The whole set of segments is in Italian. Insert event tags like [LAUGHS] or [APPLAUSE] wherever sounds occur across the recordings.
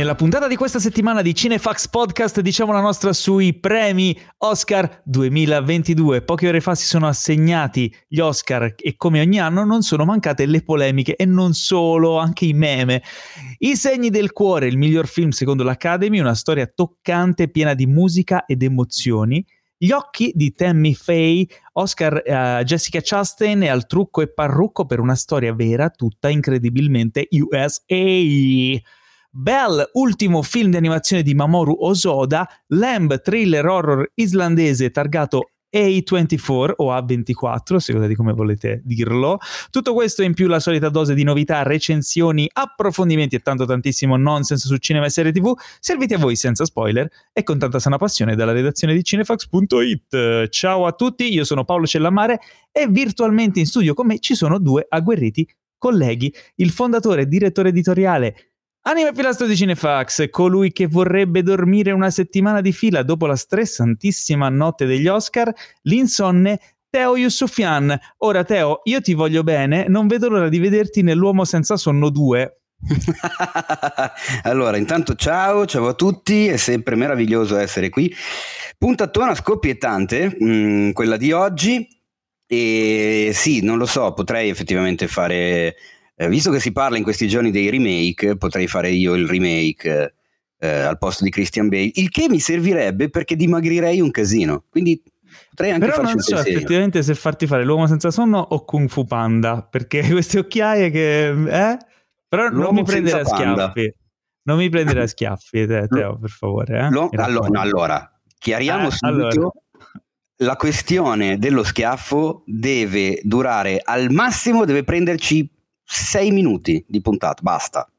Nella puntata di questa settimana di Cinefax Podcast diciamo la nostra sui premi Oscar 2022. Poche ore fa si sono assegnati gli Oscar e come ogni anno non sono mancate le polemiche e non solo, anche i meme. I segni del cuore, il miglior film secondo l'Academy, una storia toccante piena di musica ed emozioni. Gli occhi di Tammy Faye, Oscar uh, Jessica Chastain e al trucco e parrucco per una storia vera, tutta incredibilmente USA. Bell, ultimo film di animazione di Mamoru Osoda, Lamb, thriller horror islandese targato A24 o A24, a seconda di come volete dirlo. Tutto questo in più la solita dose di novità, recensioni, approfondimenti e tanto tantissimo nonsense su cinema e serie TV, serviti a voi senza spoiler e con tanta sana passione dalla redazione di cinefax.it. Ciao a tutti, io sono Paolo Cellamare e virtualmente in studio con me ci sono due agguerriti colleghi, il fondatore e direttore editoriale Anime pilastro di Cinefax, colui che vorrebbe dormire una settimana di fila dopo la stressantissima notte degli Oscar, l'insonne Teo Yusufian. Ora Teo, io ti voglio bene, non vedo l'ora di vederti nell'Uomo senza sonno 2. [LAUGHS] allora, intanto ciao, ciao a tutti, è sempre meraviglioso essere qui. Puntatona scoppiettante, mh, mm, quella di oggi. E sì, non lo so, potrei effettivamente fare eh, visto che si parla in questi giorni dei remake, potrei fare io il remake eh, al posto di Christian Bale, il che mi servirebbe perché dimagrirei un casino. Quindi potrei anche Però non so effettivamente se farti fare l'uomo senza sonno o Kung Fu Panda, perché [LAUGHS] queste occhiaie che... Eh? Però L'uomo non mi prendere a schiaffi. Non mi prendere a [LAUGHS] schiaffi, te, Teo, per favore. Eh? Allora, no, allora, chiariamo eh, subito... Allora la questione dello schiaffo deve durare al massimo, deve prenderci 6 minuti di puntata, basta.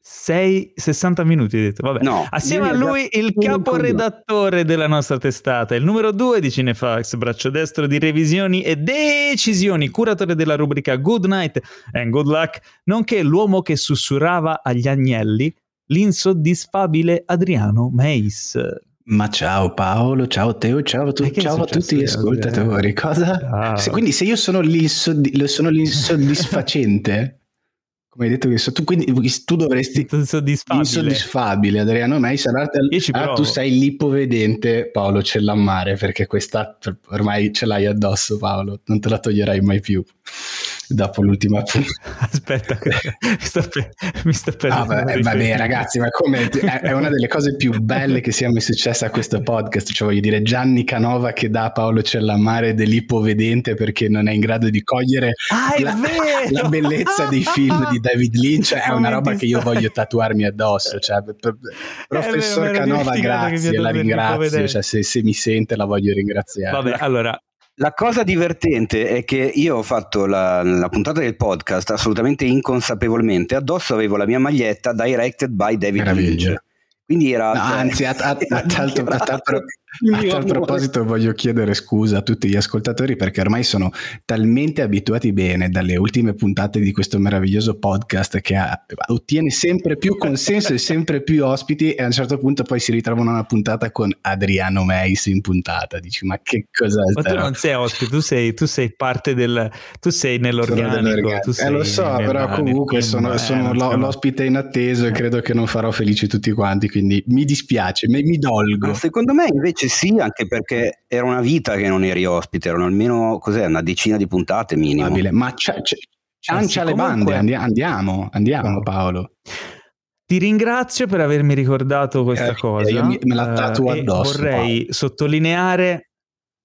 6, 60 minuti hai detto. Vabbè. No, Assieme a lui il caporedattore della nostra testata, il numero 2 di Cinefax, braccio destro di revisioni e decisioni, curatore della rubrica Good Night and Good Luck, nonché l'uomo che sussurrava agli agnelli, l'insoddisfabile Adriano Meis. Ma ciao Paolo, ciao Teo, ciao, tu, ciao a tutti gli ascoltatori. Cosa? Se, quindi se io sono, sono l'insoddisfacente, [LAUGHS] come hai detto che tu, quindi, tu dovresti insoddisfabile. insoddisfabile Adriano Mai sarà ah, tu sei l'ipovedente Paolo Cellammare perché questa ormai ce l'hai addosso Paolo non te la toglierai mai più dopo l'ultima [LAUGHS] aspetta mi sta, per, mi sta perdendo ah, vabbè, vabbè ragazzi ma come è, una delle cose più belle che sia mai successa a questo podcast cioè voglio dire Gianni Canova che dà a Paolo Cellammare dell'ipovedente perché non è in grado di cogliere ah, la, la, bellezza dei film di David Lynch è una roba che io voglio tatuarmi addosso cioè, professor Canova grazie la ringrazio cioè, se, se mi sente la voglio ringraziare. Vabbè allora la cosa divertente è che io ho fatto la, la, puntata del podcast assolutamente inconsapevolmente. Addosso avevo la mia maglietta directed by David Lynch. Quindi era... No, anzi, a, a, a, tal, a, a tal proposito voglio chiedere scusa a tutti gli ascoltatori perché ormai sono talmente abituati bene dalle ultime puntate di questo meraviglioso podcast che ha, ottiene sempre più consenso e sempre più ospiti e a un certo punto poi si ritrovano una puntata con Adriano Meis in puntata. Dici ma che cos'è? Ma tu non sei ospite, tu sei, tu sei parte del... tu sei nell'organico. Tu sei eh lo so, però comunque sono, eh, sono l'ospite inatteso e credo che non farò felici tutti quanti quindi mi dispiace, mi, mi dolgo. Ma secondo me invece sì, anche perché era una vita che non eri ospite, erano almeno cos'è, una decina di puntate minimo. Ma c'è, c'è, ciancia le bande, andiamo, andiamo Paolo. Ti ringrazio per avermi ricordato questa eh, cosa. Io me la tatuo uh, addosso. Vorrei Paolo. sottolineare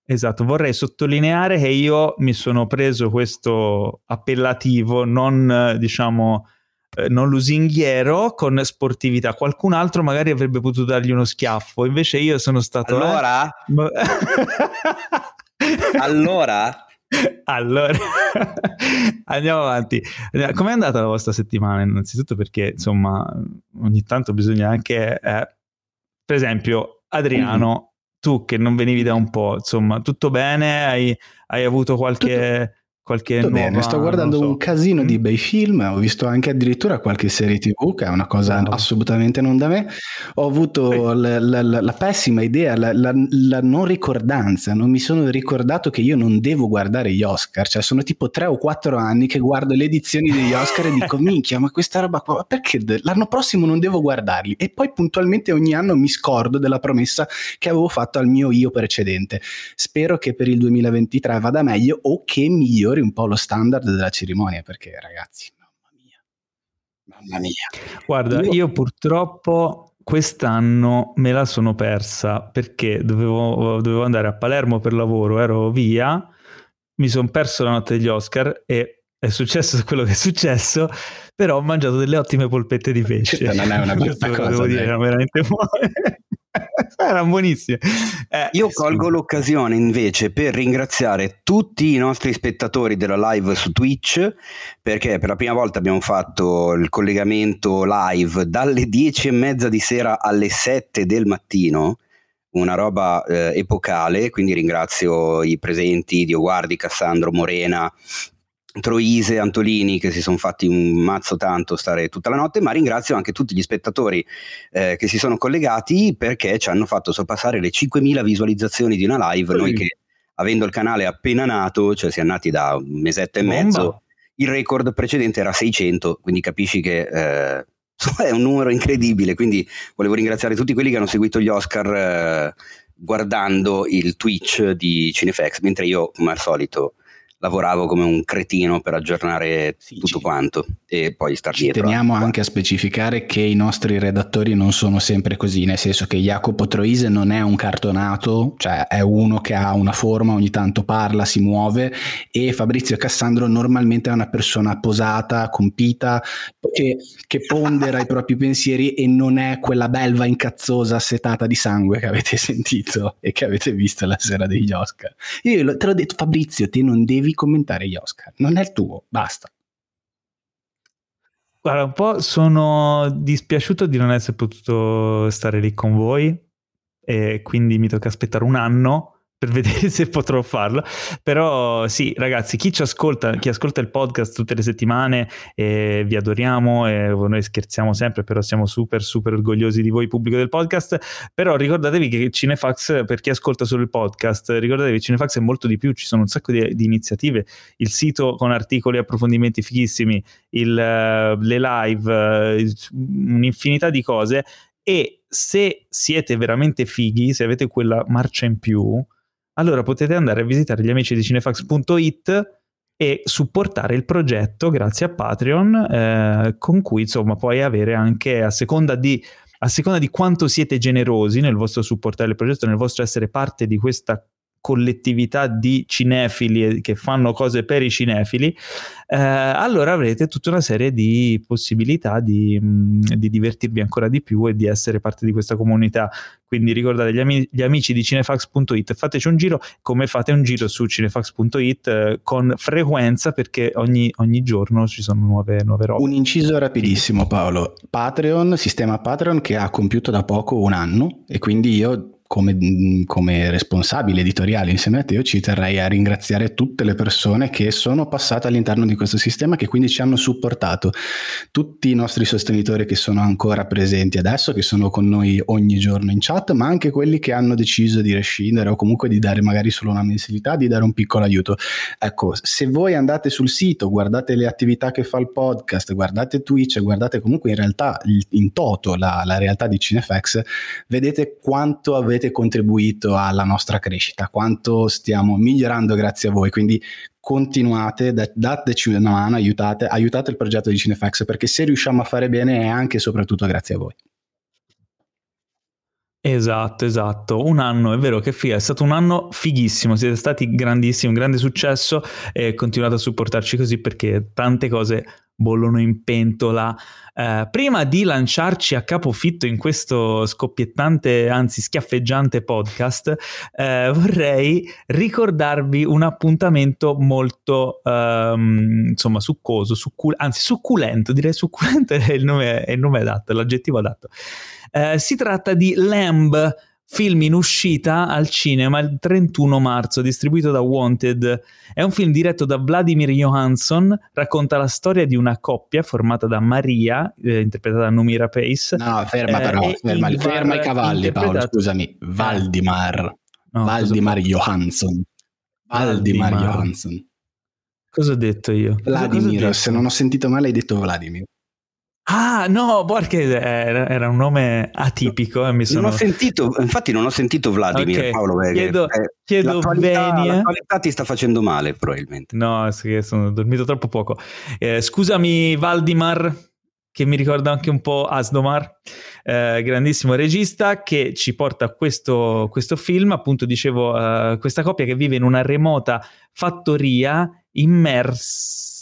Esatto, vorrei sottolineare che io mi sono preso questo appellativo non, diciamo, eh, non lusinghiero con sportività. Qualcun altro magari avrebbe potuto dargli uno schiaffo, invece io sono stato... Allora? Eh... [LAUGHS] allora? Allora, [LAUGHS] andiamo avanti. Com'è andata la vostra settimana? Innanzitutto perché, insomma, ogni tanto bisogna anche... Eh, per esempio, Adriano, mm. tu che non venivi da un po', insomma, tutto bene? Hai, hai avuto qualche... Tutto qualche Tutto nuova, bene, sto guardando so. un casino mm. di bei film, ho visto anche addirittura qualche serie tv che è una cosa no. assolutamente non da me. Ho avuto sì. la, la, la, la, pessima idea, la, non ricordanza, non mi sono ricordato che io non devo guardare gli Oscar, cioè sono tipo tre o quattro anni che guardo le edizioni degli Oscar e dico [LAUGHS] minchia ma questa roba qua, perché l'anno prossimo non devo guardarli? E poi puntualmente ogni anno mi scordo della promessa che avevo fatto al mio io precedente. Spero che per il 2023 vada meglio o che migliori migliori un po' lo standard della cerimonia, perché ragazzi, mamma mia, mamma mia. Guarda, io, io purtroppo quest'anno me la sono persa perché dovevo, dovevo andare a Palermo per lavoro, ero via, mi sono perso la notte degli Oscar e è successo [LAUGHS] quello che è successo, però ho mangiato delle ottime polpette di pesce. non è una [LAUGHS] brutta cosa. Devo dire, erano veramente buone. [LAUGHS] [LAUGHS] erano buonissime. Eh, Io colgo sì. l'occasione invece per ringraziare tutti i nostri spettatori della live su Twitch, perché per la prima volta abbiamo fatto il collegamento live dalle 10 e mezza di sera alle 7 del mattino una roba eh, epocale, quindi ringrazio i presenti, Dio Guardi, Cassandro, Morena, Troise, Antolini che si sono fatti un mazzo tanto stare tutta la notte, ma ringrazio anche tutti gli spettatori eh, che si sono collegati perché ci hanno fatto sorpassare le 5.000 visualizzazioni di una live, noi che avendo il canale appena nato, cioè siamo nati da un mesetto e mezzo, Bomba. il record precedente era 600, quindi capisci che eh, [LAUGHS] è un numero incredibile, quindi volevo ringraziare tutti quelli che hanno seguito gli Oscar eh, guardando il Twitch di Cinefx, mentre io come al solito lavoravo come un cretino per aggiornare sì, tutto quanto e poi star ci dietro. Teniamo anche a specificare che i nostri redattori non sono sempre così, nel senso che Jacopo Troise non è un cartonato, cioè è uno che ha una forma, ogni tanto parla, si muove e Fabrizio Cassandro normalmente è una persona posata, compita, che, che pondera i propri pensieri e non è quella belva incazzosa setata di sangue che avete [LAUGHS] sentito e che avete visto la sera degli Oscar. Io te l'ho detto Fabrizio, te non devi commentare gli Oscar, non è il tuo, basta. Guarda, un po' sono dispiaciuto di non essere potuto stare lì con voi e quindi mi tocca aspettare un anno per vedere se potrò farlo. Però sì, ragazzi, chi ci ascolta, chi ascolta il podcast tutte le settimane, eh, vi adoriamo e noi scherziamo sempre, però siamo super super orgogliosi di voi, pubblico del podcast. Però ricordatevi che Cinefax, per chi ascolta solo il podcast, ricordatevi che Cinefax è molto di più, ci sono un sacco di, di iniziative, il sito con articoli e approfondimenti fighissimi, il, uh, le live, uh, un'infinità di cose e se siete veramente fighi, se avete quella marcia in più, allora potete andare a visitare gli amici di cinefax.it e supportare il progetto grazie a Patreon, eh, con cui insomma puoi avere anche a seconda di a seconda di quanto siete generosi nel vostro supportare il progetto, nel vostro essere parte di questa collettività di cinefili che fanno cose per i cinefili, eh, allora avrete tutta una serie di possibilità di, mm, di, divertirvi ancora di più e di essere parte di questa comunità. Quindi ricordate gli, ami- gli amici di cinefax.it, fateci un giro come fate un giro su cinefax.it eh, con frequenza perché ogni, ogni, giorno ci sono nuove, nuove robe. Un inciso rapidissimo Paolo, Patreon, sistema Patreon che ha compiuto da poco un anno e quindi io come, come, responsabile editoriale insieme a te, io ci terrei a ringraziare tutte le persone che sono passate all'interno di questo sistema, che quindi ci hanno supportato, tutti i nostri sostenitori che sono ancora presenti adesso, che sono con noi ogni giorno in chat, ma anche quelli che hanno deciso di rescindere o comunque di dare magari solo una mensilità, di dare un piccolo aiuto. Ecco, se voi andate sul sito, guardate le attività che fa il podcast, guardate Twitch, guardate comunque in realtà in toto la, la realtà di Cinefx, vedete quanto avete avete contribuito alla nostra crescita, quanto stiamo migliorando grazie a voi. Quindi continuate, dateci una mano, aiutate, aiutate il progetto di Cinefax perché se riusciamo a fare bene è anche e soprattutto grazie a voi. Esatto, esatto. Un anno, è vero che figa, è stato un anno fighissimo, siete stati grandissimi, un grande successo e continuate a supportarci così perché tante cose bollono in pentola. Eh, prima di lanciarci a capofitto in questo scoppiettante, anzi schiaffeggiante podcast, eh, vorrei ricordarvi un appuntamento molto ehm, insomma succoso, succul- anzi succulento, direi succulento [LAUGHS] è il nome, è il nome adatto, l'aggettivo adatto. Eh, si tratta di Lamb film in uscita al cinema il 31 marzo, distribuito da Wanted. È un film diretto da Vladimir Johansson, racconta la storia di una coppia formata da Maria, eh, interpretata da Numira Pace. No, ferma eh, però, ferma, ferma, i cavalli Paolo, scusami, Valdimar. No, Valdimar Johansson. Valdimar, Valdimar Johansson. Cosa ho detto io? Vladimir, detto? se non ho sentito male hai detto Vladimir. Ah, no, perché era, era, un nome atipico. Eh, mi sono... Non ho sentito, infatti non ho sentito Vladimir okay. Paolo Vega. Chiedo, eh, chiedo Venia. L'attualità ti sta facendo male, probabilmente. No, sono dormito troppo poco. Eh, scusami, Valdimar, che mi ricorda anche un po' Asdomar, eh, grandissimo regista che ci porta questo, questo film, appunto dicevo, uh, questa coppia che vive in una remota fattoria immersa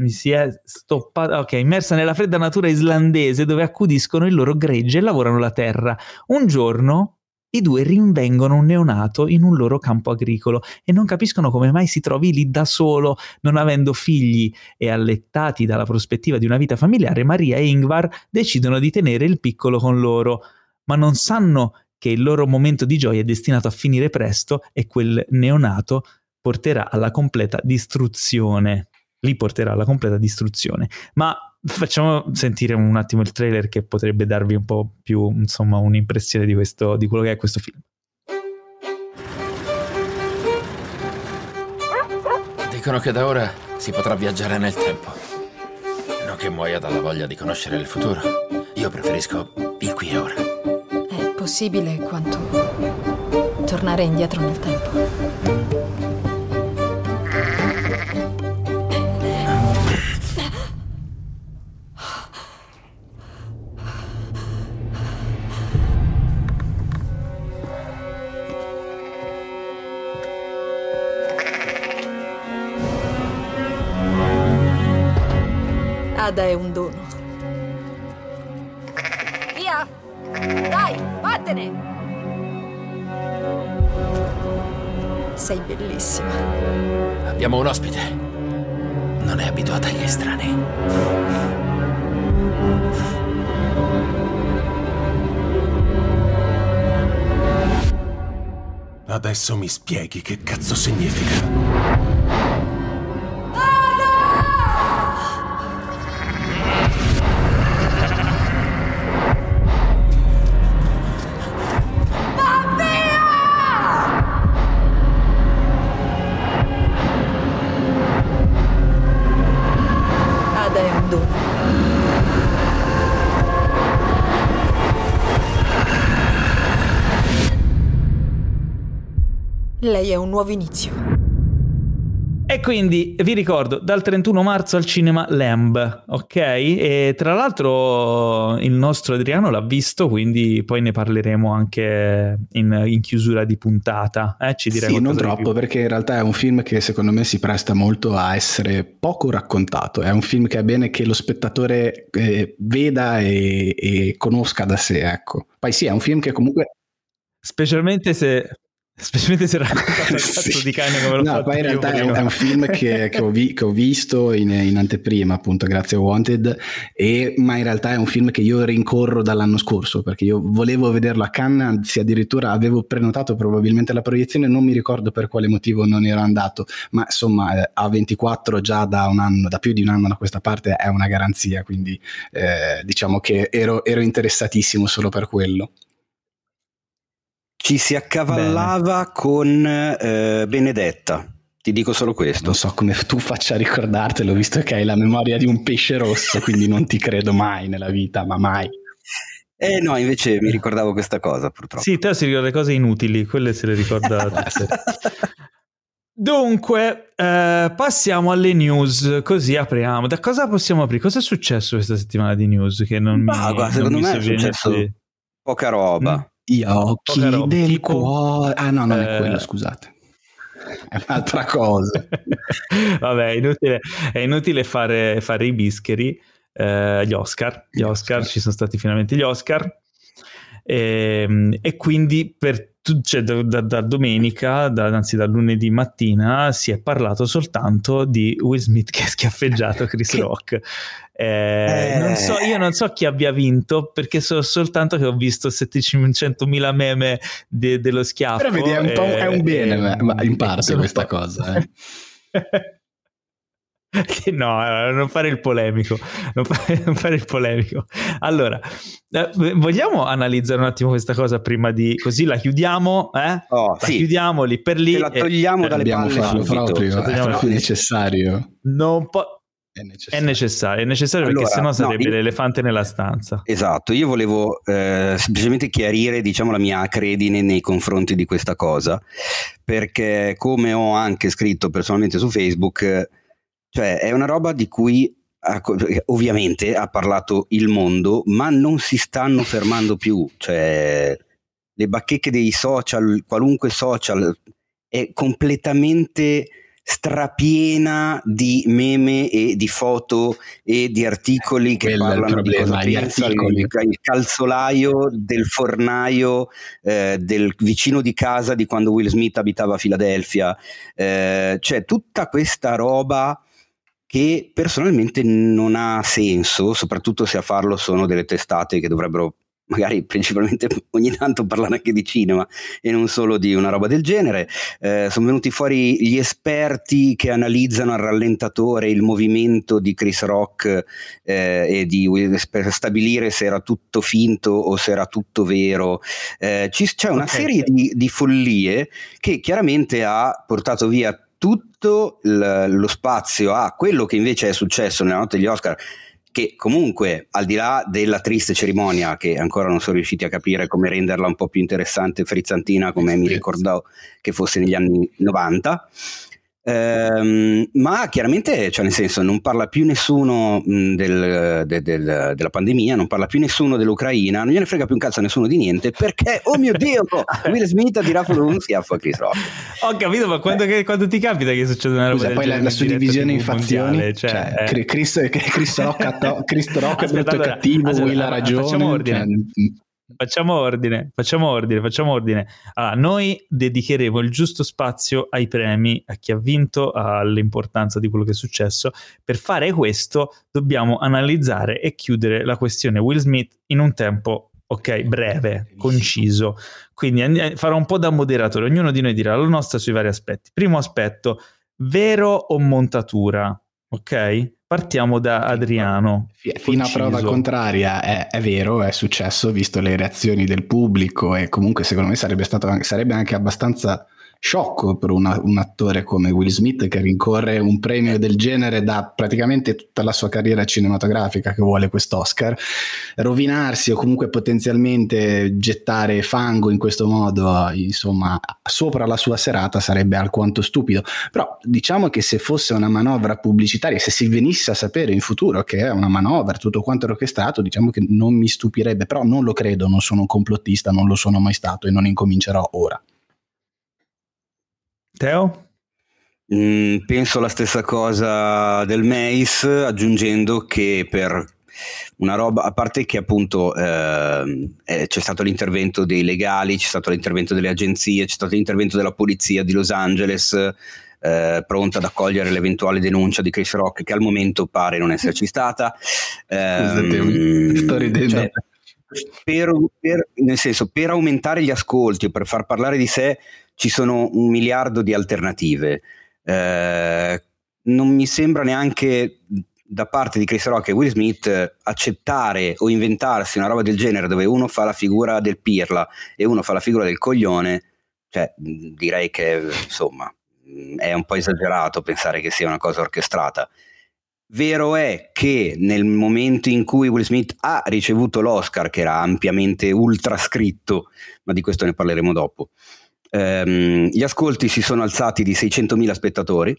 mi si è stoppata, ok, immersa nella fredda natura islandese dove accudiscono il loro gregge e lavorano la terra. Un giorno i due rinvengono un neonato in un loro campo agricolo e non capiscono come mai si trovi lì da solo, non avendo figli. E allettati dalla prospettiva di una vita familiare, Maria e Ingvar decidono di tenere il piccolo con loro, ma non sanno che il loro momento di gioia è destinato a finire presto e quel neonato porterà alla completa distruzione li porterà alla completa distruzione. Ma facciamo sentire un attimo il trailer che potrebbe darvi un po' più, insomma, un'impressione di, questo, di quello che è questo film. Dicono che da ora si potrà viaggiare nel tempo. Non che muoia dalla voglia di conoscere il futuro. Io preferisco il qui e ora. È possibile quanto tornare indietro nel tempo. Ada è un dono. Via! Dai, vattene! Sei bellissima. Abbiamo un ospite. Non è abituata agli estranei. Adesso mi spieghi che cazzo significa. È un nuovo inizio. E quindi vi ricordo dal 31 marzo al cinema Lamb, ok? E tra l'altro il nostro Adriano l'ha visto, quindi poi ne parleremo anche in, in chiusura di puntata. Eh? Ci direi sì, non troppo, perché in realtà è un film che secondo me si presta molto a essere poco raccontato. È un film che è bene che lo spettatore eh, veda e, e conosca da sé, ecco. Poi sì, è un film che comunque Specialmente se Specialmente se raccontato [LAUGHS] il cazzo sì. di cane come lo No, poi in realtà è un, è un, film che, che, ho vi, che, ho visto in, in, anteprima, appunto, grazie a Wanted, e, ma in realtà è un film che io rincorro dall'anno scorso, perché io volevo vederlo a Cannes, anzi addirittura avevo prenotato probabilmente la proiezione, non mi ricordo per quale motivo non ero andato, ma insomma eh, a 24 già da un anno, da più di un anno da questa parte è una garanzia, quindi eh, diciamo che ero, ero interessatissimo solo per quello ci si accavallava Bene. con eh, Benedetta. Ti dico solo questo. Non so come tu faccia a ricordartelo, visto che hai la memoria di un pesce rosso, quindi non ti credo mai nella vita, ma mai. [LAUGHS] Eh no, invece mi ricordavo questa cosa, purtroppo. Sì, te si ricorda le cose inutili, quelle se le ricorda tutte. [LAUGHS] Dunque, eh, passiamo alle news, così apriamo. Da cosa possiamo aprire? Cosa è successo questa settimana di news? Che non bah, mi, guarda, secondo me è successo poca roba. Mm. Gli occhi roba, del tipo... cuore. Ah no, non eh... è quello, scusate. È un'altra cosa. [LAUGHS] Vabbè, è inutile, è inutile fare, fare, i bischeri. Eh, gli Oscar, gli Oscar, Oscar, ci sono stati finalmente gli Oscar. E, ehm, e quindi per cioè, da, da, da, domenica, da, anzi da lunedì mattina, si è parlato soltanto di Will Smith che ha schiaffeggiato [LAUGHS] Chris Rock. Eh, eh. Non so, io non so chi abbia vinto perché so soltanto che ho visto 700.000 meme de, dello schiaffo. Però vedi, è un, po', è un bene, eh, ma in parte [LAUGHS] questa cosa. Eh. [LAUGHS] [LAUGHS] no, non fare il polemico, non fare, [LAUGHS] non fare il polemico. Allora, eh, vogliamo analizzare un attimo questa cosa prima di così la chiudiamo, eh? Oh, la sì. chiudiamo lì per lì. Ce la togliamo e, dalle palle farlo subito. proprio, è proprio necessario. Non po- È necessario. è necessario, è necessario Allora, perché sennò no, sarebbe io- l'elefante nella stanza. Esatto, io volevo eh, semplicemente chiarire diciamo, la mia acredine nei confronti di questa cosa, perché come ho anche scritto personalmente su Facebook, eh, cioè è una roba di cui ha- ovviamente ha parlato il mondo, ma non si stanno fermando più, cioè le bacheche dei social, qualunque social è completamente strapiena di meme e di foto e di articoli che Quello parlano di problema, cosa gli pensa il calzolaio del fornaio eh, del vicino di casa di quando Will Smith abitava a Filadelfia. Eh, cioè tutta questa roba che personalmente non ha senso soprattutto se a farlo sono delle testate che dovrebbero magari [LAUGHS] principalmente ogni tanto parlare anche di cinema e non solo di una roba del genere. Eh, sono venuti fuori gli esperti che analizzano al rallentatore il movimento di Chris Rock eh, e di, per stabilire se era tutto finto o se era tutto vero. Eh, ci- c'è una Ok. serie di, di follie che chiaramente ha portato via tutto il- lo spazio a quello che invece è successo nella notte degli Oscar che comunque al di là della triste cerimonia che ancora non sono riusciti a capire come renderla un po' più interessante e frizzantina come mi ricordavo che fosse negli anni 90 Ehm, ma chiaramente cioè nel senso non parla più nessuno mh, del- de- del- della pandemia non parla più nessuno dell'Ucraina non gliene frega più un cazzo a nessuno di niente perché oh mio dio [LAUGHS] Will Smith ha tirato un schiaffo a Chris Rock Ho capito, ma quando, che- quando ti capita che succede una roba Scusa, del poi la, la suddivisione in fazioni, mondiale? cioè, Cioè, eh. Chris, Chris Rock, to- Chris Rock è Aspetta, brutto e allora, cattivo, aspetta, Will ha ragione. facciamo ordine. cioè, Facciamo ordine, facciamo ordine, facciamo ordine. Allora, noi dedicheremo il giusto spazio ai premi, a chi ha vinto, all'importanza di quello che è successo. Per fare questo dobbiamo analizzare e chiudere la questione Will Smith in un tempo, ok, breve, conciso. Quindi farò un po' da moderatore, ognuno di noi dirà la nostra sui vari aspetti. Primo aspetto, vero o montatura? Ok? Partiamo da Adriano. fi- Fino a prova contraria è, è vero, è successo, visto le reazioni del pubblico e comunque secondo me sarebbe, stato, sarebbe anche abbastanza sciocco per una- un attore come Will Smith che rincorre un premio del genere da praticamente tutta la sua carriera cinematografica che vuole quest'Oscar, rovinarsi o comunque potenzialmente gettare fango in questo modo, insomma, sopra la sua serata sarebbe alquanto stupido. Però diciamo che se fosse una manovra pubblicitaria, se si venisse a sapere in futuro che è una manovra, tutto quanto è orchestrato, diciamo che non mi stupirebbe, però non lo credo, non sono un complottista, non lo sono mai stato e non incomincerò ora. Teo? Mm, penso la stessa cosa del Mace, aggiungendo che per una roba, a parte che appunto ehm, eh, c'è stato l'intervento dei legali, c'è stato l'intervento delle agenzie, c'è stato l'intervento della polizia di Los Angeles, eh, pronta ad accogliere l'eventuale denuncia di Chris Rock, che al momento pare non esserci stata. Scusate, Ehm, sto ridendo. cioè, per, per- nel senso, per aumentare gli ascolti o per far parlare di sé ci sono un miliardo di alternative. Eh, non mi sembra neanche da parte di Chris Rock e Will Smith eh, accettare o inventarsi una roba del genere dove uno fa la figura del pirla e uno fa la figura del coglione. Cioè, direi che insomma è un po' esagerato pensare che sia una cosa orchestrata. Vero è che nel momento in cui Will Smith ha ricevuto l'Oscar, che era ampiamente ultra scritto, ma di questo ne parleremo dopo, ehm, gli ascolti si sono alzati di 600.000 spettatori,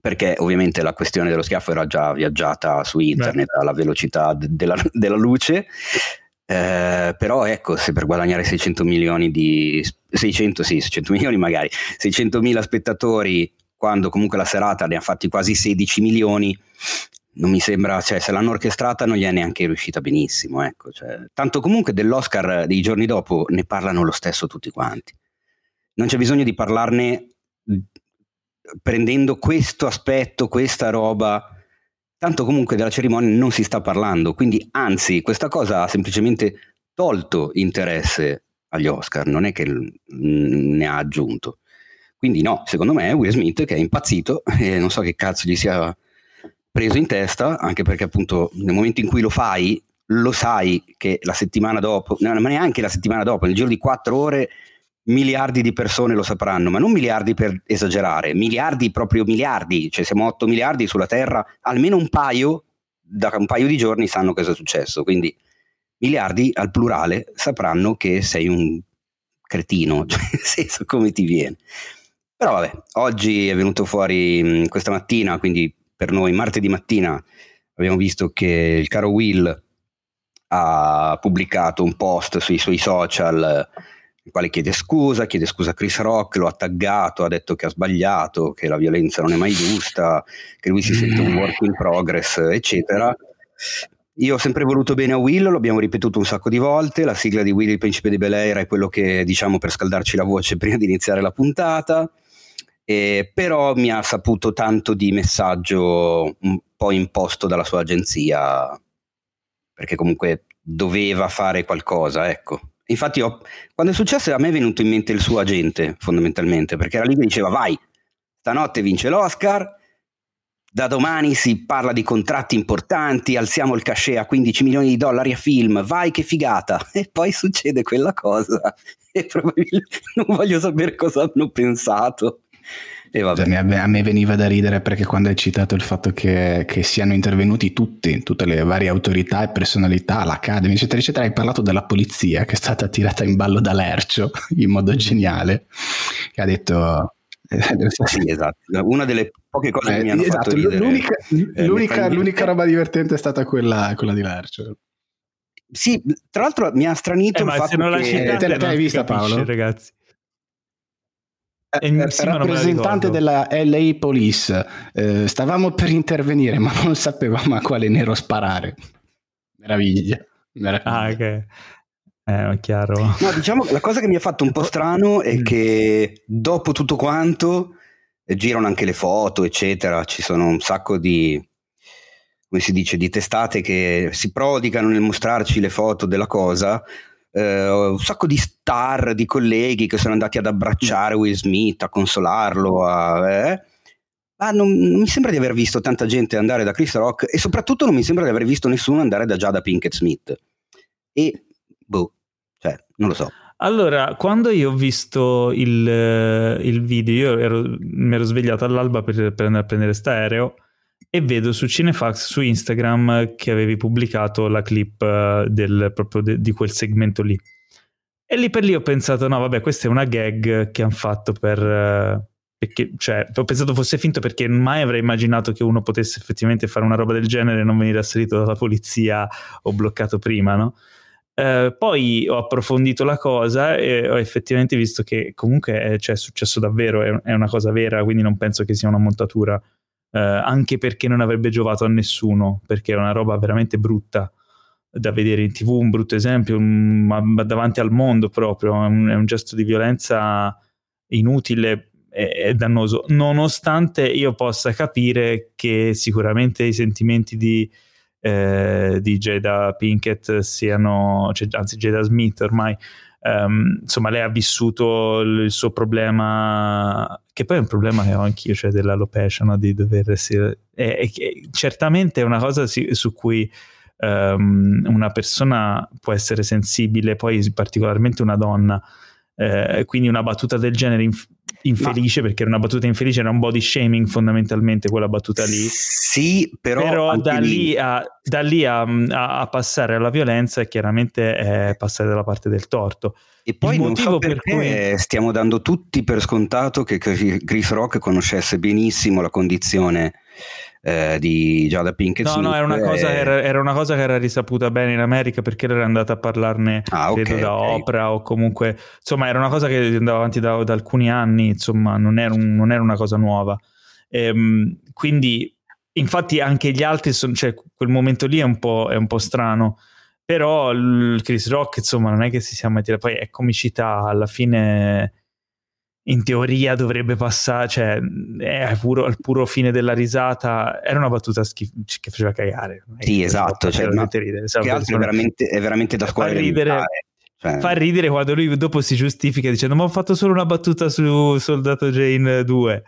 perché ovviamente la questione dello schiaffo era già viaggiata su internet alla velocità de- della, della luce. Eh, però ecco, se per guadagnare 600 milioni di 600, sì, 600 milioni magari, 600 mila spettatori, quando comunque la serata ne ha fatti quasi 16 milioni, non mi sembra, cioè se l'hanno orchestrata non gli è neanche riuscita benissimo, ecco, cioè, tanto comunque dell'Oscar dei giorni dopo ne parlano lo stesso tutti quanti. Non c'è bisogno di parlarne prendendo questo aspetto, questa roba, tanto comunque della cerimonia non si sta parlando, quindi anzi questa cosa ha semplicemente tolto interesse agli Oscar, non è che ne ha aggiunto. Quindi no, secondo me è Will Smith che è impazzito [LAUGHS] e non so che cazzo gli sia preso in testa, anche perché appunto nel momento in cui lo fai, lo sai che la settimana dopo, ma neanche la settimana dopo, nel giro di quattro ore miliardi di persone lo sapranno, ma non miliardi per esagerare, miliardi proprio miliardi, cioè siamo 8 miliardi sulla Terra, almeno un paio, da un paio di giorni sanno cosa è successo, quindi miliardi al plurale sapranno che sei un cretino, [LAUGHS] cioè nel senso come ti viene. Però vabbè, oggi è venuto fuori questa mattina, quindi per noi martedì mattina abbiamo visto che il caro Will ha pubblicato un post sui suoi social il quale chiede scusa, chiede scusa a Chris Rock, lo ha taggato, ha detto che ha sbagliato, che la violenza non è mai giusta, che lui si sente un work in progress, eccetera. Io ho sempre voluto bene a Will, lo abbiamo ripetuto un sacco di volte, la sigla di Will il principe di Bel Air è quello che diciamo per scaldarci la voce [LAUGHS] prima di iniziare la puntata, eh, però mi ha saputo tanto di messaggio un po' imposto dalla sua agenzia, perché comunque doveva fare qualcosa, ecco. Infatti, ho, quando è successo, a me è venuto in mente il suo agente, fondamentalmente, perché era lì che diceva: Vai, stanotte vince l'Oscar. Da domani si parla di contratti importanti, alziamo il cachet a 15 milioni di dollari a film, vai che figata! [LAUGHS] E poi succede quella cosa [LAUGHS] e probabilmente non voglio sapere cosa hanno pensato. Cioè, a me veniva da ridere perché quando hai citato il fatto che, che, siano intervenuti tutti, tutte le varie autorità e personalità, l'Academy, eccetera, eccetera, hai parlato della polizia che è stata tirata in ballo da Lercio [LAUGHS] in modo geniale, che ha detto... sì, esatto. Una delle poche cose che mi hanno esatto, fatto ridere. L'unica, eh, l'unica, l'unica roba divertente è stata quella, quella di Lercio. Sì, tra l'altro mi ha stranito eh, il ma fatto se non che... citate, te, l'hai vista capisci, Paolo? ragazzi. Eh, sì, rappresentante della LA Police, eh, stavamo per intervenire, ma non sapevamo a quale nero sparare. Meraviglia. Meraviglia. Ah, ok. Eh, chiaro. No, diciamo che la cosa che mi ha fatto un po' strano è che dopo tutto quanto eh, girano anche le foto, eccetera. Ci sono un sacco di, come si dice, di testate che si prodigano nel mostrarci le foto della cosa eh, un sacco di star, di colleghi che sono andati ad abbracciare Will Smith, a consolarlo, a, eh. ma non, non, mi sembra di aver visto tanta gente andare da Chris Rock e soprattutto non mi sembra di aver visto nessuno andare da Jada Pinkett Smith. E, boh, cioè, non lo so. Allora, quando io ho visto il, il video, io ero, mi ero svegliato all'alba per, per andare a prendere sta aereo e vedo su Cinefax su Instagram che avevi pubblicato la clip uh, del, proprio de, di quel segmento lì. E lì per lì ho pensato, no, vabbè, questa è una gag che hanno fatto per... Uh, perché, cioè, ho pensato fosse finto perché mai avrei immaginato che uno potesse effettivamente fare una roba del genere e non venire assalito dalla polizia o bloccato prima, no? Uh, poi ho approfondito la cosa e ho effettivamente visto che comunque è, cioè, è successo davvero, è, è, una cosa vera, quindi non penso che sia una montatura eh, anche perché non avrebbe giovato a nessuno, perché è una roba veramente brutta da vedere in tv, un brutto esempio, un, ma davanti al mondo proprio, è un, è un gesto di violenza inutile e dannoso, nonostante io possa capire che sicuramente i sentimenti di, eh, di Jada Pinkett siano, cioè, anzi Jada Smith ormai, um, insomma lei ha vissuto il suo problema che poi è un problema che ho anch'io cioè dell'alopecia no? di dover essere e, e, certamente è una cosa si, su cui um, una persona può essere sensibile poi particolarmente una donna eh, quindi una battuta del genere inf- infelice, Ma... perché era una battuta infelice, era un body shaming fondamentalmente quella battuta lì. Sì, però, però da lì, lì, a, da lì a, a, passare alla violenza è chiaramente è passare dalla parte del torto. E poi Il non so per cui... stiamo dando tutti per scontato che Chris Rock conoscesse benissimo la condizione eh, di Giada Pinkett no. No, era una, cosa, era, era una, cosa, che era risaputa bene in America perché era andata a parlarne ah, okay, credo da okay. Oprah o comunque insomma era una cosa che andava avanti da, da alcuni anni, insomma non era, un, non era una cosa nuova. Ehm, quindi infatti anche gli altri, sono, cioè quel momento lì è un po', è un po strano, però il Chris Rock insomma non è che si sia mai tirato, poi è comicità, alla fine in teoria dovrebbe passare, cioè è puro, al puro fine della risata, era una battuta schif- che faceva cagare. Sì, esatto, cioè, ma ridere, che altro è veramente, è veramente da scuola fa ridere, cioè. fa ridere quando lui dopo si giustifica dicendo ma ho fatto solo una battuta su Soldato Jane 2.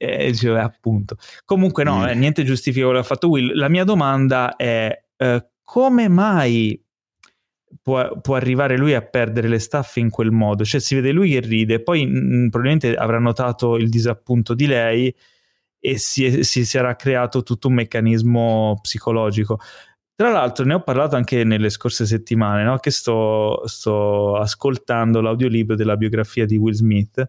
E dice, appunto. Comunque no, mm. eh, niente giustifica quello che ha fatto Will. La mia domanda è eh, come mai può, può, arrivare lui a perdere le staffe in quel modo. Cioè si vede lui che ride, poi mh, mm, probabilmente avrà notato il disappunto di lei e si, si sarà creato tutto un meccanismo psicologico. Tra l'altro ne ho parlato anche nelle scorse settimane, no? che sto, sto ascoltando l'audiolibro della biografia di Will Smith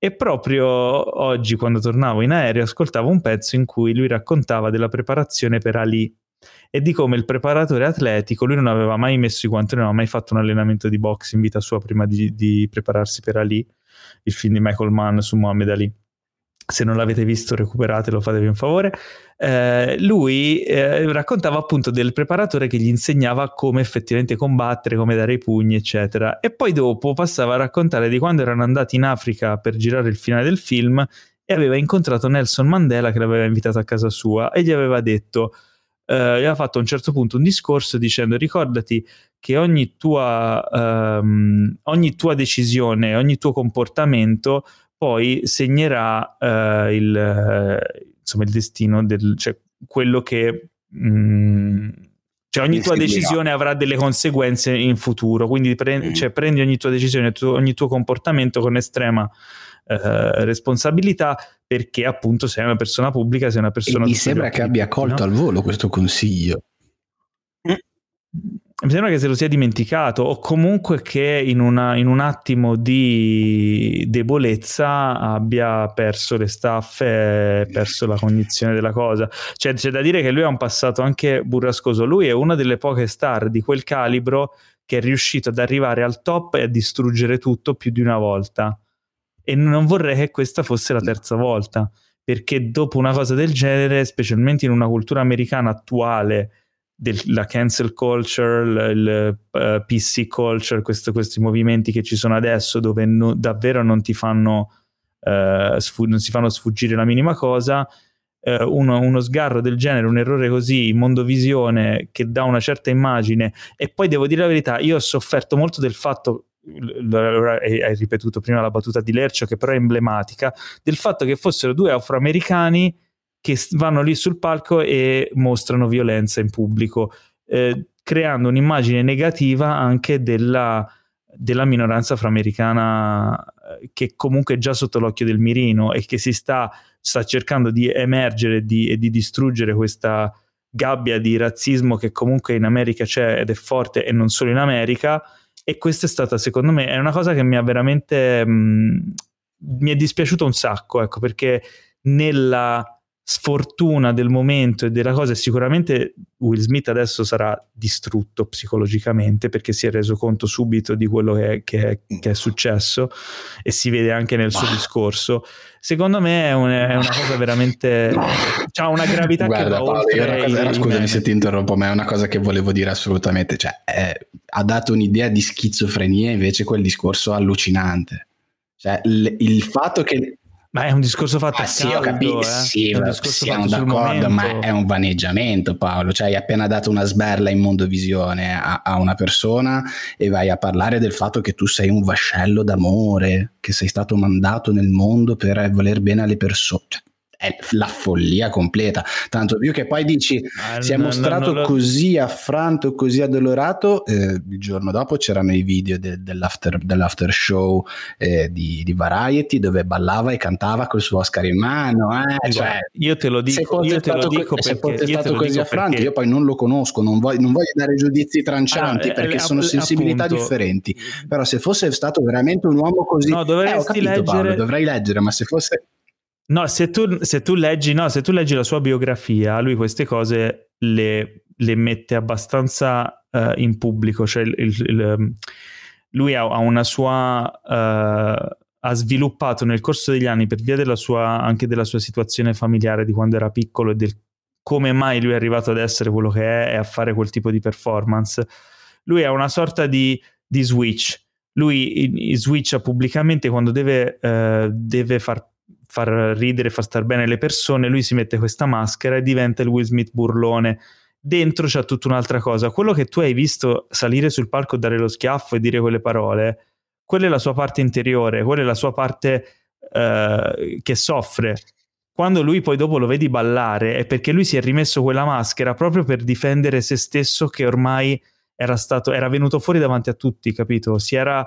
e proprio oggi quando tornavo in aereo ascoltavo un pezzo in cui lui raccontava della preparazione per Ali e di come il preparatore atletico, lui non aveva mai messo i guanti, non aveva mai fatto un allenamento di box in vita sua prima di, di prepararsi per Ali, il film di Michael Mann su Muhammad Ali. Se non l'avete visto, recuperatelo, fatevi un favore. Eh, lui eh, raccontava appunto del preparatore che gli insegnava come effettivamente combattere, come dare i pugni, eccetera. E poi dopo passava a raccontare di quando erano andati in Africa per girare il finale del film e aveva incontrato Nelson Mandela che l'aveva invitato a casa sua e gli aveva detto eh, aveva fatto a un certo punto un discorso dicendo ricordati che ogni tua, ehm, ogni tua decisione, ogni tuo comportamento poi segnerà eh, il, eh, insomma, il destino del, cioè quello che mh, mm, cioè ogni tua decisione avrà delle conseguenze in futuro, quindi pre- mm. cioè, prendi ogni tua decisione, ogni tuo comportamento con estrema eh, responsabilità perché appunto sei una persona pubblica, sei una persona... E mi sembra che abbia colto no? al volo questo consiglio. Mi sembra che se lo sia dimenticato o comunque che in, una, in un attimo di debolezza abbia perso le staffe, perso la cognizione della cosa. Cioè, c'è da dire che lui ha un passato anche burrascoso. Lui è una delle poche star di quel calibro che è riuscito ad arrivare al top e a distruggere tutto più di una volta e non vorrei che questa fosse la terza volta, perché dopo una cosa del genere, specialmente in una cultura americana attuale, la cancel culture, il uh, eh, PC culture, questo, questi movimenti che ci sono adesso dove no, davvero non ti fanno, uh, sfu- non si fanno sfuggire la minima cosa, uh, uno, uno, sgarro del genere, un errore così mondovisione che dà una certa immagine. E poi devo dire la verità, io ho sofferto molto del fatto hai ripetuto prima la battuta di Lercio che però è emblematica, del fatto che fossero due afroamericani che vanno lì sul palco e mostrano violenza in pubblico, eh, creando un'immagine negativa anche della, della minoranza afroamericana eh, che comunque è già sotto l'occhio del mirino e che si sta, sta cercando di emergere di, e di distruggere questa gabbia di razzismo che comunque in America c'è ed è forte e non solo in America e questa è stata, secondo me, è una cosa che mi ha veramente... Mh, mm, mi è dispiaciuto un sacco, ecco, perché nella sfortuna del momento e della cosa, sicuramente Will Smith adesso sarà distrutto psicologicamente perché si è reso conto subito di quello che è, che è, che è successo e si vede anche nel suo discorso. Secondo me è, un, è una cosa veramente... ha una gravità Guarda, che va Paolo, oltre... Cosa, scusami se ti interrompo, ma è una cosa che volevo dire assolutamente. Cioè, ha dato un'idea di schizofrenia invece quel discorso allucinante. Cioè, l- il fatto che ma è un discorso fatto ah, sì, caldo, ho capito, eh? sì, siamo d'accordo, ma è un vaneggiamento Paolo, cioè hai appena dato una sberla in mondovisione a, a una persona e vai a parlare del fatto che tu sei un vascello d'amore, che sei stato mandato nel mondo per voler bene alle persone. Cioè, è la follia completa. Tanto più che poi dici: ah, si è mostrato no, no, così affranto, così addolorato. Eh, il giorno dopo c'erano i video de, dell'after, dell'after, show eh, di, di, Variety dove ballava e cantava col suo Oscar in mano. Eh, cioè, io te lo dico, io te lo dico co- perché io stato così affranto. Perché... Io poi non lo conosco, non voglio, non voglio dare giudizi trancianti allora, perché eh, sono sensibilità appunto, differenti. Però se fosse stato veramente un uomo così, no, dovresti capito, leggere... Paolo, dovrei leggere, ma se fosse No, se tu, se tu, leggi, no, se tu leggi la sua biografia, lui queste cose le, le mette abbastanza uh, in pubblico. Cioè il, il, il, ehm, lui ha, ha, una sua. Uh, ha sviluppato nel corso degli anni, per via della sua, anche della sua situazione familiare di quando era piccolo e del come mai lui è arrivato ad essere quello che è e a fare quel tipo di performance. Lui è una sorta di, di switch. Lui switcha pubblicamente quando deve, eh, deve far, far ridere, far star bene le persone. Lui si mette questa maschera e diventa il Will Smith burlone dentro c'è tutta un'altra cosa. Quello che tu hai visto salire sul palco, dare lo schiaffo e dire quelle parole, quella è la sua parte interiore, quella è la sua parte eh, che soffre. Quando lui poi dopo lo vedi ballare è perché lui si è rimesso quella maschera proprio per difendere se stesso che ormai era, stato, era venuto fuori davanti a tutti, capito? Si era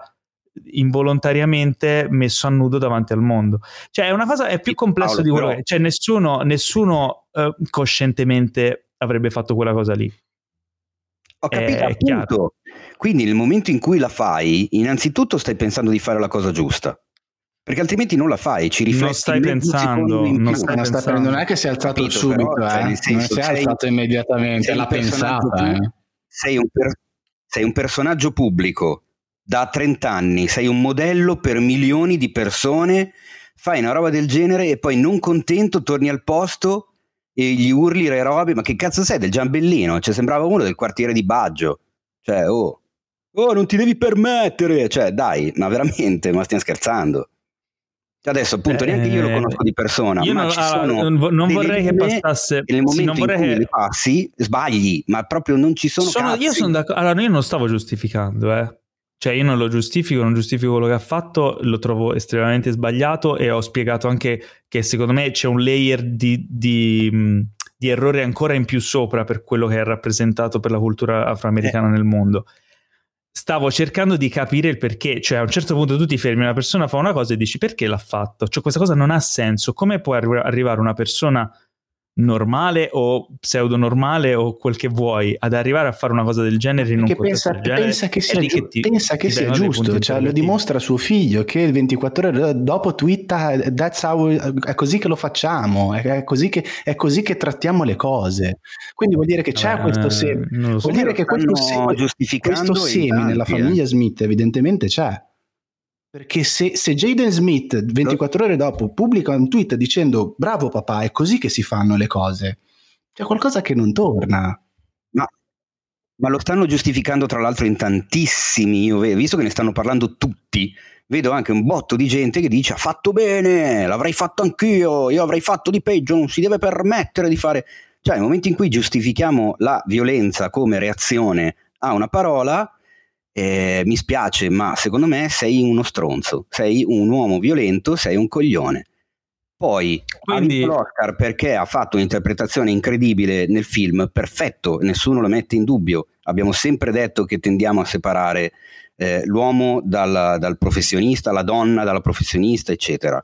involontariamente messo a nudo davanti al mondo. Cioè, è una cosa, è più complesso Paolo, di quello però... che... Cioè, nessuno, nessuno uh, coscientemente avrebbe fatto quella cosa lì. Ho capito, è appunto. Chiaro. Quindi nel momento in cui la fai, innanzitutto stai pensando di fare la cosa giusta. Perché altrimenti non la fai, ci rifletti. Non stai pensando, non, stai non, pensando. non è che si è alzato capito, subito, però, cioè, eh. senso, non si è alzato immediatamente, l'ha pensata. Eh. Sei, un per, sei un personaggio pubblico da 30 anni, sei un modello per milioni di persone, fai una roba del genere e poi non contento torni al posto e gli urli le robe, ma che cazzo sei del giambellino? Cioè, sembrava uno del quartiere di Baggio. Cioè, oh, oh, non ti devi permettere. Cioè, dai, ma veramente, ma stiamo scherzando. Cioè, adesso, appunto, eh, neanche io lo eh, conosco di persona, ma non, ci sono non, non vorrei che passasse. Nel momento sì, in cui che... passi, sbagli, ma proprio non ci sono. sono io sono d'accordo. Allora, io non stavo giustificando, eh. Cioè, io non lo giustifico, non giustifico quello che ha fatto, lo trovo estremamente sbagliato e ho spiegato anche che secondo me c'è un layer di, di, di errore ancora in più sopra per quello che è rappresentato per la cultura afroamericana eh. nel mondo. Stavo cercando di capire il perché, cioè a un certo punto tu ti fermi, una persona fa una cosa e dici perché l'ha fatto? Cioè questa cosa non ha senso, come può arrivare una persona normale o pseudo normale o quel che vuoi ad arrivare a fare una cosa del genere in un pensa, genere, pensa che sia, giu- che ti, pensa che sia giusto cioè, lo dimostra suo figlio che il 24 ore dopo twitta how, è così che lo facciamo è così che, è così che trattiamo le cose. Quindi vuol dire che c'è eh, questo seme so. vuol dire che questo, seme, questo seme nella famiglia Smith evidentemente c'è perché se, se Jaden Smith 24 ore dopo pubblica un tweet dicendo bravo papà, è così che si fanno le cose, c'è qualcosa che non torna. Ma, ma lo stanno giustificando tra l'altro in tantissimi, io visto che ne stanno parlando tutti, vedo anche un botto di gente che dice ha fatto bene, l'avrei fatto anch'io, io avrei fatto di peggio, non si deve permettere di fare... Cioè nel momento in cui giustifichiamo la violenza come reazione a una parola, eh, mi spiace, ma secondo me sei uno stronzo, sei un uomo violento, sei un coglione. Poi Quindi... ha l'Oscar perché ha fatto un'interpretazione incredibile nel film, perfetto, nessuno lo mette in dubbio. Abbiamo sempre detto che tendiamo a separare eh, l'uomo dal, dal professionista, la donna dalla professionista, eccetera.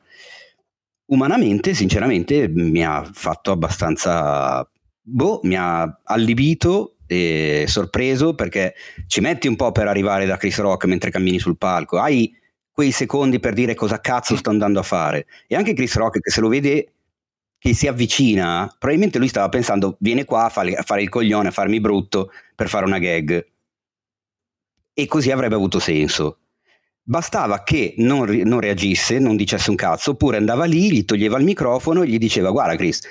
Umanamente, sinceramente, mi ha fatto abbastanza... Boh, mi ha allibito eh, sorpreso perché ci metti un po' per arrivare da Chris Rock mentre cammini sul palco, hai quei secondi per dire cosa cazzo sto andando a fare. E anche Chris Rock che se lo vede che si avvicina, probabilmente lui stava pensando viene qua a fare, a fare il coglione, a farmi brutto per fare una gag. E così avrebbe avuto senso. Bastava che non, non, reagisse, non dicesse un cazzo, oppure andava lì, gli toglieva il microfono e gli diceva guarda Chris,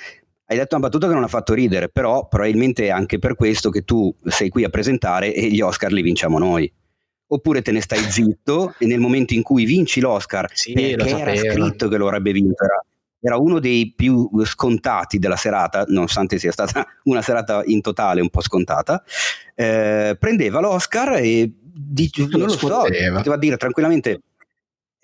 hai detto una battuta che non ha fatto ridere, però probabilmente è anche per questo che tu sei qui a presentare e gli Oscar li vinciamo noi. Oppure te ne stai [LAUGHS] zitto e nel momento in cui vinci l'Oscar, sì, perché era scritto che lo avrebbe vinto, era, era, uno dei più scontati della serata, nonostante sia stata [LAUGHS] una serata in totale un po' scontata, eh, prendeva l'Oscar e di, non lo so, poteva dire tranquillamente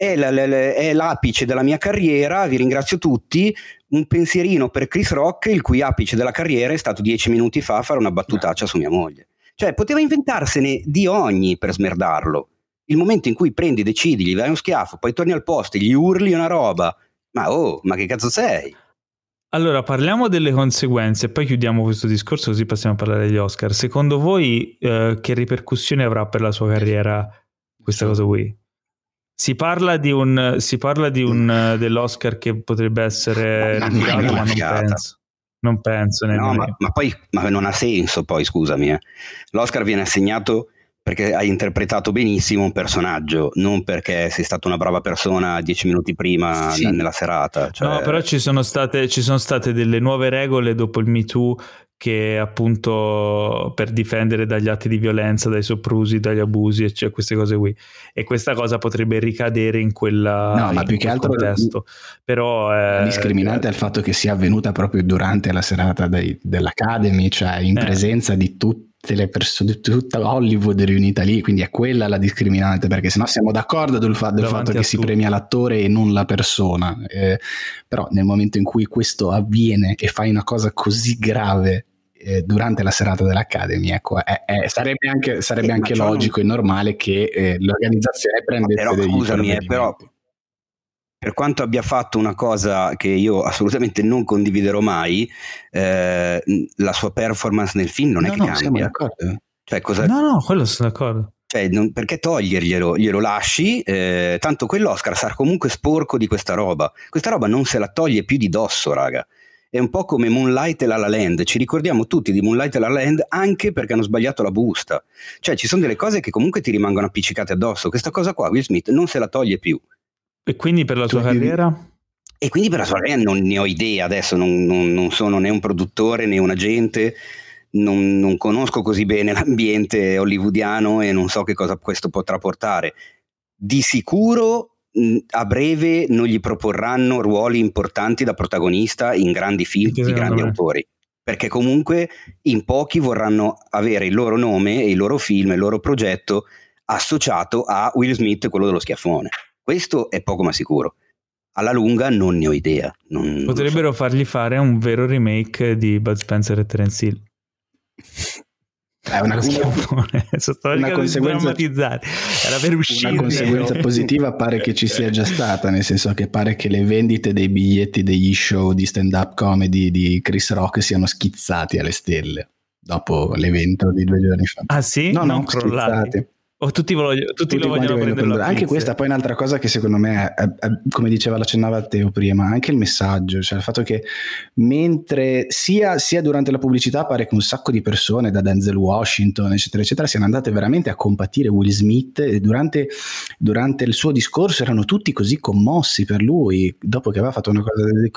è, è, l'apice della mia carriera, vi ringrazio tutti, un pensierino per Chris Rock, il cui apice della carriera è stato dieci minuti fa a fare una battutaccia su mia moglie. Cioè, poteva inventarsene di ogni per smerdarlo. Il momento in cui prendi, decidi, gli dai uno schiaffo, poi torni al posto, gli urli una roba. Ma oh, ma che cazzo sei? Allora, parliamo delle conseguenze, poi chiudiamo questo discorso così passiamo a parlare degli Oscar. Secondo voi eh, che ripercussioni avrà per la sua carriera questa cosa qui? Si parla di un, si parla di un mm. dell'Oscar che potrebbe essere ma, ritirato, ma non penso. Non penso no, ma, ma, poi ma non ha senso, poi scusami. Eh. L'Oscar viene assegnato perché hai interpretato benissimo un personaggio, non perché sei stata una brava persona dieci minuti prima sì. nella serata. Cioè... No, però ci sono, state, ci sono state delle nuove regole dopo il Me Too che appunto per difendere dagli atti di violenza, dai soprusi, dagli abusi, cioè queste cose qui. E questa cosa potrebbe ricadere in quella No, ma più che altro contesto. Però è, discriminante è il fatto che sia avvenuta proprio durante la serata dei, dell'Academy, cioè in eh. presenza di tutti tutte le persone, tutta Hollywood riunita lì, quindi è quella la discriminante, perché sennò siamo d'accordo del, fa- del fatto che si premia l'attore e non la persona, eh, però nel momento in cui questo avviene e fai una cosa così grave eh, durante la serata dell'Academy, ecco, è, è, sarebbe anche, sarebbe eh, anche logico non... e normale che eh, l'organizzazione prendesse però, degli scusami, eh, però per quanto abbia fatto una cosa che io assolutamente non condividerò mai, eh, la sua performance nel film non no, è che no, cambia. Siamo d'accordo. Cioè, cosa... No, no, quello sono d'accordo. Cioè, non, perché toglierglielo? Glielo lasci, eh, tanto quell'Oscar sarà comunque sporco di questa roba. Questa roba non se la toglie più di dosso, raga. È un po' come Moonlight e La La Land. Ci ricordiamo tutti di Moonlight e La La Land anche perché hanno sbagliato la busta. Cioè, ci sono delle cose che comunque ti rimangono appiccicate addosso. Questa cosa qua, Will Smith non se la toglie più. E quindi per la sua carriera? E quindi per la sua carriera non ne ho idea adesso, non, non, non sono né un produttore né un agente, non, non, conosco così bene [LAUGHS] l'ambiente hollywoodiano e non so che cosa questo potrà portare. Di sicuro a breve non gli proporranno ruoli importanti da protagonista in grandi film di grandi me. autori, perché comunque in pochi vorranno avere il loro nome e il loro film, il loro progetto associato a Will Smith, quello dello schiaffone. Questo è poco ma sicuro. Alla lunga non ne ho idea. Non, Potrebbero non so. fargli fare un vero remake di Bud Spencer e Terence Hill. È una, una, [LAUGHS] una conseguenza. [LAUGHS] Una conseguenza positiva pare che ci sia già stata, nel senso che pare che le vendite dei biglietti degli show di stand-up comedy di Chris Rock siano schizzati alle stelle dopo l'evento di due giorni fa. Ah sì? No, no, schizzati. O tutti, voglio, tutti, tutti lo vogliono prendere, prendere. Anche questa poi è un'altra cosa che secondo me, è, è, come diceva, l'accennava Teo prima, anche il messaggio, cioè il fatto che mentre sia, sia, durante la pubblicità pare che un sacco di persone, da Denzel Washington, eccetera, eccetera, siano andate veramente a compatire Will Smith e durante, durante il suo discorso erano tutti così commossi per lui, dopo che aveva fatto una cosa del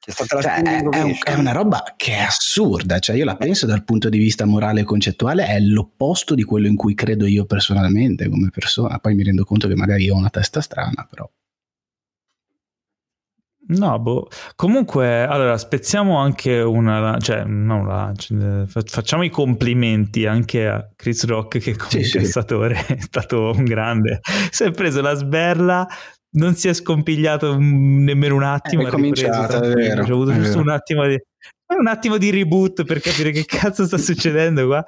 cioè, è, è, un, è, una roba che è assurda, cioè io la penso dal punto di vista morale e concettuale, è l'opposto di quello in cui credo io personalmente come persona, poi mi rendo conto che magari ho una testa strana, però... No, boh. Comunque, allora, spezziamo anche una, cioè, non una, cioè, facciamo i complimenti anche a Chris Rock che come sì, sì. [LAUGHS] è stato un grande. Si è preso la sberla non si è scompigliato nemmeno un attimo. È cominciato, è vero. C'è avuto giusto un attimo, di, un attimo di reboot per capire che cazzo sta succedendo qua.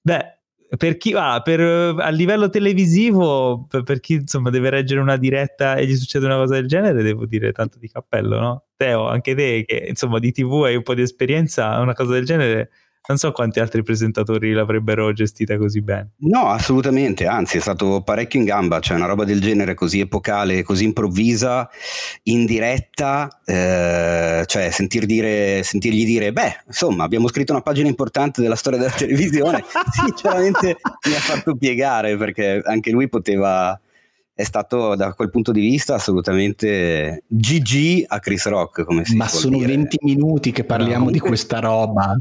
Beh, per chi va, per, a livello televisivo, per, per, chi insomma deve reggere una diretta e gli succede una cosa del genere, devo dire tanto di cappello, no? Teo, anche te che insomma di TV hai un po' di esperienza, una cosa del genere non so quanti altri presentatori l'avrebbero gestita così bene. No, assolutamente, anzi è stato parecchio in gamba, cioè una roba del genere così epocale, così improvvisa, in diretta, eh, cioè sentir dire, sentirgli dire, beh, insomma, abbiamo scritto una pagina importante della storia della televisione, [LAUGHS] sinceramente mi ha fatto piegare perché anche lui poteva è stato da quel punto di vista assolutamente GG a Chris Rock come si Ma sono dire. 20 minuti che parliamo no, di questa roba.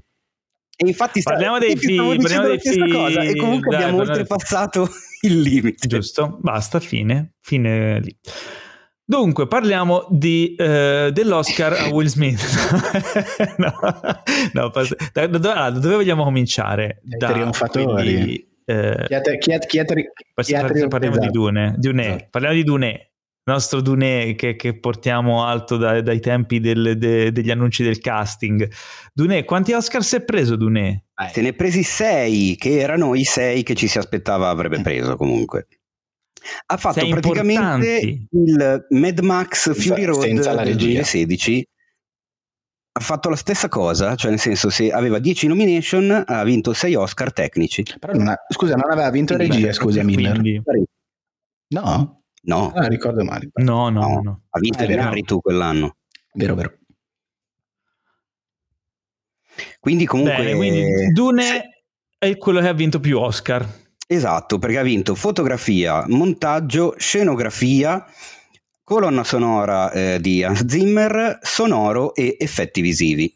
E infatti parliamo dei film, parliamo dei film. Cosa, e comunque Dai, abbiamo oltrepassato [LAUGHS] il limite. Giusto, basta, fine, fine lì. Dunque, parliamo di, uh, dell'Oscar a Will Smith. [LAUGHS] no, no, pass- da, da, da, da, dove vogliamo cominciare? Da, trionfatori. Quindi, eh, chi ha, chi ha, chi ha, chi ha parliamo di Dune, Dune. Esatto. parliamo di Dune nostro Dune che, che portiamo alto da, dai tempi del, de, degli annunci del casting. Dune, quanti Oscar si è preso Dune? Eh, se ne è presi sei, che erano i sei che ci si aspettava avrebbe mm. preso comunque. Ha fatto sei praticamente importanti. il Mad Max Fury Road del 2016 ha fatto la stessa cosa, cioè nel senso se aveva 10 nomination ha vinto 6 Oscar tecnici. Però non ha, scusa, non aveva vinto regia, scusa Miller. Quindi... No? No. Ah, ricordo male. No, no, no. no. Ha vinto eh, il tu quell'anno. Vero, vero. Quindi comunque... Bene, quindi Dune è quello che ha vinto più Oscar. Esatto, perché ha vinto fotografia, montaggio, scenografia, colonna sonora eh, di Hans Zimmer, sonoro e effetti visivi.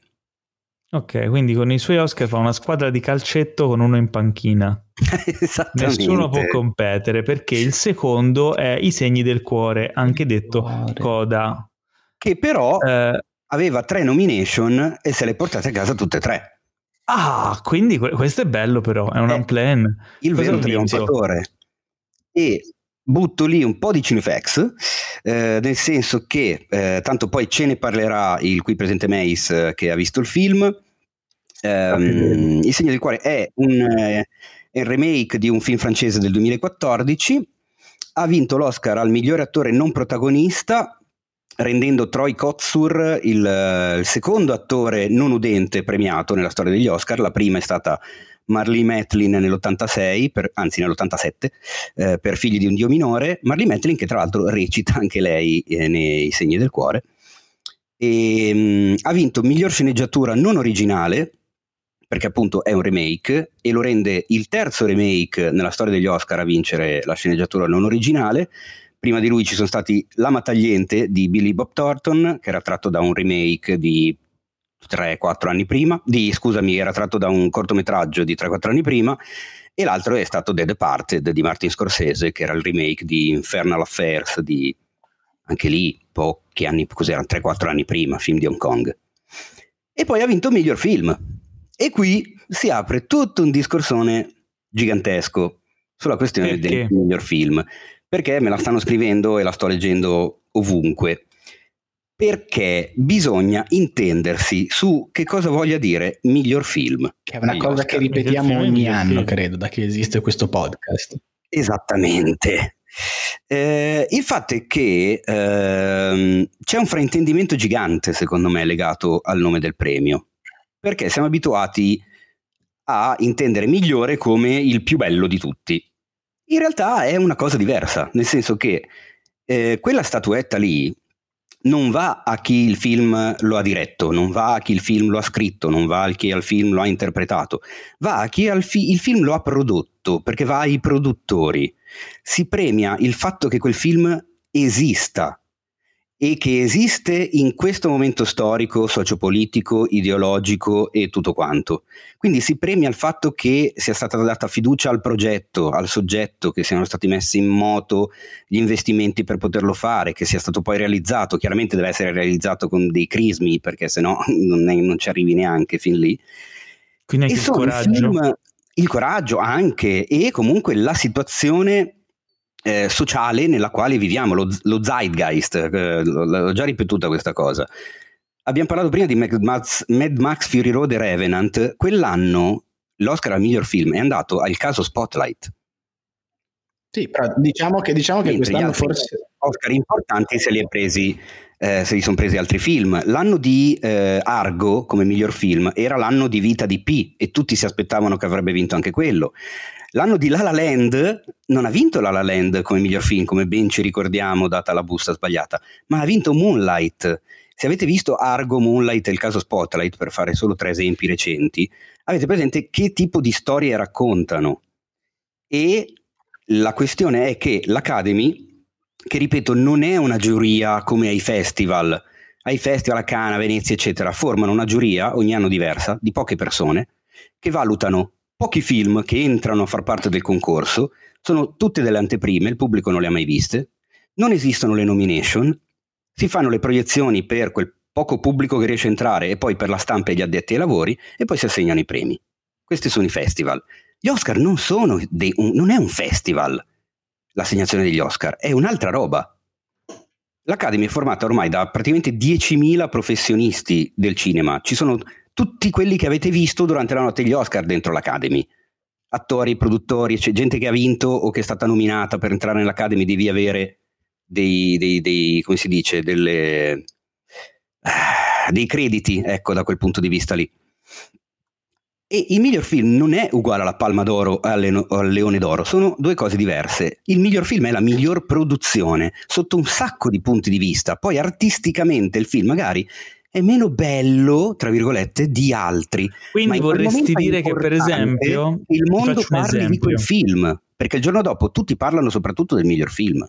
Ok, quindi con i suoi Oscar fa una squadra di calcetto con uno in panchina. [LAUGHS] Nessuno può competere perché il secondo è I segni del cuore, anche detto cuore. Coda. Che però eh, aveva tre nomination e se le portate a casa tutte e tre. Ah, quindi questo è bello però, è un eh, unplan. Il vero trionfatore. E butto lì un po' di Cinefax, eh, nel senso che, eh, tanto poi ce ne parlerà il qui presente Mace che ha visto il film, ehm, Il segno del cuore è un, eh, è un remake di un film francese del 2014, ha vinto l'Oscar al migliore attore non protagonista rendendo Troy Kotsur il, il, secondo attore non udente premiato nella storia degli Oscar. La prima è stata Marlee Matlin nell'86, per, anzi nell'87, eh, per Figli di un Dio minore. Marlee Matlin che tra l'altro recita [LAUGHS] anche lei eh, nei Segni del Cuore. E, mh, mm, ha vinto miglior sceneggiatura non originale, perché appunto è un remake e lo rende il terzo remake nella storia degli Oscar a vincere la sceneggiatura non originale Prima di lui ci sono stati Lama Tagliente di Billy Bob Thornton, che era tratto da un remake di 3-4 anni prima, di, scusami, era tratto da un cortometraggio di 3-4 anni prima, e l'altro è stato The Departed di Martin Scorsese, che era il remake di Infernal Affairs, di, anche lì pochi anni, cos'era, 3-4 anni prima, film di Hong Kong. E poi ha vinto miglior film. E qui si apre tutto un discorsone gigantesco sulla questione Perché? del miglior film perché me la stanno scrivendo e la sto leggendo ovunque. Perché bisogna intendersi su che cosa voglia dire miglior film. Che è una cosa Oscar. che ripetiamo ogni anno, film. credo, da che esiste questo podcast. Esattamente. Eh, il fatto è che eh, c'è un fraintendimento gigante, secondo me, legato al nome del premio, perché siamo abituati a intendere migliore come il più bello di tutti. In realtà è una cosa diversa, nel senso che eh, quella statuetta lì non va a chi il film lo ha diretto, non va a chi il film lo ha scritto, non va a chi il film lo ha interpretato, va a chi fi- il film lo ha prodotto, perché va ai produttori. Si premia il fatto che quel film esista, e che esiste in questo momento storico, sociopolitico, ideologico e tutto quanto. Quindi si premia il fatto che sia stata data fiducia al progetto, al soggetto, che siano stati messi in moto gli investimenti per poterlo fare, che sia stato poi realizzato. Chiaramente deve essere realizzato con dei crismi, perché sennò [LAUGHS] non, non ci arrivi neanche fin lì. Quindi anche il coraggio. Film, il coraggio anche e comunque la situazione eh, sociale nella quale viviamo, lo, lo zeitgeist, eh, l'ho già ripetuta questa cosa. Abbiamo parlato prima di Mad Max, Mad Max Fury Road e Revenant, quell'anno l'Oscar al miglior film è andato al caso Spotlight. Sì, però diciamo che, diciamo che quest'anno forse... Oscar importanti se li, è presi, eh, se li sono presi altri film. L'anno di eh, Argo come miglior film era l'anno di vita di P e tutti si aspettavano che avrebbe vinto anche quello. L'anno di La La Land non ha vinto La La Land come miglior film, come ben ci ricordiamo, data la busta sbagliata, ma ha vinto Moonlight. Se avete visto Argo, Moonlight e il caso Spotlight, per fare solo tre esempi recenti, avete presente che tipo di storie raccontano. E la questione è che l'Academy, che ripeto non è una giuria come ai festival, ai festival a Cana, Venezia, eccetera, formano una giuria ogni anno diversa di poche persone che valutano pochi film che entrano a far parte del concorso, sono tutte delle anteprime, il pubblico non le ha mai viste, non esistono le nomination, si fanno le proiezioni per quel poco pubblico che riesce a entrare e poi per la stampa e gli addetti ai lavori e poi si assegnano i premi. Questi sono i festival. Gli Oscar non sono dei, un, non è un festival l'assegnazione degli Oscar, è un'altra roba. L'Academy è formata ormai da praticamente 10.000 professionisti del cinema, ci sono tutti quelli che avete visto durante la notte degli Oscar dentro l'Academy. Attori, produttori, c'è gente che ha vinto o che è stata nominata per entrare nell'Academy, devi avere dei, dei, dei come si dice, delle, ah, dei crediti, ecco, da quel punto di vista lì. E il miglior film non è uguale alla Palma d'Oro o al Leone d'Oro, sono due cose diverse. Il miglior film è la miglior produzione, sotto un sacco di punti di vista. Poi artisticamente il film magari è meno bello, tra virgolette, di altri. Quindi vorresti dire che, per esempio, il mondo parli di quel film. perché il giorno dopo tutti parlano soprattutto del miglior film.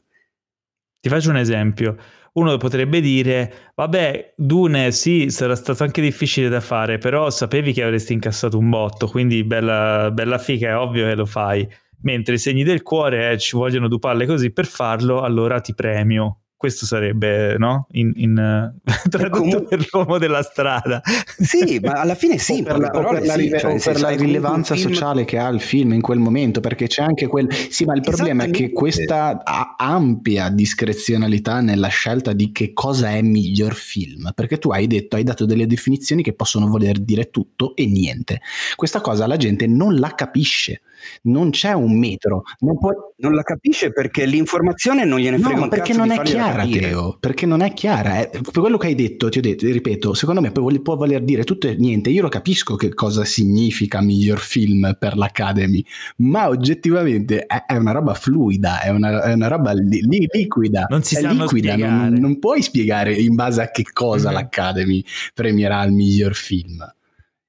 Ti faccio un esempio. Uno potrebbe dire, vabbè, Dune sì, sarà stato anche difficile da fare, però sapevi che avresti incassato un botto, quindi bella, bella figa, è ovvio che lo fai. Mentre i segni del cuore eh, ci vogliono due palle così per farlo, allora ti premio questo sarebbe no? in, in [LAUGHS] tradotto comunque... per l'uomo della strada. Sì ma alla fine [LAUGHS] sì per la, per la, sì, cioè, per la rilevanza film... sociale che ha il film in quel momento perché c'è anche quel sì ma il problema è che questa ampia discrezionalità nella scelta di che cosa è miglior film perché tu hai detto hai dato delle definizioni che possono voler dire tutto e niente. Questa cosa la gente non la capisce non c'è un metro. Non, può... non la capisce perché l'informazione non gliene frega no, un perché non è chiara, Teo. Perché non è chiara. Quello che hai detto, ti ho detto, ripeto, secondo me può, può voler dire tutto e niente. Io lo capisco che cosa significa miglior film per l'Academy, ma oggettivamente è, è una roba fluida, è una, è una roba li, li, liquida. Non si è liquida, non, non, puoi spiegare in base a che cosa mm-hmm. l'Academy premierà il miglior film.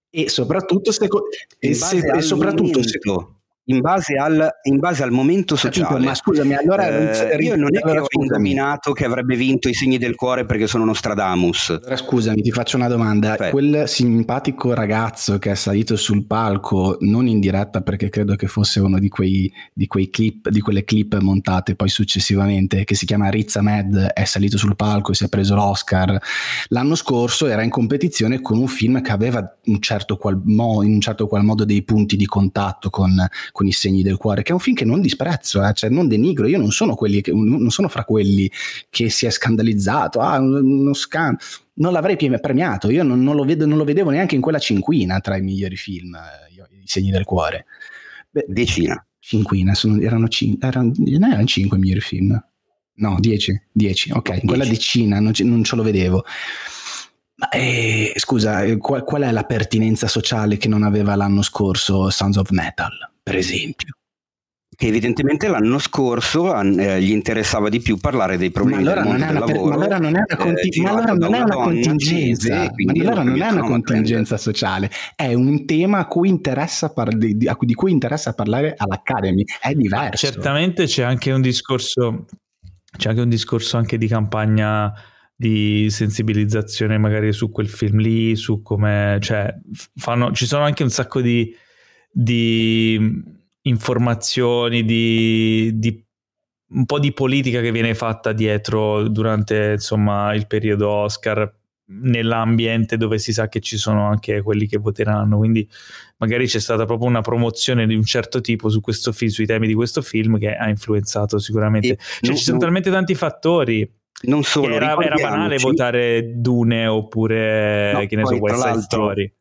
E soprattutto, seco- e, se, e soprattutto secondo in base al, in base al momento sociale. Capito, ma scusami, allora eh, io non è allora, che ho indominato che avrebbe vinto i segni del cuore perché sono Nostradamus. Allora scusami, ti faccio una domanda. Aspetta. Quel simpatico ragazzo che è salito sul palco, non in diretta perché credo che fosse uno di quei, di quei clip, di quelle clip montate poi successivamente, che si chiama Rizza Med, è salito sul palco e si è preso l'Oscar. L'anno scorso era in competizione con un film che aveva un certo qual mo, in un certo qual modo dei punti di contatto con con i segni del cuore, che è un film che non disprezzo, eh, cioè non denigro, io non sono, quelli che, non sono fra quelli che si è scandalizzato, ah, uno scandalo, non l'avrei premiato, io non, non, lo vedo, non, lo vedevo neanche in quella cinquina tra i migliori film, eh, i segni del cuore. Beh, Decina. Cinquina, sono, erano, cin- erano, erano cinque migliori film. No, dieci, dieci, ok, in quella decina non, non ce lo vedevo. Ma, eh, scusa, eh, qual, qual, è la pertinenza sociale che non aveva l'anno scorso Sons of Metal? Per esempio. Che evidentemente l'anno scorso eh, gli interessava di più parlare dei problemi ma allora del mondo del per, lavoro. Ma allora non è una, conti- eh, ma allora non è una contingenza, ma allora non è una contingenza sociale, è un tema a cui interessa par- di, di, di, cui interessa parlare all'Academy, è diverso. Certamente c'è anche un discorso, c'è anche un discorso anche di campagna di sensibilizzazione magari su quel film lì, su come, cioè, fanno, ci sono anche un sacco di di informazioni, di, di, un po' di politica che viene fatta dietro durante insomma, il periodo Oscar nell'ambiente dove si sa che ci sono anche quelli che voteranno. Quindi magari c'è stata proprio una promozione di un certo tipo su questo film sui temi di questo film che ha influenzato sicuramente. Cioè, non, ci sono non, talmente tanti fattori. Non solo era, era banale votare Dune oppure no, che ne so West Side Story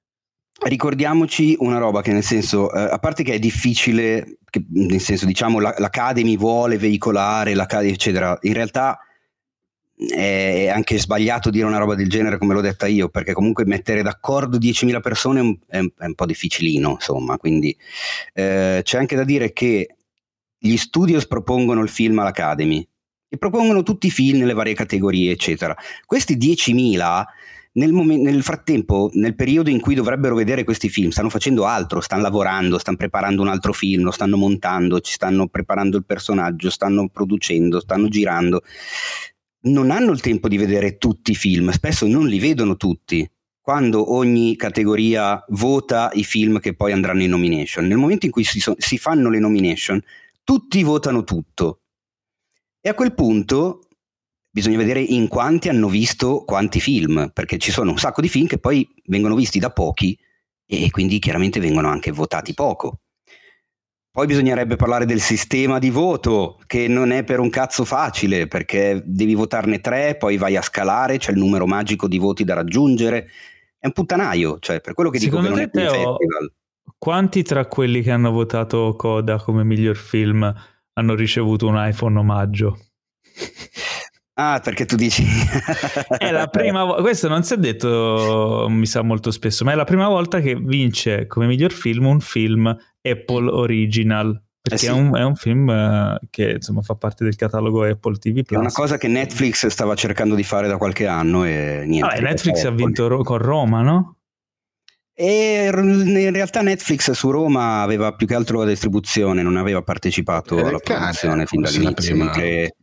ricordiamoci una roba che nel senso, eh, a parte che è difficile, che, nel senso diciamo la, l'Academy vuole veicolare, l'Academy eccetera, in realtà è anche sbagliato dire una roba del genere come l'ho detta io, perché comunque mettere d'accordo 10.000 persone è un, è un, è un po' difficilino, insomma, quindi eh, c'è anche da dire che gli studios propongono il film all'Academy e propongono tutti i film nelle varie categorie, eccetera. Questi 10.000 nel, mom- nel, frattempo, nel periodo in cui dovrebbero vedere questi film, stanno facendo altro, stanno lavorando, stanno preparando un altro film, lo stanno montando, ci stanno preparando il personaggio, stanno producendo, stanno girando. Non hanno il tempo di vedere tutti i film, spesso non li vedono tutti. Quando ogni categoria vota i film che poi andranno in nomination, nel momento in cui si, so- si fanno le nomination, tutti votano tutto. E a quel punto bisogna vedere in quanti hanno visto quanti film, perché ci sono un sacco di film che poi vengono visti da pochi e quindi chiaramente vengono anche votati poco. Poi bisognerebbe parlare del sistema di voto, che non è per un cazzo facile, perché devi votarne tre, poi vai a scalare, c'è il numero magico di voti da raggiungere. È un puttanaio, cioè per quello che Secondo dico che non è un festival. Quanti tra quelli che hanno votato Coda come miglior film hanno ricevuto un iPhone omaggio? [LAUGHS] Ah, perché tu dici... [LAUGHS] è la prima volta, questo non si è detto, mi sa molto spesso, ma è la prima volta che vince come miglior film un film Apple Original. Perché eh sì. è, un, è, un, film uh, che insomma fa parte del catalogo Apple TV Plus. È una cosa che Netflix stava cercando di fare da qualche anno e niente. Vabbè, Netflix ha vinto ro- con Roma, no? E in realtà Netflix su Roma aveva più che altro la distribuzione, non aveva partecipato alla produzione fin dall'inizio. Mentre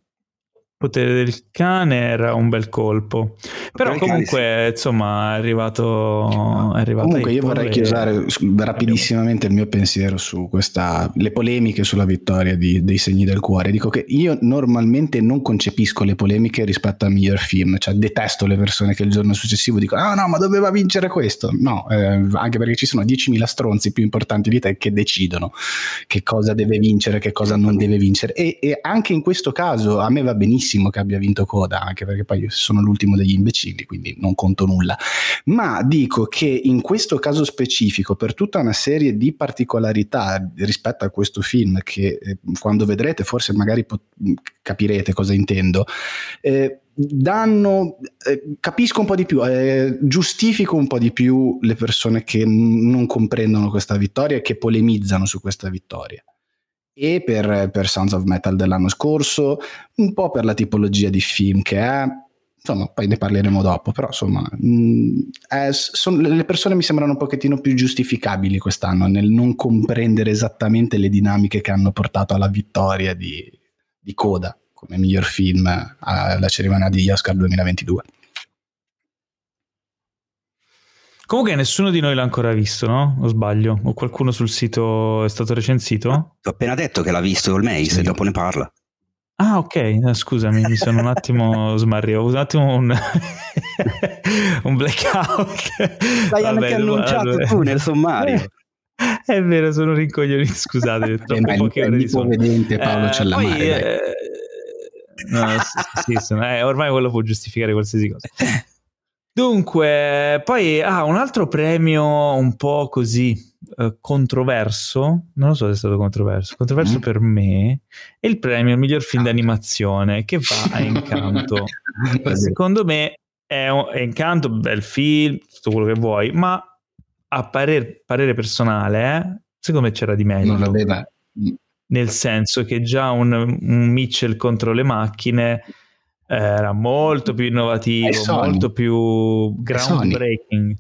potere del cane era un bel colpo. Però comunque, cane, sì. insomma, è arrivato. È arrivato comunque, io vorrei e... chiusare rapidissimamente il mio pensiero su questa. le polemiche sulla vittoria di, dei segni del cuore. Dico che io normalmente non concepisco le polemiche rispetto al miglior film, cioè detesto le persone che il giorno successivo dicono: Ah, no, ma doveva vincere questo. No, eh, anche perché ci sono 10.000 stronzi più importanti di te che decidono che cosa deve vincere, che cosa non deve vincere. E, e anche in questo caso a me va benissimo benissimo che abbia vinto Coda, anche perché poi io sono l'ultimo degli imbecilli, quindi non conto nulla. Ma dico che in questo caso specifico, per tutta una serie di particolarità rispetto a questo film, che eh, quando vedrete forse magari pot- capirete cosa intendo, eh, danno, eh, capisco un po' di più, eh, giustifico un po' di più le persone che non comprendono questa vittoria e che polemizzano su questa vittoria e per, per Sounds of Metal dell'anno scorso, un po' per la tipologia di film che è, insomma, poi ne parleremo dopo, però insomma, mh, mm, è, son, le persone mi sembrano un pochettino più giustificabili quest'anno nel non comprendere esattamente le dinamiche che hanno portato alla vittoria di, di Coda come miglior film alla cerimonia di Oscar 2022. Comunque nessuno di noi l'ha ancora visto, no? O sbaglio? O qualcuno sul sito è stato recensito? Ti ho appena detto che l'ha visto il Mace sì. e dopo ne parla. Ah, ok, scusami, mi sono un attimo [LAUGHS] smarrito, ho avuto un attimo un, [LAUGHS] un blackout. L'hai Vabbè, anche annunciato allora. tu nel sommario. [LAUGHS] È vero, sono rincoglionito, scusate, troppo eh, poche ore di sonno. Paolo eh, Cellamare, poi, eh, no, sì, sì, eh, ormai quello può giustificare qualsiasi cosa. Dunque, poi ah, un altro premio un po' così eh, controverso, non lo so se è stato controverso, controverso mm. per me, è il premio miglior film d'animazione che va a [LAUGHS] Incanto. Secondo me è, un, è Incanto, bel film, tutto quello che vuoi, ma a parer, parere personale, eh, secondo me c'era di meglio. Nel senso che già un, un Mitchell contro le macchine era molto più innovativo, molto più groundbreaking.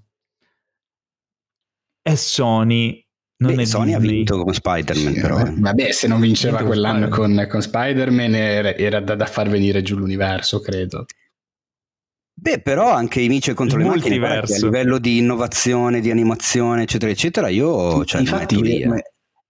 È Sony. Non Beh, è Sony Disney. ha vinto come Spider-Man, sì, però. Eh. Vabbè, se non vinceva quell'anno Spider-Man. Con, con, Spider-Man era, era da, da, far venire giù l'universo, credo. Beh, però anche i Mice contro Il le macchine a livello di innovazione, di animazione, eccetera, eccetera, io cioè, Infatti,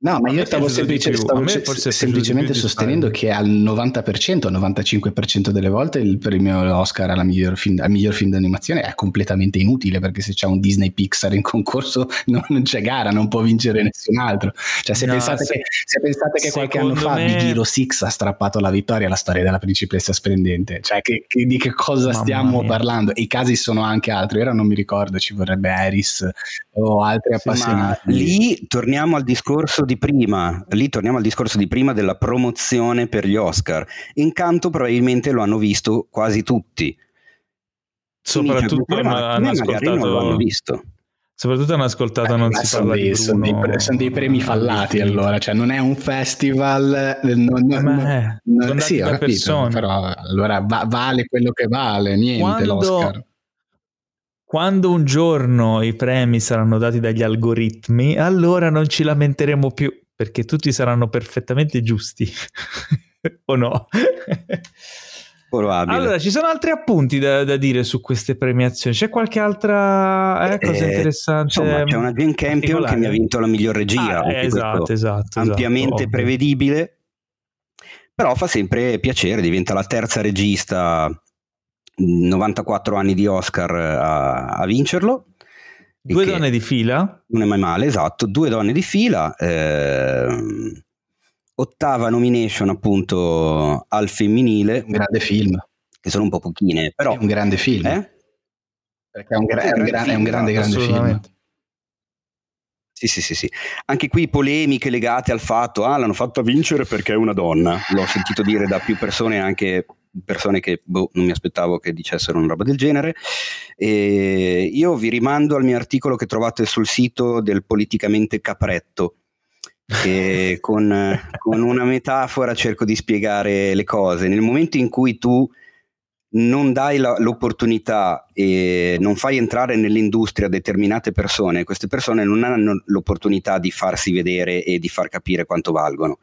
No, ma io stavo, semplice, stavo se, semplicemente sostenendo che al 90%, 95% delle volte il premio Oscar al miglior, film, al miglior film d'animazione è completamente inutile perché se c'è un Disney Pixar in concorso [LAUGHS] non, non c'è gara, non può vincere nessun altro. Cioè, se no, pensate se, che, se pensate che qualche anno fa me... Big Hero 6 ha strappato la vittoria alla storia della principessa splendente, cioè che, che, di che cosa Mamma stiamo mia. parlando? E i casi sono anche altri, ora non mi ricordo, ci vorrebbe Harris o altri sì, appassionati. lì torniamo al discorso di di prima, lì torniamo al discorso di prima della promozione per gli Oscar. Incanto probabilmente lo hanno visto quasi tutti. Soprattutto ma, hanno ascoltato... non lo hanno visto. Soprattutto hanno ascoltato eh, Non si parla dei, di sono dei, sono dei, premi fallati allora, cioè non è un festival, non, non, non, non sì, ho capito, persone. però allora va, vale quello che vale, niente Quando... l'Oscar quando un giorno i premi saranno dati dagli algoritmi, allora non ci lamenteremo più perché tutti saranno perfettamente giusti. [LAUGHS] o no? Probabile. Allora, ci sono altri appunti da, da, dire su queste premiazioni? C'è qualche altra eh, cosa eh, interessante? Insomma, c'è una Jane Campion che mi ha vinto la miglior regia. Ah, esatto, esatto. Ampiamente esatto, prevedibile, però fa sempre piacere, diventa la terza regista 94 anni di Oscar a, a vincerlo. Due donne di fila? Non è mai male, esatto, due donne di fila. Eh, ottava nomination appunto al femminile. Un grande film. Che sono un po' pochine, però... È un grande film. Eh? Perché è un, gra- è un, gra- è un grande, grande film. Sì, sì, sì, sì. Anche qui polemiche legate al fatto, ah, l'hanno fatta vincere perché è una donna. L'ho sentito dire da più persone anche persone che boh, non mi aspettavo che dicessero una roba del genere. E io vi rimando al mio articolo che trovate sul sito del politicamente capretto. E [LAUGHS] con, con una metafora cerco di spiegare le cose. Nel momento in cui tu non dai la, l'opportunità e non fai entrare nell'industria determinate persone, queste persone non hanno l'opportunità di farsi vedere e di far capire quanto valgono.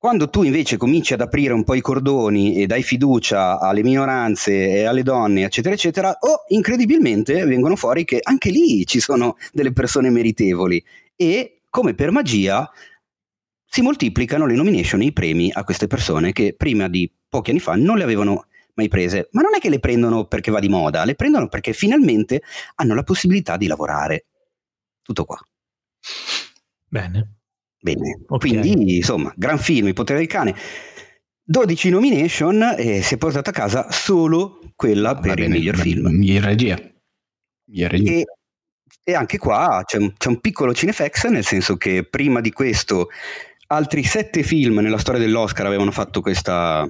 Quando tu invece cominci ad aprire un po' i cordoni e dai fiducia alle minoranze e alle donne, eccetera, eccetera, oh, incredibilmente vengono fuori che anche lì ci sono delle persone meritevoli e, come per magia, si moltiplicano le nomination e i premi a queste persone che prima di pochi anni fa non le avevano mai prese. Ma non è che le prendono perché va di moda, le prendono perché finalmente hanno la possibilità di lavorare. Tutto qua. Bene. Bene, okay. quindi insomma, gran film, Il potere del cane. 12 nomination e si è portata a casa solo quella no, per bene, il miglior film. Miglior regia. Miglior regia. E, e, anche qua c'è un, c'è un piccolo cinefex, nel senso che prima di questo altri sette film nella storia dell'Oscar avevano fatto questa,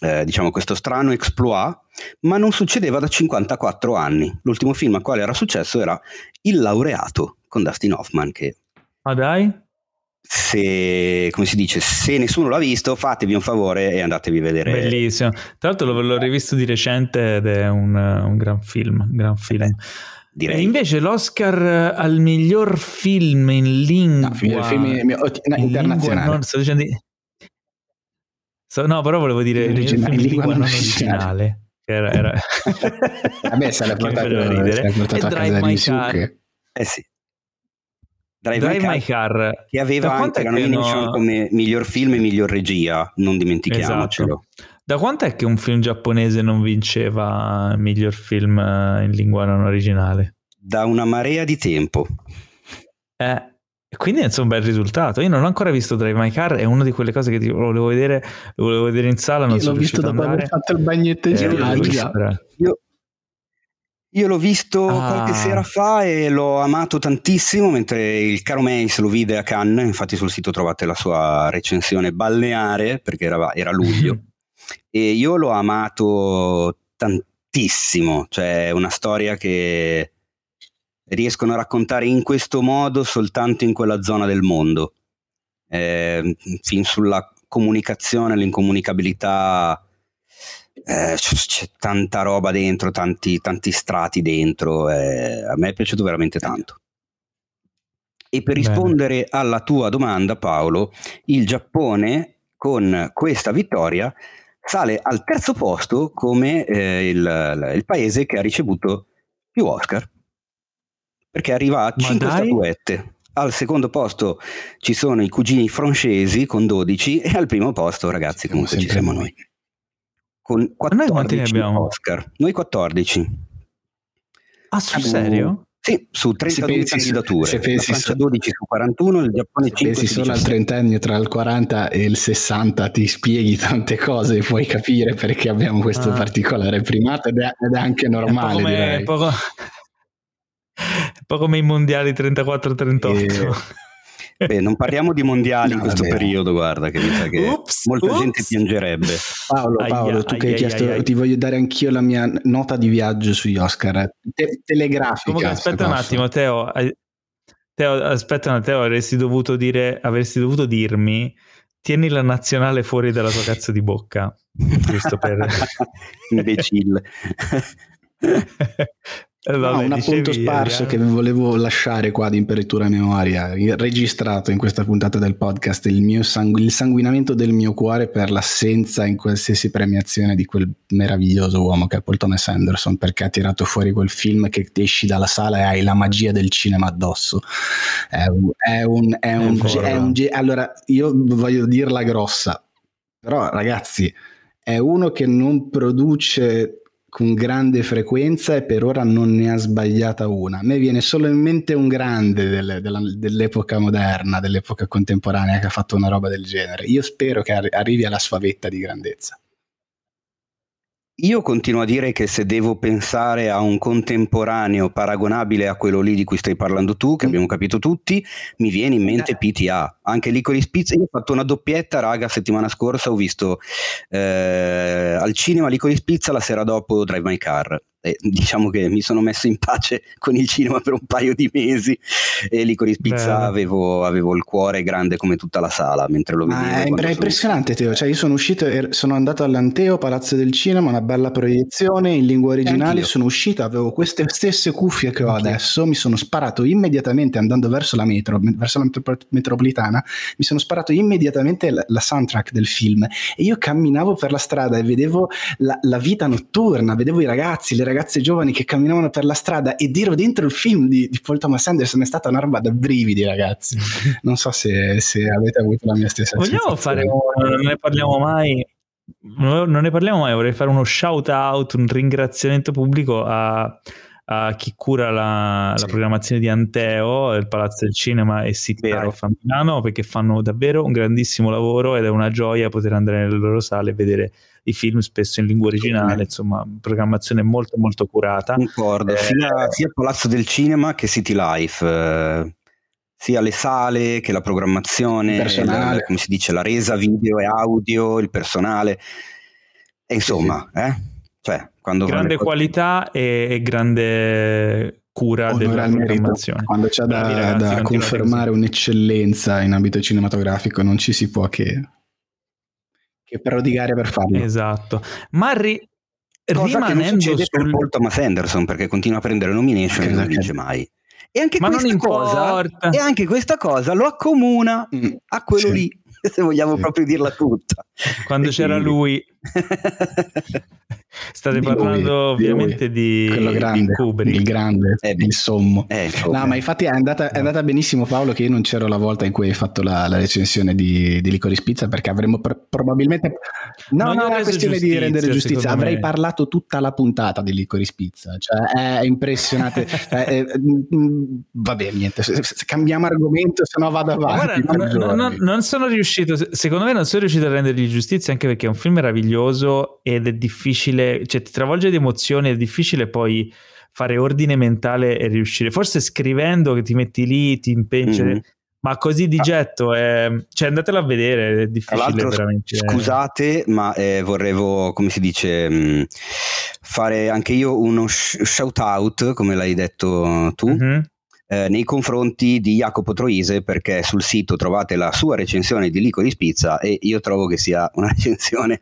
eh, diciamo, questo strano exploit, ma non succedeva da 54 anni. L'ultimo film al quale era successo era Il laureato con Dustin Hoffman, che... Ah dai? Se, come si dice, se nessuno l'ha visto, fatevi un favore e andatevi a vedere. Bellissimo. Tra l'altro l'ho rivisto di recente ed è un, un gran film. Un gran film. Eh, e invece l'Oscar al miglior film in lingua, no, film in, in, internazionale. Lingua, no, sto dicendo di... so, no, però volevo dire in, film in, lingua, non originale. Era, era... [LAUGHS] a me se l'ha portato, ridere. portato a casa di Sucche. Eh sì. Drive, Drive My, Car, Car, che aveva anche la nomination no... come miglior film e miglior regia, non dimentichiamocelo. Esatto. Da quanto è che un film giapponese non vinceva miglior film eh, in lingua non originale? Da una marea di tempo. Eh, quindi è un bel risultato. Io non ho ancora visto Drive My Car, è una di quelle cose che ti volevo vedere, volevo vedere in sala, non Io sono l'ho visto dopo aver fatto il bagnetto in eh, Io, io l'ho visto ah. qualche sera fa e l'ho amato tantissimo, mentre il caro Mace lo vide a Cannes, infatti sul sito trovate la sua recensione balneare, perché era, era luglio, [LAUGHS] e io l'ho amato tantissimo, cioè una storia che riescono a raccontare in questo modo soltanto in quella zona del mondo. Eh, fin sulla comunicazione, l'incomunicabilità eh, c'è tanta roba dentro, tanti, tanti strati dentro, eh, a me è piaciuto veramente tanto. E per Bene. rispondere alla tua domanda, Paolo, il Giappone con questa vittoria sale al terzo posto come eh, il, il, paese che ha ricevuto più Oscar, perché arriva a 5 statuette. Al secondo posto ci sono i cugini francesi con 12 e al primo posto, ragazzi, comunque ci siamo noi con 14 Oscar. Noi 14. Ah, sul serio? Sì, su 32 pensi, candidature. Se pensi la Francia 12 su 41, il Giappone 5 pensi solo al trentennio tra il 40 e il 60 ti spieghi tante cose e puoi capire perché abbiamo questo ah. particolare primato ed è, ed è anche normale, è come, direi. È poco, è [LAUGHS] poco come i mondiali 34-38. E... Beh, non parliamo di mondiali no, in questo vabbè. periodo, guarda, che mi sa che ups, molta ups. gente piangerebbe. Paolo, Paolo, aia, tu che hai chiesto, aia, ti voglio dare anch'io la mia nota di viaggio sugli Oscar, te- telegrafica. Comunque, aspetta un attimo, Teo, Teo, aspetta, Teo, avresti dovuto dire, avresti dovuto dirmi, tieni la nazionale fuori dalla tua cazzo di bocca, giusto per... [LAUGHS] Imbecille. [LAUGHS] [LAUGHS] Eh, vabbè, no, un appunto sparso che volevo lasciare qua di imperitura memoria, registrato in questa puntata del podcast, il, mio sangu- il sanguinamento del mio cuore per l'assenza in qualsiasi premiazione di quel meraviglioso uomo che è Paul Thomas Anderson, perché ha tirato fuori quel film che esci dalla sala e hai la magia del cinema addosso. È un, è un, è un, è un allora, io voglio dirla grossa, però ragazzi, è uno che non produce con grande frequenza e per ora non ne ha sbagliata una. A me viene solo in mente un grande delle, della, dell'epoca moderna, dell'epoca contemporanea che ha fatto una roba del genere. Io spero che arrivi alla sua vetta di grandezza. Io continuo a dire che se devo pensare a un contemporaneo paragonabile a quello lì di cui stai parlando tu, che mm. abbiamo capito tutti, mi viene in mente PTA. Anche Licorice Pizza, io ho fatto una doppietta, raga, settimana scorsa ho visto eh, al cinema Licorice Pizza, la sera dopo Drive My Car. Eh, diciamo che mi sono messo in pace con il cinema per un paio di mesi. E lì con il Pizza avevo, avevo, il cuore grande come tutta la sala mentre lo vedevo. è impressionante Teo, cioè io sono uscito, sono andato all'Anteo, Palazzo del Cinema, una bella proiezione in lingua originale, sono uscito, avevo queste stesse cuffie che ho Anch'io. adesso, mi sono sparato immediatamente andando verso la metro, verso la metropolitana, mi sono sparato immediatamente la, la soundtrack del film. E io camminavo per la strada e vedevo la, la vita notturna, vedevo i ragazzi, le ragazze giovani che camminavano per la strada ed ero dentro il film di, di Paul Thomas Anderson, è stata una roba da brividi ragazzi, [LAUGHS] non so se, se avete avuto la mia stessa Vogliamo fare, non ne parliamo mai, non ne parliamo mai, vorrei fare uno shout out, un ringraziamento pubblico a a chi cura la, sì. la, programmazione di Anteo, il Palazzo del Cinema e Sittaro a Milano perché fanno davvero un grandissimo lavoro ed è una gioia poter andare nelle loro sale e vedere i film spesso in lingua originale, insomma, programmazione molto molto curata. Concordo, eh, sia, sia, il Palazzo del Cinema che City Life. Eh, sia le sale che la programmazione, personale. La, come si dice, la resa video e audio, il personale. E insomma, sì, sì. Eh? Cioè, grande qualità e, e grande cura della programmazione. Quando c'è da, ragazzi, da confermare un'eccellenza in ambito cinematografico non ci si può che, che prodigare per farlo. Esatto. Ma ri- Cosa rimanendo che non sul... per Paul Thomas Anderson perché continua a prendere nomination e non vince mai. E anche, Ma questa cosa, e anche questa cosa lo accomuna mm, a quello sì. lì, [LAUGHS] se vogliamo sì. proprio dirla tutta. Quando e c'era quindi... lui [LAUGHS] [LAUGHS] State di parlando lui, ovviamente di, quello grande, di Kubrick. il grande, eh, il sommo. Eh, no, ma infatti è andata, è andata, benissimo Paolo che io non c'ero la volta in cui hai fatto la, la recensione di, di Licorice Pizza perché avremmo pr- probabilmente... No, non, è una questione di rendere giustizia, avrei me. parlato tutta la puntata di Licorice Pizza, cioè è impressionante. [LAUGHS] cioè, è, mm, mm, vabbè, niente, se, se cambiamo argomento se no vado avanti. Guarda, non, non, non sono riuscito, secondo me non sono riuscito a rendergli giustizia anche perché è un film meraviglioso ed è difficile difficile, cioè ti travolge di emozioni, è difficile poi fare ordine mentale e riuscire, forse scrivendo che ti metti lì, ti impegni, mm-hmm. ma così di getto, è, cioè andatela a vedere, è difficile veramente. Scusate, ma eh, vorrevo, come si dice, mh, mm, fare anche io uno sh- shout out, come l'hai detto tu. Mm-hmm. Eh, nei confronti di Jacopo Troise perché sul sito trovate la sua recensione di Lico di Spizza e io trovo che sia una [LAUGHS] recensione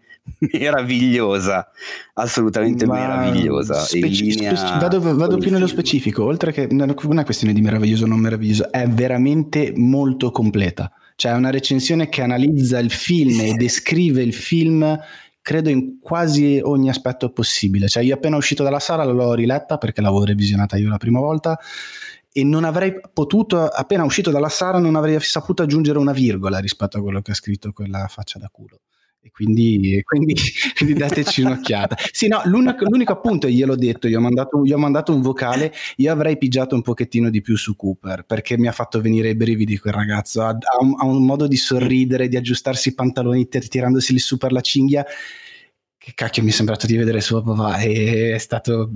meravigliosa, assolutamente Ma meravigliosa. Speci- linea... vado, vado più nello specifico, oltre che non è una questione di meraviglioso o non meraviglioso, è veramente molto completa. Cioè è una recensione che analizza il film e descrive il film credo in quasi ogni aspetto possibile. Cioè io appena uscito dalla sala l'ho riletta perché l'avevo revisionata io la prima volta e non avrei potuto, appena uscito dalla sala, non avrei saputo aggiungere una virgola rispetto a quello che ha scritto quella faccia da culo. E quindi, quindi, [LAUGHS] quindi dateci un'occhiata. Sì, no, l'unico, l'unico appunto, gliel'ho detto, gli ho, mandato, gli ho, mandato, un vocale, io avrei pigiato un pochettino di più su Cooper, perché mi ha fatto venire i brividi quel ragazzo, ha, ha, un, ha un, modo di sorridere, di aggiustarsi i pantaloni tirandosi su per la cinghia, che cacchio mi è sembrato di vedere suo papà e è stato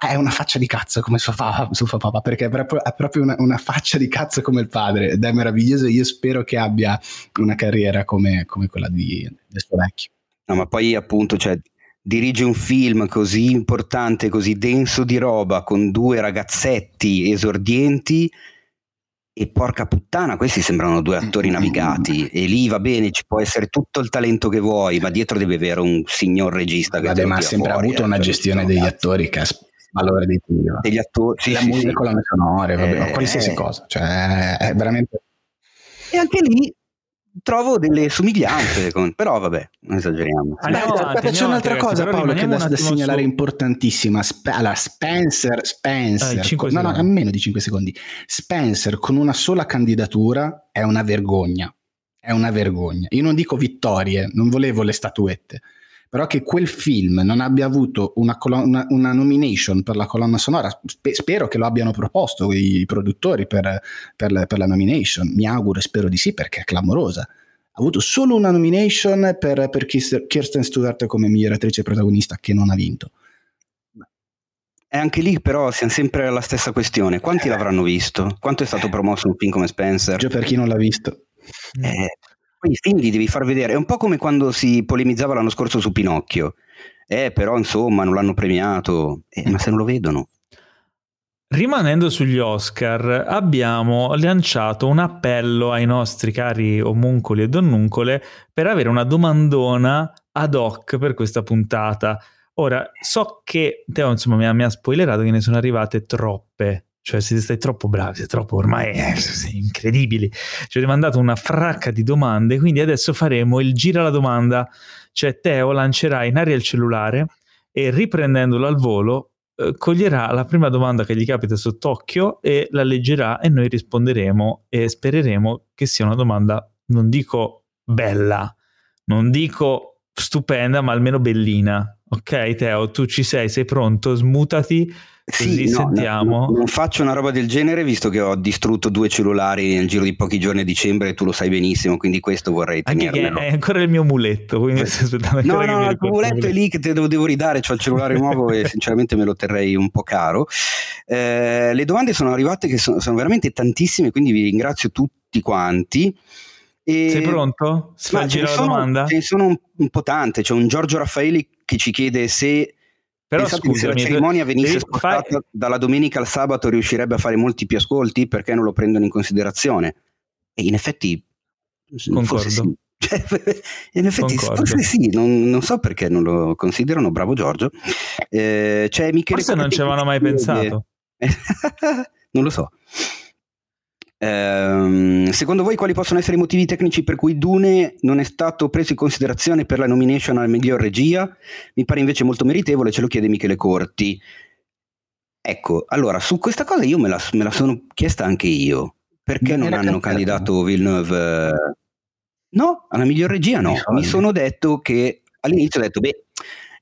è una faccia di cazzo come suo papà, suo papà perché è proprio, è proprio una, una, faccia di cazzo come il padre ed è meraviglioso. Io spero che abbia una carriera come, come quella di, del suo vecchio. No ma poi appunto cioè, dirige un film così importante così denso di roba con due ragazzetti esordienti e porca puttana, questi sembrano due attori navigati e lì va bene, ci può essere tutto il talento che vuoi, ma dietro deve avere un signor regista che Vabbè, ma ha sempre fuori, avuto eh, una gestione degli cazzo. attori che ha valore di Dio. Degli attori, sì, la sì, musica, sì. colonne sonore, vabbè, eh, qualsiasi eh. cosa, cioè è veramente e anche lì trovo delle somiglianze, con... però vabbè, non esageriamo. Andiamo Beh, avanti, c'è un'altra cosa, Paolo, che da, da segnalare su... importantissima. Sp- allora, Spencer, Spencer, eh, no, no, a meno di 5 secondi. Spencer con una sola candidatura è una vergogna. È una vergogna. Io non dico vittorie, non volevo le statuette però che quel film non abbia avuto una, colonna, una nomination per la colonna sonora, spe- spero che lo abbiano proposto i produttori per, per, per, la nomination, mi auguro e spero di sì perché è clamorosa. Ha avuto solo una nomination per, per Kirsten Stewart come miglior attrice protagonista che non ha vinto. E anche lì però siamo sempre alla stessa questione. Quanti l'avranno visto? Quanto è stato promosso un film come Spencer? Già per chi non l'ha visto. Eh, poi i film li devi far vedere, è un po' come quando si polemizzava l'anno scorso su Pinocchio. Eh, però insomma non l'hanno premiato. Eh, ma se non lo vedono. Rimanendo sugli Oscar, abbiamo lanciato un appello ai nostri cari omuncoli e donnuncole per avere una domandona ad hoc per questa puntata. Ora, so che Teo insomma mi ha, mi ha spoilerato che ne sono arrivate troppe cioè siete stati troppo bravi, siete troppo ormai eh, [LAUGHS] incredibili. Ci avete mandato una fracca di domande, quindi adesso faremo il gira la domanda, cioè Teo lancerà in aria il cellulare e riprendendolo al volo eh, coglierà la prima domanda che gli capita sott'occhio e la leggerà e noi risponderemo e spereremo che sia una domanda, non dico bella, non dico stupenda, ma almeno bellina. Ok, Teo, tu ci sei, sei pronto? Smutati Così sì, no, sentiamo. No, non faccio una roba del genere visto che ho distrutto due cellulari nel giro di pochi giorni a dicembre e tu lo sai benissimo, quindi questo vorrei tenermelo. è ancora il mio muletto, quindi No, no, il tuo muletto è lì che te lo devo ridare, ho il cellulare nuovo e sinceramente me lo terrei un po' caro. Eh, le domande sono arrivate che sono, sono, veramente tantissime, quindi vi ringrazio tutti quanti. E... Sei pronto? Si fa la domanda? Ce ne sono un, un po' tante, c'è un Giorgio Raffaeli che ci chiede se però scusami, se la cerimonia venisse spostata fai... dalla domenica al sabato riuscirebbe a fare molti più ascolti perché non lo prendono in considerazione. E in effetti concordo. Sì. [LAUGHS] Cioè, in effetti concordo. forse sì, non, non, so perché non lo considerano, bravo Giorgio. Eh, c'è Michele forse non ci avevano mai pensato. [LAUGHS] non lo so. Ehm, secondo voi quali possono essere i motivi tecnici per cui Dune non è stato preso in considerazione per la nomination alla miglior regia? Mi pare invece molto meritevole, ce lo chiede Michele Corti. Ecco, allora su questa cosa io me la, me la sono chiesta anche io. Perché non, non hanno candidato Villeneuve? No, alla miglior regia no. Mi sono detto che all'inizio ho detto, beh,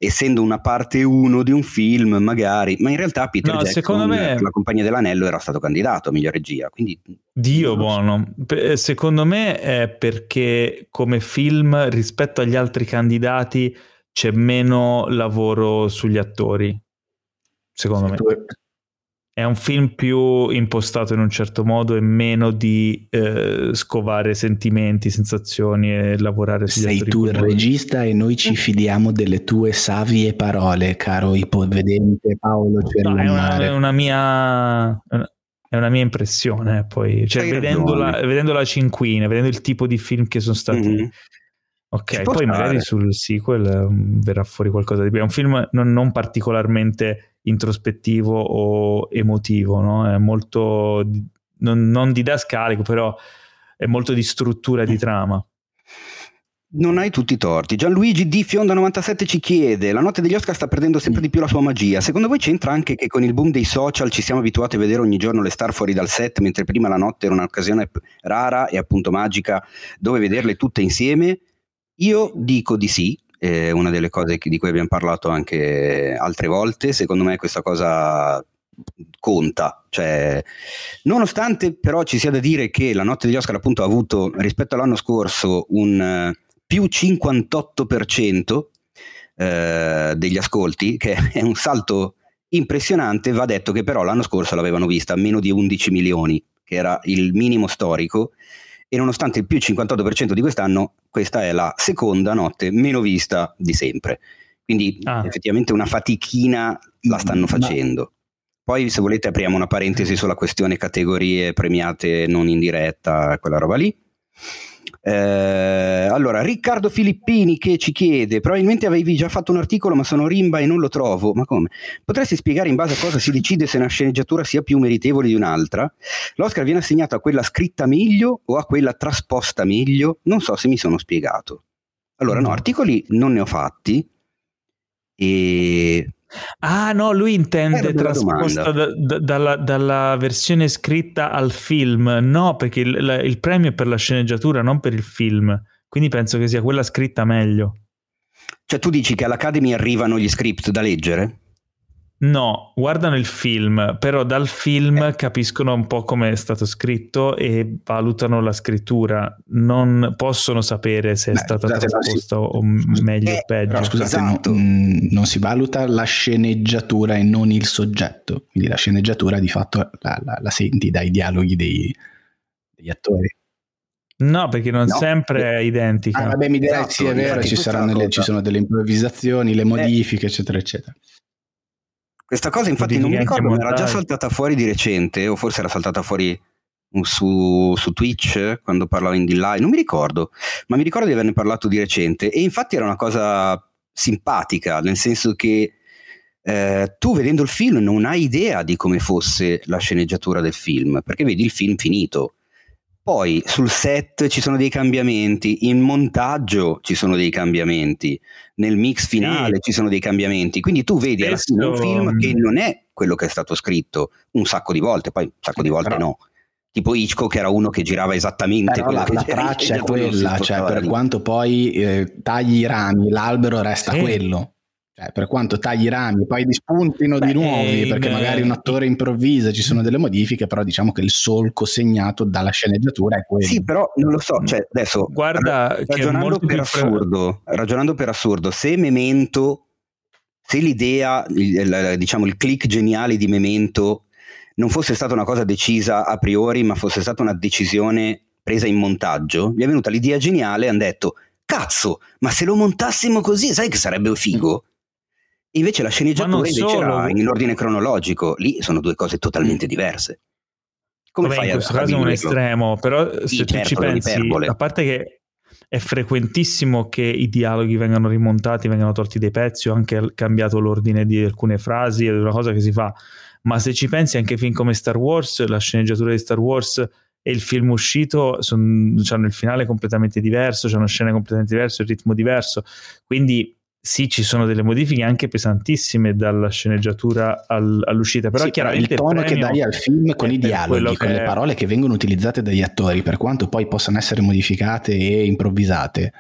essendo una parte 1 di un film, magari, ma in realtà Peter no, Jackson, me... la compagnia dell'anello, era stato candidato a miglior regia. Quindi, Dio buono. So. Secondo me è perché come film rispetto agli altri candidati c'è meno lavoro sugli attori. Secondo me è un film più impostato in un certo modo e meno di eh, scovare sentimenti, sensazioni e lavorare sugli Sei tu il regista e noi ci fidiamo delle tue savie parole, caro ipovedente Paolo no, è, una, è una mia è una mia impressione poi cioè, vedendo, la, vedendo la cinquina vedendo il tipo di film che sono stati mm-hmm. ok poi magari sul sequel um, verrà fuori qualcosa di più. È un film non, non particolarmente introspettivo o emotivo, no? È molto, non, non didascalico, però è molto di struttura di trama. Non hai tutti i torti. Gianluigi D. Fionda 97 ci chiede: La notte degli Oscar sta perdendo sempre di più la sua magia. Secondo voi c'entra anche che con il boom dei social ci siamo abituati a vedere ogni giorno le star fuori dal set, mentre prima la notte era un'occasione rara e appunto magica dove vederle tutte insieme? Io dico di sì, è una delle cose di cui abbiamo parlato anche altre volte. Secondo me questa cosa conta, cioè, nonostante però ci sia da dire che la notte degli Oscar appunto ha avuto rispetto all'anno scorso un uh, più 58% eh, degli ascolti, che è un salto impressionante, va detto che però l'anno scorso l'avevano vista a meno di 11 milioni, che era il minimo storico, e nonostante il più 58% di quest'anno, questa è la seconda notte meno vista di sempre. Quindi ah. effettivamente una fatichina la stanno facendo. Poi se volete apriamo una parentesi sulla questione categorie premiate non in diretta, quella roba lì. Eh, allora, Riccardo Filippini che ci chiede: Probabilmente avevi già fatto un articolo, ma sono rimba e non lo trovo. Ma come? Potresti spiegare in base a cosa si decide se una sceneggiatura sia più meritevole di un'altra? L'Oscar viene assegnato a quella scritta meglio o a quella trasposta meglio? Non so se mi sono spiegato. Allora, no, articoli non ne ho fatti. E Ah no, lui intende trasposta da, da, dalla, dalla, versione scritta al film, no, perché il, la, il, premio è per la sceneggiatura, non per il film, quindi penso che sia quella scritta meglio. Cioè tu dici che all'Academy arrivano gli script da leggere? No, guardano il film, però dal film eh. capiscono un po' come è stato scritto e valutano la scrittura. Non possono sapere se è Beh, stata scusate, trasposta o meglio eh, o peggio. Però, scusate, esatto. non, non, si valuta la sceneggiatura e non il soggetto. Quindi la sceneggiatura di fatto la, la, la senti dai dialoghi dei, degli attori. No, perché non No. sempre è identica. Ah, vabbè, mi direi Esatto, sì, è vero, ci, le- ci sono delle improvvisazioni, le modifiche, eccetera, eccetera. Questa cosa infatti non mi ricordo, mi era già saltata fuori di recente, o forse era saltata fuori su, su Twitch quando parlavo in D-Live, non mi ricordo, ma mi ricordo di averne parlato di recente e infatti era una cosa simpatica, nel senso che eh, tu vedendo il film non hai idea di come fosse la sceneggiatura del film, perché vedi il film finito. Poi sul set ci sono dei cambiamenti, in montaggio ci sono dei cambiamenti, nel mix finale ci sono dei cambiamenti, quindi tu vedi alla fine un film che non è quello che è stato scritto un sacco di volte, poi un sacco di volte Però- no. Tipo Hitchcock era uno che girava esattamente Però quello la, che la traccia è quella, cioè per lì. quanto poi eh, tagli i rami, l'albero resta Sì. quello. Cioè, per quanto tagli i rami, poi dispuntino Beh, di nuovi, perché magari un attore improvvisa, ci sono delle modifiche, però diciamo che il solco segnato dalla sceneggiatura è quello. Sì, però non lo so, cioè adesso Guarda ragionando per assurdo, ragionando per assurdo, se Memento, se l'idea, il, il- diciamo il click geniale di Memento non fosse stata una cosa decisa a priori, ma fosse stata una decisione presa in montaggio, gli è venuta l'idea geniale e hanno detto cazzo, ma se lo montassimo così, sai che sarebbe figo? Invece la sceneggiatura invece solo. in ordine cronologico, lì sono due cose totalmente diverse. Come Vabbè, fai in questo a caso è un estremo, però se Sì, tu certo, ci pensi, a parte che è frequentissimo che i dialoghi vengano rimontati, vengano tolti dei pezzi o anche cambiato l'ordine di alcune frasi, è una cosa che si fa. Ma se ci pensi anche film come Star Wars, la sceneggiatura di Star Wars e il film uscito son- hanno il finale completamente diverso, hanno scene completamente diverse, il ritmo diverso. Quindi sì, ci sono delle modifiche anche pesantissime dalla sceneggiatura al- all'uscita, però Sì, chiaramente il tono che premio dai al film con i dialoghi, con che le è. parole che vengono utilizzate dagli attori, per quanto poi possano essere modificate e improvvisate,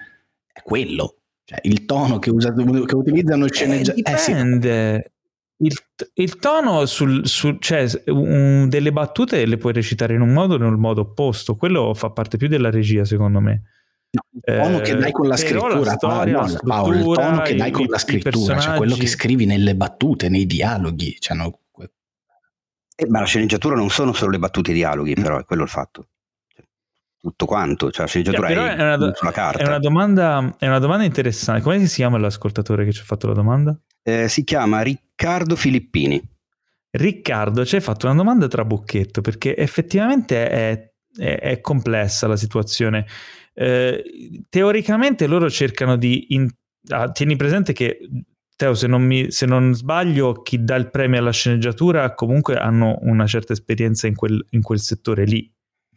è quello. Cioè, il tono che, usa- che utilizzano Eh, sceneggiatori. dipende. Il, il tono sul, sul- cioè, un- delle battute le puoi recitare in un modo o in un modo opposto. Quello fa parte più della regia, secondo me. Il tono che dai con la Eh, però la scrittura, storia, Paolo, la Paolo, il tono che dai i- con la scrittura, cioè quello che scrivi nelle battute, nei dialoghi. Cioè, no, Eh, ma la sceneggiatura non sono solo le battute e i dialoghi, Mm. però è quello il fatto. Cioè, tutto quanto, cioè la sceneggiatura Cioè, è, è una do- sulla carta. È una, domanda, è una domanda interessante. Come si chiama l'ascoltatore che ci ha fatto la domanda? Eh, si chiama Riccardo Filippini. Riccardo ci hai fatto una domanda trabocchetto perché effettivamente è, è- è complessa la situazione. Eh, teoricamente loro cercano di... in- ah, tieni presente che, Teo, se non, mi- se non sbaglio, chi dà il premio alla sceneggiatura comunque hanno una certa esperienza in quel, in quel settore lì.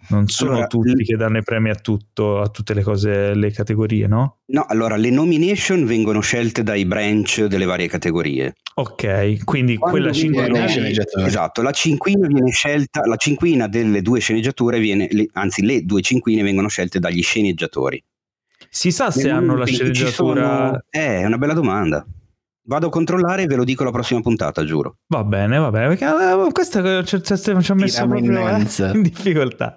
Non sono Allora, tutti l- che danno i premi a tutto, a tutte le cose, le categorie, no? No, allora le nomination vengono scelte dai branch delle varie categorie. Ok, quindi Quando quella viene- cinquina sceneggiatori. Esatto, la cinquina viene scelta, la cinquina delle due sceneggiature viene, le- anzi le due cinquine vengono scelte dagli sceneggiatori. si sa se hanno la sceneggiatura... sono- Eh, è una bella domanda. Vado a controllare e ve lo dico la prossima puntata, giuro. Va bene, va bene, perché eh, questa ci, ci, ci ha messo proprio eh, [LAUGHS] in difficoltà.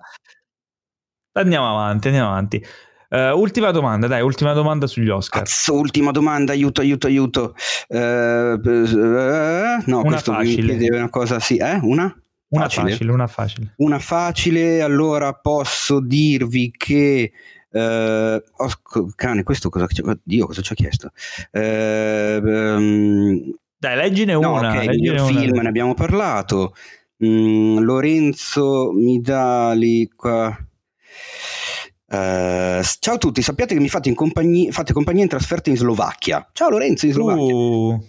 Andiamo avanti, andiamo avanti. Eh, ultima domanda, dai, ultima domanda sugli Oscar. Cazzo, ultima domanda, aiuto, aiuto, aiuto. Eh, eh, no, Una questo mi facile. chiede una cosa, sì, eh? Una? Una facile. facile, una facile. Una facile, allora posso dirvi che... eh, oh, cane, questo cosa... Dio, cosa ci ha chiesto? Eh, ehm, Dai, leggine no, una. ok, leggine una. film ne abbiamo parlato. Mm, Lorenzo Midali qua. Eh, ciao a tutti, sappiate che mi fate, in compagnia, fate compagnia in trasferta in Slovacchia. Ciao Lorenzo in Slovacchia. Uh,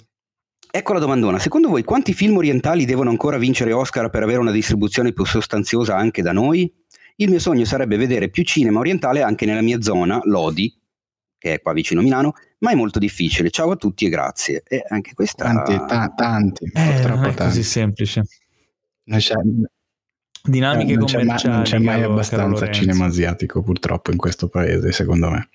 Ecco la domandona, secondo voi quanti film orientali devono ancora vincere Oscar per avere una distribuzione più sostanziosa anche da noi? Il mio sogno sarebbe vedere più cinema orientale anche nella mia zona, Lodi, che è qua vicino a Milano, ma è molto difficile. Ciao a tutti e grazie. E anche questa... Tanti, ta- tanti, eh, non purtroppo è tanti. così semplice. Non c'è, Dinamiche eh, non c'è mai, commerciali. non c'è mai abbastanza cinema asiatico purtroppo in questo paese, secondo me.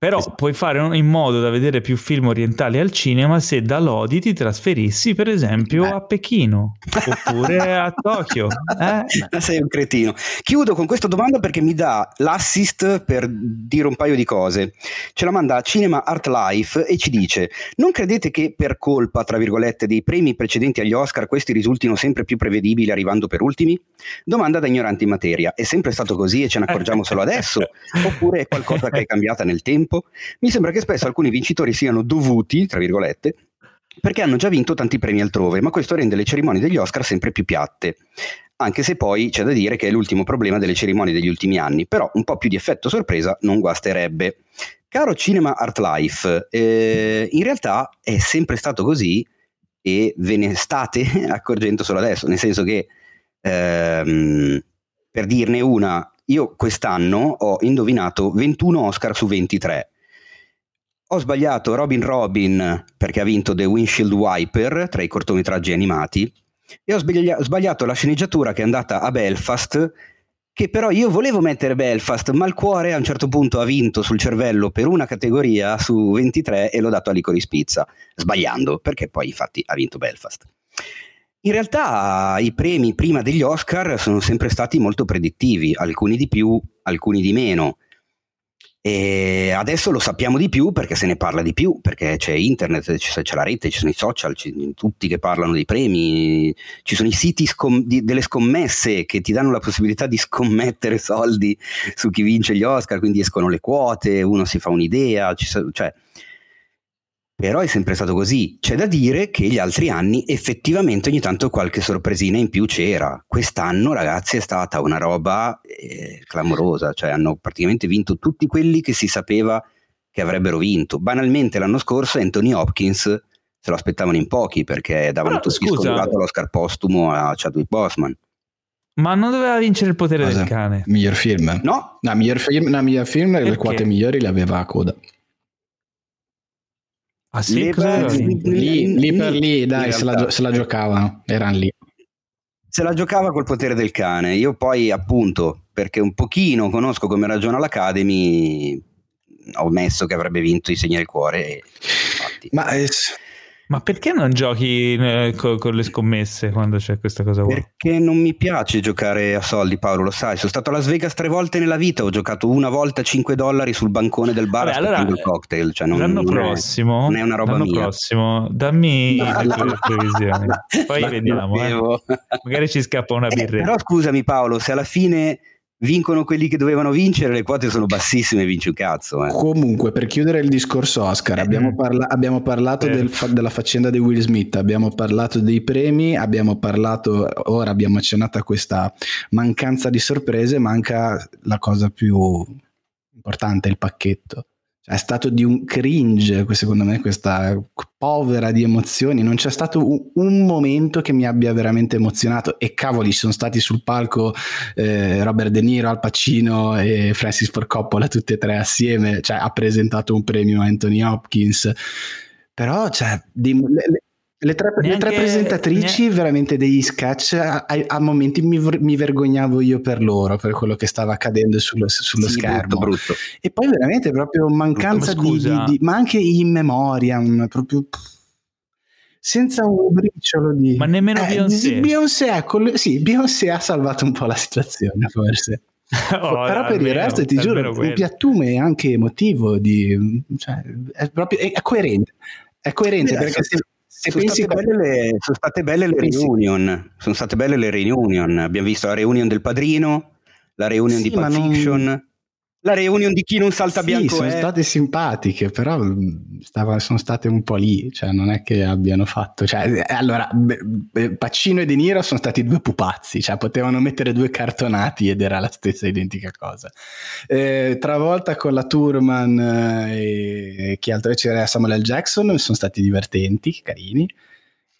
Però Esatto. puoi fare in modo da vedere più film orientali al cinema se da Lodi ti trasferissi, per esempio, Beh. a Pechino oppure a Tokyo. [LAUGHS] Eh? Sei un cretino. Chiudo con questa domanda perché mi dà l'assist per dire un paio di cose. Ce la manda a Cinema Art Life e ci dice: Non credete che per colpa, tra virgolette, dei premi precedenti agli Oscar questi risultino sempre più prevedibili arrivando per ultimi? Domanda da ignoranti in materia. È sempre stato così e ce ne accorgiamo solo adesso? [LAUGHS] Oppure è qualcosa che è cambiata nel tempo? Mi sembra che spesso alcuni vincitori siano dovuti, tra virgolette, perché hanno già vinto tanti premi altrove, ma questo rende le cerimonie degli Oscar sempre più piatte. Anche se poi c'è da dire che è l'ultimo problema delle cerimonie degli ultimi anni, però un po' più di effetto sorpresa non guasterebbe. Caro Cinema Art Life, eh, in realtà è sempre stato così e ve ne state [LAUGHS] accorgendo solo adesso, nel senso che ehm, per dirne una, io quest'anno ho indovinato 21 Oscar su 23. Ho sbagliato Robin Robin perché ha vinto The Windshield Wiper tra i cortometraggi animati e ho sbaglia- ho sbagliato la sceneggiatura che è andata a Belfast che però io volevo mettere Belfast ma il cuore a un certo punto ha vinto sul cervello per una categoria su 23 e l'ho dato a Licorice Pizza sbagliando perché poi infatti ha vinto Belfast in realtà i premi prima degli Oscar sono sempre stati molto predittivi alcuni di più, alcuni di meno. E adesso lo sappiamo di più perché se ne parla di più, perché c'è internet, c'è, la rete, ci sono i social, ci- tutti che parlano dei premi, ci sono i siti scom- di- delle scommesse che ti danno la possibilità di scommettere soldi su chi vince gli Oscar, quindi escono le quote, uno si fa un'idea, ci cioè, però è sempre stato così. C'è da dire che gli altri anni effettivamente ogni tanto qualche sorpresina in più c'era. Quest'anno, ragazzi, è stata una roba eh, clamorosa. Cioè, hanno praticamente vinto tutti quelli che si sapeva che avrebbero vinto. Banalmente, l'anno scorso Anthony Hopkins se lo aspettavano in pochi perché davano Però, tutti scontato l'Oscar postumo a Chadwick Boseman. Ma non doveva vincere il potere Cosa? del cane. Miglior film? No, No, miglior film, no, miglior film le quote migliori le aveva a coda. Ah sì? Aveva vinto? Lì, lì per lì, dai, se la, se la giocavano, erano lì. se la giocava col potere del cane. Io poi, appunto, perché un pochino conosco come ragiona l'Academy, ho messo che avrebbe vinto i segni del cuore. E, infatti. Ma eh, Ma perché non giochi eh, co- con le scommesse quando c'è questa cosa qua? Perché non mi piace giocare a soldi, Paolo, lo sai. Sono stato a Las Vegas tre volte nella vita, ho giocato una volta 5 dollari sul bancone del bar Vabbè, allora, il cocktail. Cioè non, l'anno non è- prossimo, non è una roba l'anno mia. prossimo, dammi Ma- [LAUGHS] le tue previsioni. Poi Ma vediamo. eh. Magari ci scappa una Eh, birretta. però scusami Paolo, se alla fine vincono quelli che dovevano vincere, le quote sono bassissime, vinci un cazzo. eh. comunque, per chiudere il discorso Oscar, abbiamo, parla- abbiamo parlato Eh. del fa- della faccenda di Will Smith, abbiamo parlato dei premi, abbiamo parlato, ora abbiamo accennato a questa mancanza di sorprese, manca la cosa più importante, il pacchetto. È stato di un cringe, secondo me, questa povera di emozioni. Non c'è stato un, un momento che mi abbia veramente emozionato. E cavoli, ci sono stati sul palco eh, Robert De Niro, Al Pacino e Francis Ford Coppola, tutte e tre assieme. Cioè, ha presentato un premio a Anthony Hopkins. Però, cioè, di- le, le- tre, le tre Neanche- presentatrici, veramente degli sketch, a, a- momenti mi, mi vergognavo io per loro, per quello che stava accadendo sullo, sullo Sì, schermo. brutto, brutto. E poi veramente proprio mancanza Ma di, di- di- ma anche in memoria, un- proprio senza un briciolo di... Ma nemmeno Eh, Beyoncé. Beyoncé, le- sì, Beyoncé ha salvato un po' la situazione forse. [LAUGHS] Oh, Però per il resto ti giuro, un quello. piattume anche emotivo, di, cioè, è, proprio, è, è coerente. È coerente perché se, se sono, pensi... state belle le, sono state belle le pensi- reunion. Sono state belle le reunion. Abbiamo visto la reunion del padrino, la reunion Sì, di Pulp non- Fiction, la reunion di chi non salta Sì, bianco sono è. state simpatiche, però mh, stava- sono state un po' lì, cioè non è che abbiano fatto... Cioè, eh, allora, Pacino e De Niro sono stati due pupazzi, cioè potevano mettere due cartonati ed era la stessa identica cosa. Eh, travolta con la Turman eh, e chi altro c'era Samuel L. Jackson sono stati divertenti, carini,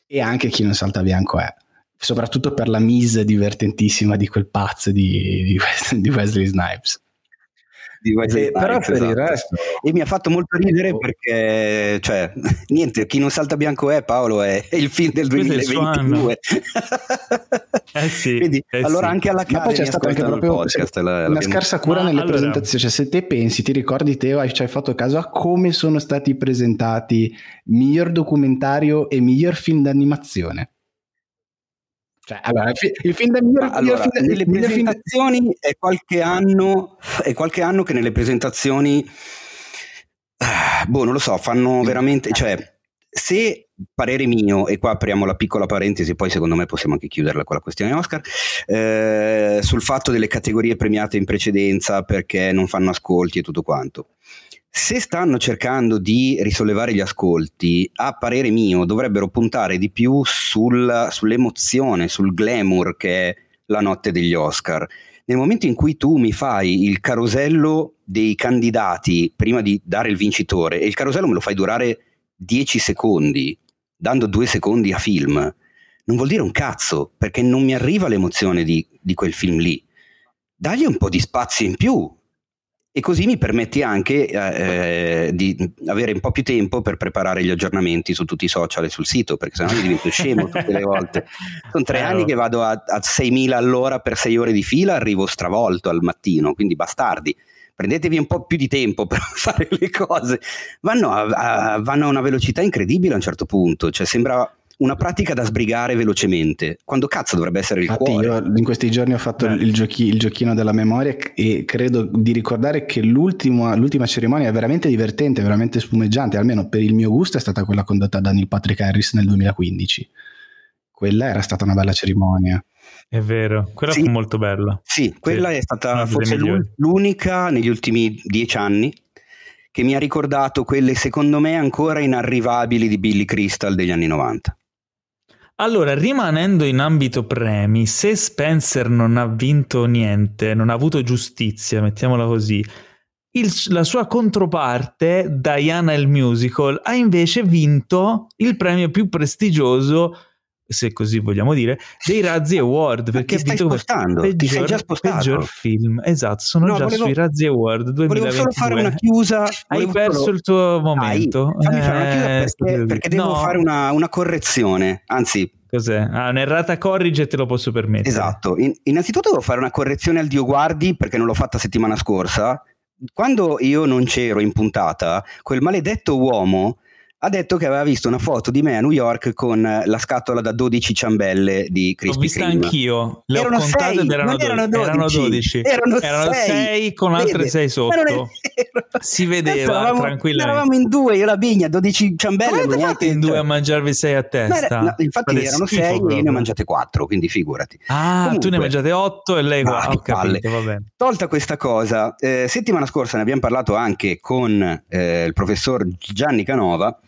e anche chi non salta bianco è. Soprattutto per la mise divertentissima di quel pazzo di, di Wesley Snipes. Di Wesley Eh, però Snipes, per il esatto. resto E mi ha fatto molto ridere perché, cioè, [LAUGHS] niente, chi non salta bianco è Paolo, è, è il film del Questo è il suo 2022. [LAUGHS] Eh sì, Quindi, eh allora sì. anche alla Ma poi c'è stata anche il proprio podcast, la- una l'abbiamo- scarsa cura Ma nelle allora- presentazioni. Cioè, se te pensi, ti ricordi Teo, hai- ci hai fatto caso a come sono stati presentati miglior documentario e miglior film d'animazione. Cioè, allora, il fi- il film da miglior, allora, film nelle film da- presentazioni è qualche anno, è qualche anno che nelle presentazioni, boh, non lo so, fanno veramente, cioè, se parere mio, e qua apriamo la piccola parentesi, poi secondo me possiamo anche chiuderla con la questione Oscar, eh, sul fatto delle categorie premiate in precedenza perché non fanno ascolti e tutto quanto. Se stanno cercando di risollevare gli ascolti, a parere mio, dovrebbero puntare di più sul- sull'emozione, sul glamour che è la notte degli Oscar. Nel momento in cui tu mi fai il carosello dei candidati prima di dare il vincitore, e il carosello me lo fai durare 10 secondi, dando due secondi a film, non vuol dire un cazzo, perché non mi arriva l'emozione di, di quel film lì. Dagli un po' di spazio in più, e così mi permetti anche eh, eh, di avere un po' più tempo per preparare gli aggiornamenti su tutti i social e sul sito, perché sennò mi divento scemo tutte le volte. Sono tre anni che vado a, a 6.000 all'ora per 6 ore di fila, arrivo stravolto al mattino, quindi bastardi. Prendetevi un po' più di tempo [LAUGHS] per fare le cose. Vanno a, a- vanno a una velocità incredibile a un certo punto, cioè sembra una pratica da sbrigare velocemente, quando cazzo dovrebbe essere il Infatti, cuore. io in questi giorni ho fatto Beh. il, giochi- il giochino della memoria e credo di ricordare che l'ultimo- l'ultima cerimonia è veramente divertente, veramente spumeggiante, almeno per il mio gusto è stata quella condotta da Neil Patrick Harris nel 2015. Quella era stata una bella cerimonia. È vero, quella Sì. fu molto bella. Sì, quella è stata forse l'unica negli ultimi dieci anni che mi ha ricordato quelle secondo me ancora inarrivabili di Billy Crystal degli anni 90. Allora, rimanendo in ambito premi, se Spencer non ha vinto niente, non ha avuto giustizia, mettiamola così, il- la sua controparte, Diana il Musical, ha invece vinto il premio più prestigioso, se così vogliamo dire, dei Razzi Award. Perché ti stai spostando, ti sei già spostato. peggior film. Esatto, sono No, già volevo- sui Razzi Award 2022. Volevo solo fare una chiusa. Hai perso solo- il tuo momento. Dai, fammi fare una chiusa Eh, perché, perché devo no. fare una, una correzione. Anzi, Cos'è? Ah, un'errata corrige e te lo posso permettere. Esatto, In- innanzitutto devo fare una correzione al Dio Guardi perché non l'ho fatta settimana scorsa. Quando io non c'ero in puntata, quel maledetto uomo ha detto che aveva visto una foto di me a New York con eh, la scatola da 12 ciambelle di L'ho Krispy vista Kreme. anch'io, le Erano ho contate sei, ed erano, non do- erano erano 12, 12. erano Erano sei. sei con altre Vede? 6 sotto. Non. Si vedeva Eravamo- tranquillamente. Eravamo in due, io la Bigna, 12 ciambelle. Come neanche- fatto in due a mangiarvi 6 a testa? era- no, infatti Fate erano schifo 6 e io ne ho mangiate 4, quindi figurati. Ah, tu ne Comunque- hai mangiate 8 e lei che Ho capito, palle. va bene. Tolta questa cosa, eh, settimana scorsa ne abbiamo parlato anche con eh, il professor Gianni Canova.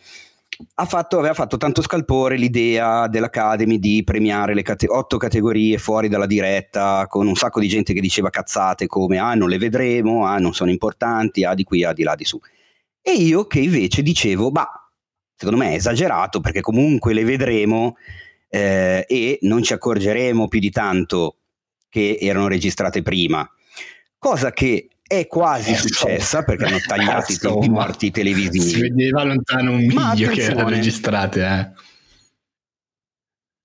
Fatto, aveva fatto tanto scalpore l'idea dell'Academy di premiare le cate- otto categorie fuori dalla diretta, con un sacco di gente che diceva cazzate come ah non le vedremo, ah non sono importanti, ah di qui, ah di là, di su. E io che invece dicevo, bah, secondo me è esagerato perché comunque le vedremo eh, e non ci accorgeremo più di tanto che erano registrate prima. Cosa che è quasi Eh, successa perché hanno [LAUGHS] tagliato i tempi morti Si televisivi. vedeva lontano un miglio che erano registrate, eh.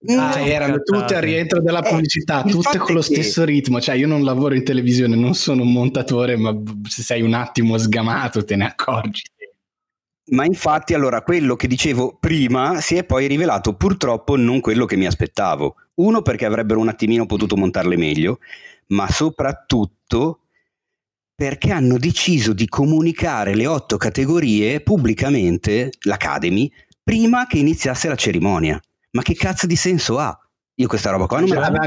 No, Cioè, erano cattate. tutte a rientro della Eh, pubblicità, il tutte con lo è che- stesso ritmo. Cioè, io non lavoro in televisione, non sono un montatore, ma se sei un attimo sgamato te ne accorgi. Ma infatti, allora, quello che dicevo prima si è poi rivelato purtroppo non quello che mi aspettavo. Uno, perché avrebbero un attimino potuto montarle meglio, ma soprattutto perché hanno deciso di comunicare le otto categorie pubblicamente, l'Academy, prima che iniziasse la cerimonia. Ma che cazzo di senso ha? Io questa roba qua non me la e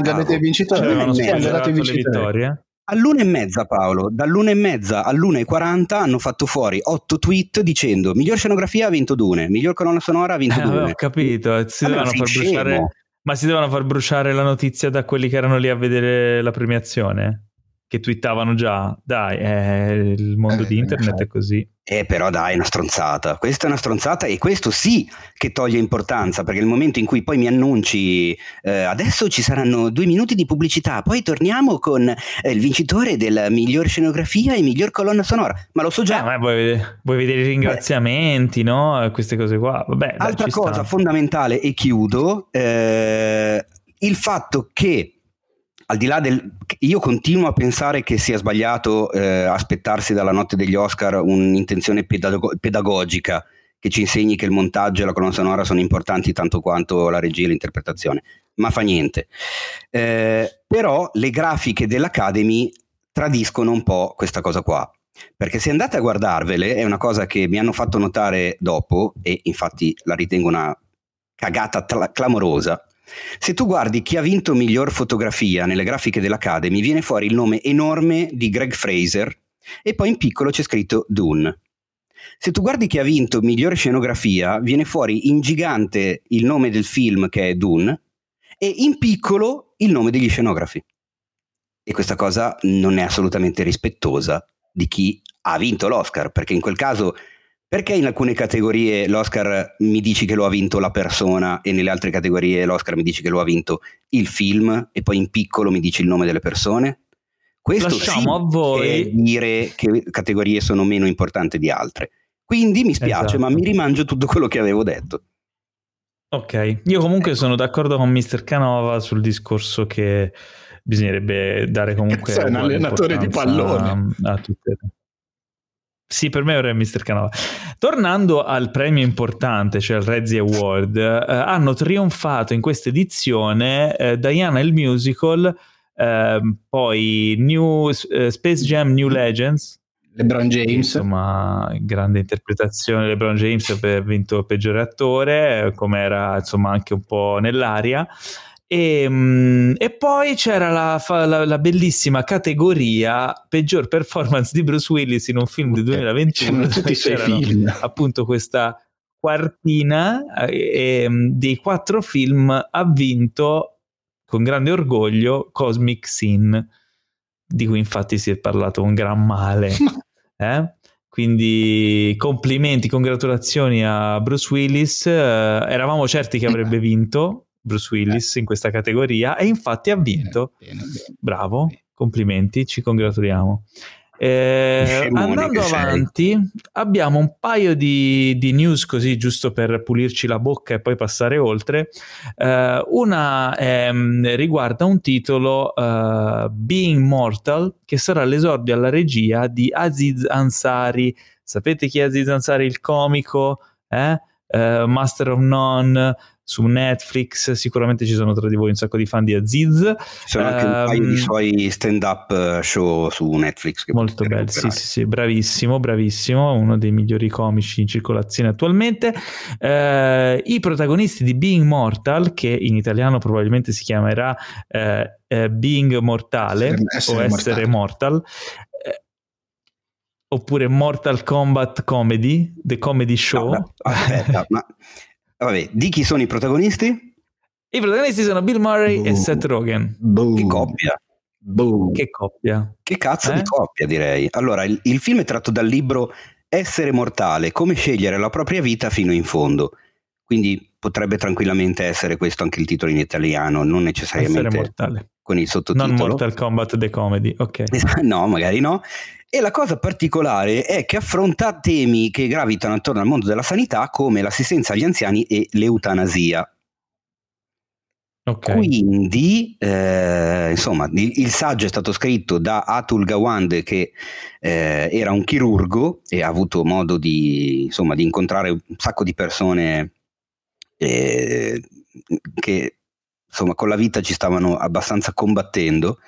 dato i vincitori. All'una e mezza, Paolo, dall'una e mezza all'una e quaranta hanno fatto fuori otto tweet dicendo miglior scenografia ha vinto Dune, miglior colonna sonora ha vinto [LAUGHS] Eh, Dune. ho capito, si dovevano ma far bruciare... Ma si dovevano far bruciare la notizia da quelli che erano lì a vedere la premiazione? Che twittavano già, dai, eh, il mondo Eh, di internet è così. Eh, però dai, è una stronzata. Questa è una stronzata e questo sì che toglie importanza, perché nel momento in cui poi mi annunci eh, adesso ci saranno due minuti di pubblicità, poi torniamo con eh, il vincitore della miglior scenografia e miglior colonna sonora. Ma lo so già. Eh, ma vuoi vedere, vuoi vedere i ringraziamenti, no? Queste cose qua. Vabbè, dai, Altra ci cosa sta. fondamentale e chiudo, eh, il fatto che al di là del... Io continuo a pensare che sia sbagliato eh, aspettarsi dalla notte degli Oscar un'intenzione pedago- pedagogica che ci insegni che il montaggio e la colonna sonora sono importanti tanto quanto la regia e l'interpretazione, ma fa niente. Eh, però le grafiche dell'Academy tradiscono un po' questa cosa qua. Perché se andate a guardarvele, è una cosa che mi hanno fatto notare dopo, e infatti la ritengo una cagata tla- clamorosa. Se tu guardi chi ha vinto miglior fotografia nelle grafiche dell'Academy, viene fuori il nome enorme di Greg Fraser e poi in piccolo c'è scritto Dune. Se tu guardi chi ha vinto migliore scenografia, viene fuori in gigante il nome del film che è Dune e in piccolo il nome degli scenografi. E questa cosa non è assolutamente rispettosa di chi ha vinto l'Oscar, perché in quel caso, perché in alcune categorie l'Oscar mi dici che lo ha vinto la persona e nelle altre categorie l'Oscar mi dici che lo ha vinto il film e poi in piccolo mi dici il nome delle persone? Questo Lasciamo sì a voi- è dire che categorie sono meno importanti di altre. Quindi mi spiace, Esatto. ma mi rimangio tutto quello che avevo detto. Ok, io comunque Ecco. sono d'accordo con Mr. Canova sul discorso che bisognerebbe dare comunque è un allenatore di pallone. a tutte. Sì, per me ora è Mr. Canova. Tornando al premio importante, cioè il Razzie Award, eh, hanno trionfato in questa edizione eh, Diana il musical, ehm, poi New, eh, Space Jam New Legends, LeBron James. insomma, grande interpretazione. LeBron James ha vinto il peggiore attore, eh, come era insomma anche un po' nell'aria. E, mm, e poi c'era la, la- la bellissima categoria peggior performance di Bruce Willis in un film del 2021. C'erano tutti i suoi film. appunto questa quartina eh, e, dei quattro film ha vinto con grande orgoglio Cosmic Sin di cui infatti si è parlato un gran male [LAUGHS] eh? quindi complimenti congratulazioni a Bruce Willis Eh, eravamo certi che avrebbe vinto Bruce Willis in questa categoria e infatti ha vinto Bene, bene, bene. bravo complimenti ci congratuliamo Eh, andando che sei. avanti, abbiamo un paio di, di news così giusto per pulirci la bocca e poi passare oltre. Eh, una ehm, riguarda un titolo eh, Being Mortal, che sarà l'esordio alla regia di Aziz Ansari. Sapete chi è Aziz Ansari? Il comico, eh? Eh, Master of None su Netflix. Sicuramente ci sono tra di voi un sacco di fan di Aziz. Ci sono anche un paio di Ehm, suoi stand-up eh, show su Netflix. Molto bello, sì, sì, sì, bravissimo, bravissimo, uno dei migliori comici in circolazione attualmente. Eh, I protagonisti di Being Mortal, che in italiano probabilmente si chiamerà eh, eh, Being Mortale Essere- essere o Essere Mortal, eh, oppure Mortal Kombat Comedy, The Comedy Show. No, no, aspetta, ma [LAUGHS] vabbè, di chi sono i protagonisti? I protagonisti sono Bill Murray e Uh. Seth Rogen. Boom. Che coppia. Boom. Che coppia. Che cazzo Eh? di coppia, direi. Allora, il, il film è tratto dal libro Essere mortale, come scegliere la propria vita fino in fondo. Quindi potrebbe tranquillamente essere questo anche il titolo in italiano, non Essere necessariamente Mortale. Con il sottotitolo. Non Mortal Kombat The Comedy, ok. [LAUGHS] No, magari no. E la cosa particolare è che affronta temi che gravitano attorno al mondo della sanità come l'assistenza agli anziani e l'eutanasia. Ok. Quindi, eh, insomma, il, il saggio è stato scritto da Atul Gawande, che eh, era un chirurgo e ha avuto modo di, insomma, di incontrare un sacco di persone eh, che insomma, con la vita ci stavano abbastanza combattendo.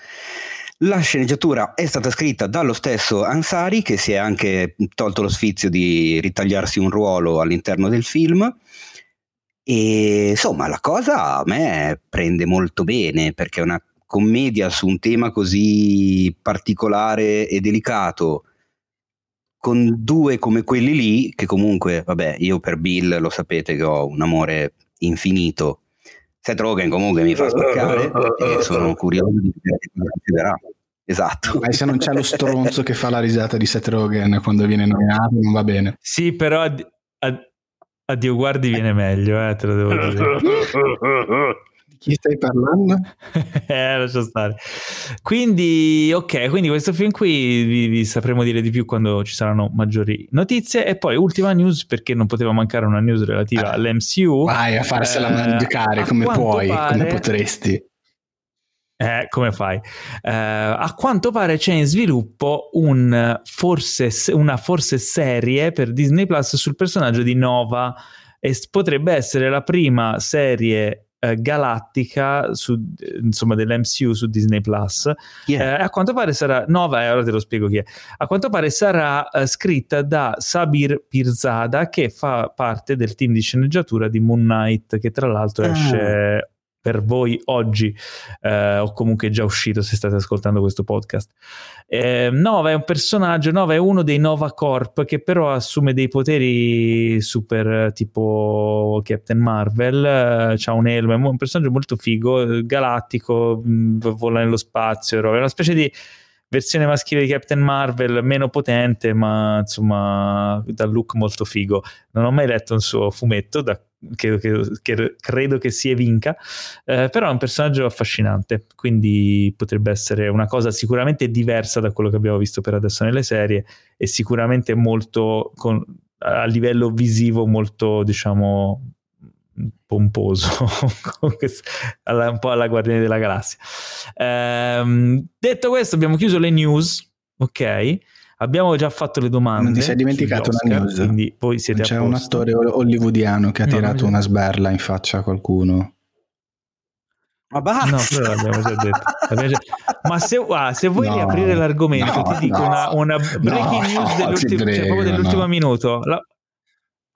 La sceneggiatura è stata scritta dallo stesso Ansari, che si è anche tolto lo sfizio di ritagliarsi un ruolo all'interno del film. E insomma, la cosa a me prende molto bene perché una commedia su un tema così particolare e delicato, con due come quelli lì, che comunque, vabbè, io per Bill lo sapete che ho un amore infinito. Seth Rogen comunque mi fa spaccare [LAUGHS] e sono curioso di vedere cosa succederà. Esatto. Ma se non c'è lo stronzo che fa la risata di Seth Rogen quando viene nominato, non va bene. Sì, però a, a, a Dio guardi viene meglio, eh, te lo devo dire. [LAUGHS] Chi stai parlando? [LAUGHS] eh, lascia stare. Quindi, ok, quindi questo film qui vi, vi, sapremo dire di più quando ci saranno maggiori notizie. E poi ultima news, perché non poteva mancare una news relativa eh. all'MCU. Vai a farsela eh, mangiare come puoi, pare... come potresti. Eh, come fai? Eh, a quanto pare c'è in sviluppo un, forse, una forse serie per Disney Plus sul personaggio di Nova e potrebbe essere la prima serie eh, galattica su, insomma, dell'MCU su Disney Plus. Yeah. Eh, a quanto pare sarà Nova, e ora te lo spiego chi è. A quanto pare sarà eh, scritta da Sabir Pirzada, che fa parte del team di sceneggiatura di Moon Knight, che tra l'altro ah. esce per voi oggi eh, o comunque già uscito se state ascoltando questo podcast. Eh, Nova è un personaggio, Nova è uno dei Nova Corp che però assume dei poteri super tipo Captain Marvel, eh, ha un elmo, è un personaggio molto figo, galattico, vola nello spazio, è una specie di versione maschile di Captain Marvel meno potente ma insomma dal look molto figo non ho mai letto un suo fumetto da che, che, credo che si evinca, eh, però è un personaggio affascinante, quindi potrebbe essere una cosa sicuramente diversa da quello che abbiamo visto per adesso nelle serie e sicuramente molto con, a livello visivo molto diciamo pomposo [LAUGHS] un po' alla Guardiani della Galassia. Ehm, detto questo abbiamo chiuso le news ok Abbiamo già fatto le domande. Non ti sei dimenticato una news? Quindi poi siete C'è un attore hollywoodiano che ha no, tirato una sberla in faccia a qualcuno. Ma basta! No, però l'abbiamo già detto. già... Ma se, ah, se vuoi no, riaprire l'argomento, no, ti dico no, una, una, breaking news dell'ultimo, prego, cioè proprio dell'ultimo minuto. La...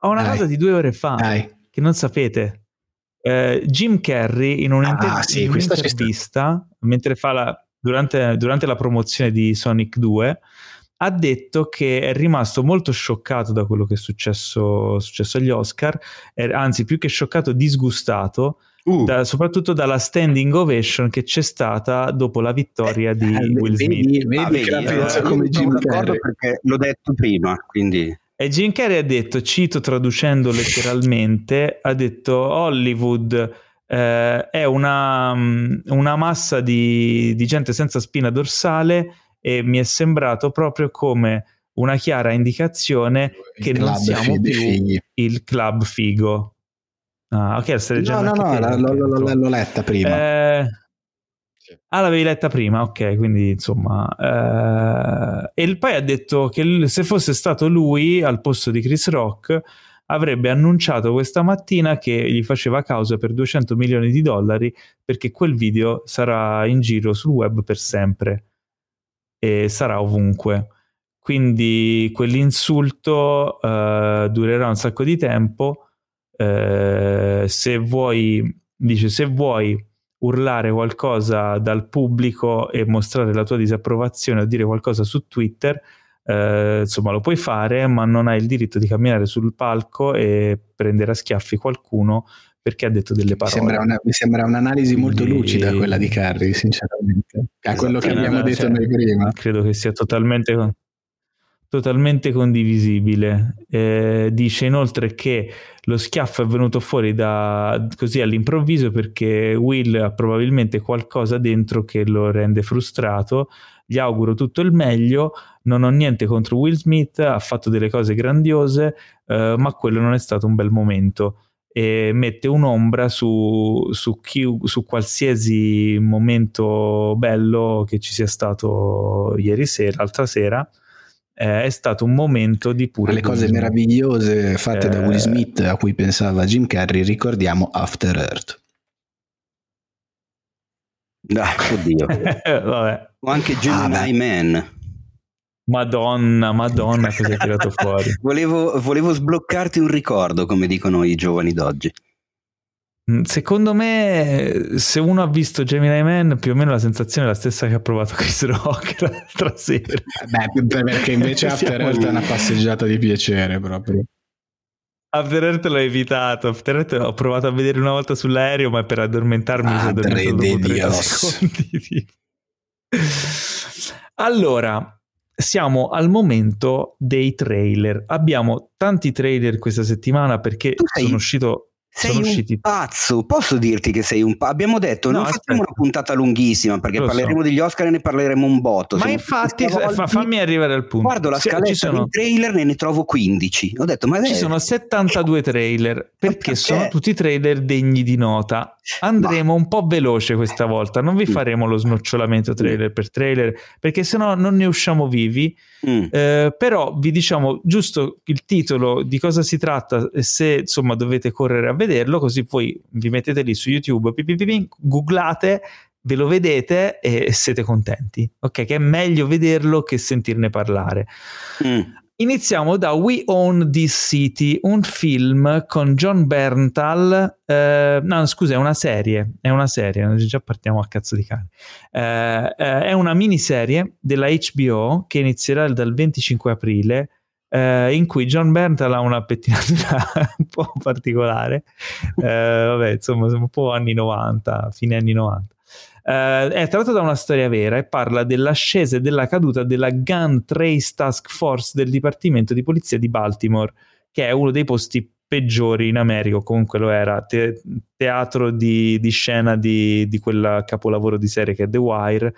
Ho una Dai. cosa di due ore fa Dai. che non sapete. Eh, Jim Carrey in, ah, sì, in un'intervista, mentre fa la, durante, durante la promozione di Sonic 2, ha detto che è rimasto molto scioccato da quello che è successo, successo agli Oscar, anzi più che scioccato, disgustato, uh. da, soprattutto dalla standing ovation che c'è stata dopo la vittoria di eh, Will Smith. Vedi, vedi ah, la pensa come Jim Carrey. perché l'ho detto prima, quindi... E Jim Carrey ha detto, cito traducendo letteralmente, ha detto Hollywood eh, è una, una massa di, di gente senza spina dorsale e mi è sembrato proprio come una chiara indicazione il che non siamo più figli. il club figo. Ah, ok, stai leggendo. No, no, no, te, l'ho, l'ho, l'ho, letta prima. Eh... Ah, l'avevi letta prima, ok, quindi insomma. Eh... E poi ha detto che se fosse stato lui al posto di Chris Rock avrebbe annunciato questa mattina che gli faceva causa per 200 milioni di dollari perché quel video sarà in giro sul web per sempre e sarà ovunque. Quindi quell'insulto uh, durerà un sacco di tempo. Uh, se vuoi, dice, se vuoi urlare qualcosa dal pubblico e mostrare la tua disapprovazione o dire qualcosa su Twitter, uh, insomma lo puoi fare, ma non hai il diritto di camminare sul palco e prendere a schiaffi qualcuno perché ha detto delle parole. Mi sembra, una, mi sembra un'analisi molto Quindi... lucida quella di Carri, sinceramente. A quello che abbiamo detto cioè, noi prima. Credo che sia totalmente, totalmente condivisibile. Eh, dice inoltre che lo schiaffo è venuto fuori da, così all'improvviso perché Will ha probabilmente qualcosa dentro che lo rende frustrato. Gli auguro tutto il meglio. Non ho niente contro Will Smith, ha fatto delle cose grandiose, eh, ma quello non è stato un bel momento e mette un'ombra su, su, chi, su, qualsiasi momento bello che ci sia stato ieri sera, l'altra sera. Eh, è stato un momento di pure. Le cose meravigliose fatte eh, da Will Smith a cui pensava Jim Carrey, ricordiamo After Earth. Ah, oddio. [LAUGHS] Vabbè. O anche Gemini ah, Man. Madonna, madonna, cosa hai tirato fuori? [LAUGHS] volevo, volevo sbloccarti un ricordo, come dicono i giovani d'oggi. Mm, secondo me, se uno ha visto Gemini Man, più o meno la sensazione è la stessa che ha provato Chris Rock [LAUGHS] l'altra sera. Beh, perché invece [LAUGHS] After Earth è una passeggiata di piacere proprio. After Earth l'ho evitato. After Earth ho provato a vedere una volta sull'aereo, ma per addormentarmi ah, mi sono addormentato dopo 30 secondi. Allora, siamo al momento dei trailer. Abbiamo tanti trailer questa settimana perché sono uscito sei sono usciti... un pazzo, posso dirti che sei un pazzo? Abbiamo detto, no, non aspetta. facciamo una puntata lunghissima perché Lo parleremo so. degli Oscar e ne parleremo un botto. Ma infatti, fa, fammi arrivare al punto. Guardo la scaletta sono... dei trailer e ne trovo 15. Ho detto, ma Ci sono 72 trailer perché, sono tutti trailer degni di nota. Andremo ma... un po' veloce questa volta, non vi mm. faremo lo snocciolamento trailer mm. per trailer perché sennò non ne usciamo vivi. Mm. Eh, però vi diciamo giusto il titolo di cosa si tratta e se insomma dovete correre a vederlo, così poi vi mettete lì su YouTube, googlate, ve lo vedete e siete contenti. Ok, che è meglio vederlo che sentirne parlare. Mm. Iniziamo da We Own This City, un film con John Berntal. Eh, no, scusa, è una serie. È una serie, già partiamo a cazzo di cane. Eh, eh, è una miniserie della HBO che inizierà dal 25 aprile eh, in cui John Berntal ha una pettinatura [LAUGHS] un po' particolare, eh, vabbè, insomma, un po' anni 90, fine anni 90. Eh, è tratto da una storia vera e parla dell'ascesa e della caduta della Gun Trace Task Force del Dipartimento di Polizia di Baltimore, che è uno dei posti peggiori in America, comunque lo era, te- teatro di, di scena di, di quel capolavoro di serie che è The Wire,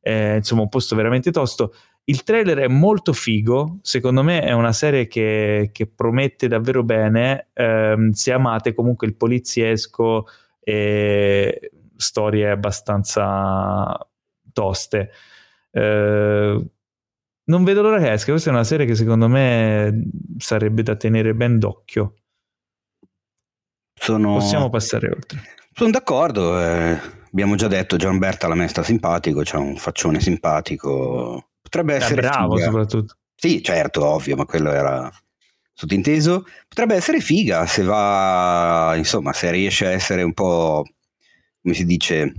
eh, insomma un posto veramente tosto. Il trailer è molto figo, secondo me è una serie che, che promette davvero bene, ehm, se amate comunque il poliziesco e storie abbastanza toste. Eh, non vedo l'ora che esca, questa è una serie che secondo me sarebbe da tenere ben d'occhio. Sono... Possiamo passare oltre. Sono d'accordo, eh, abbiamo già detto John Berta la me sta simpatico, c'ha un faccione simpatico Potrebbe essere bravo figa. soprattutto. Sì, certo, ovvio, ma quello era sottinteso. Potrebbe essere figa se va, insomma, se riesce a essere un po', come si dice,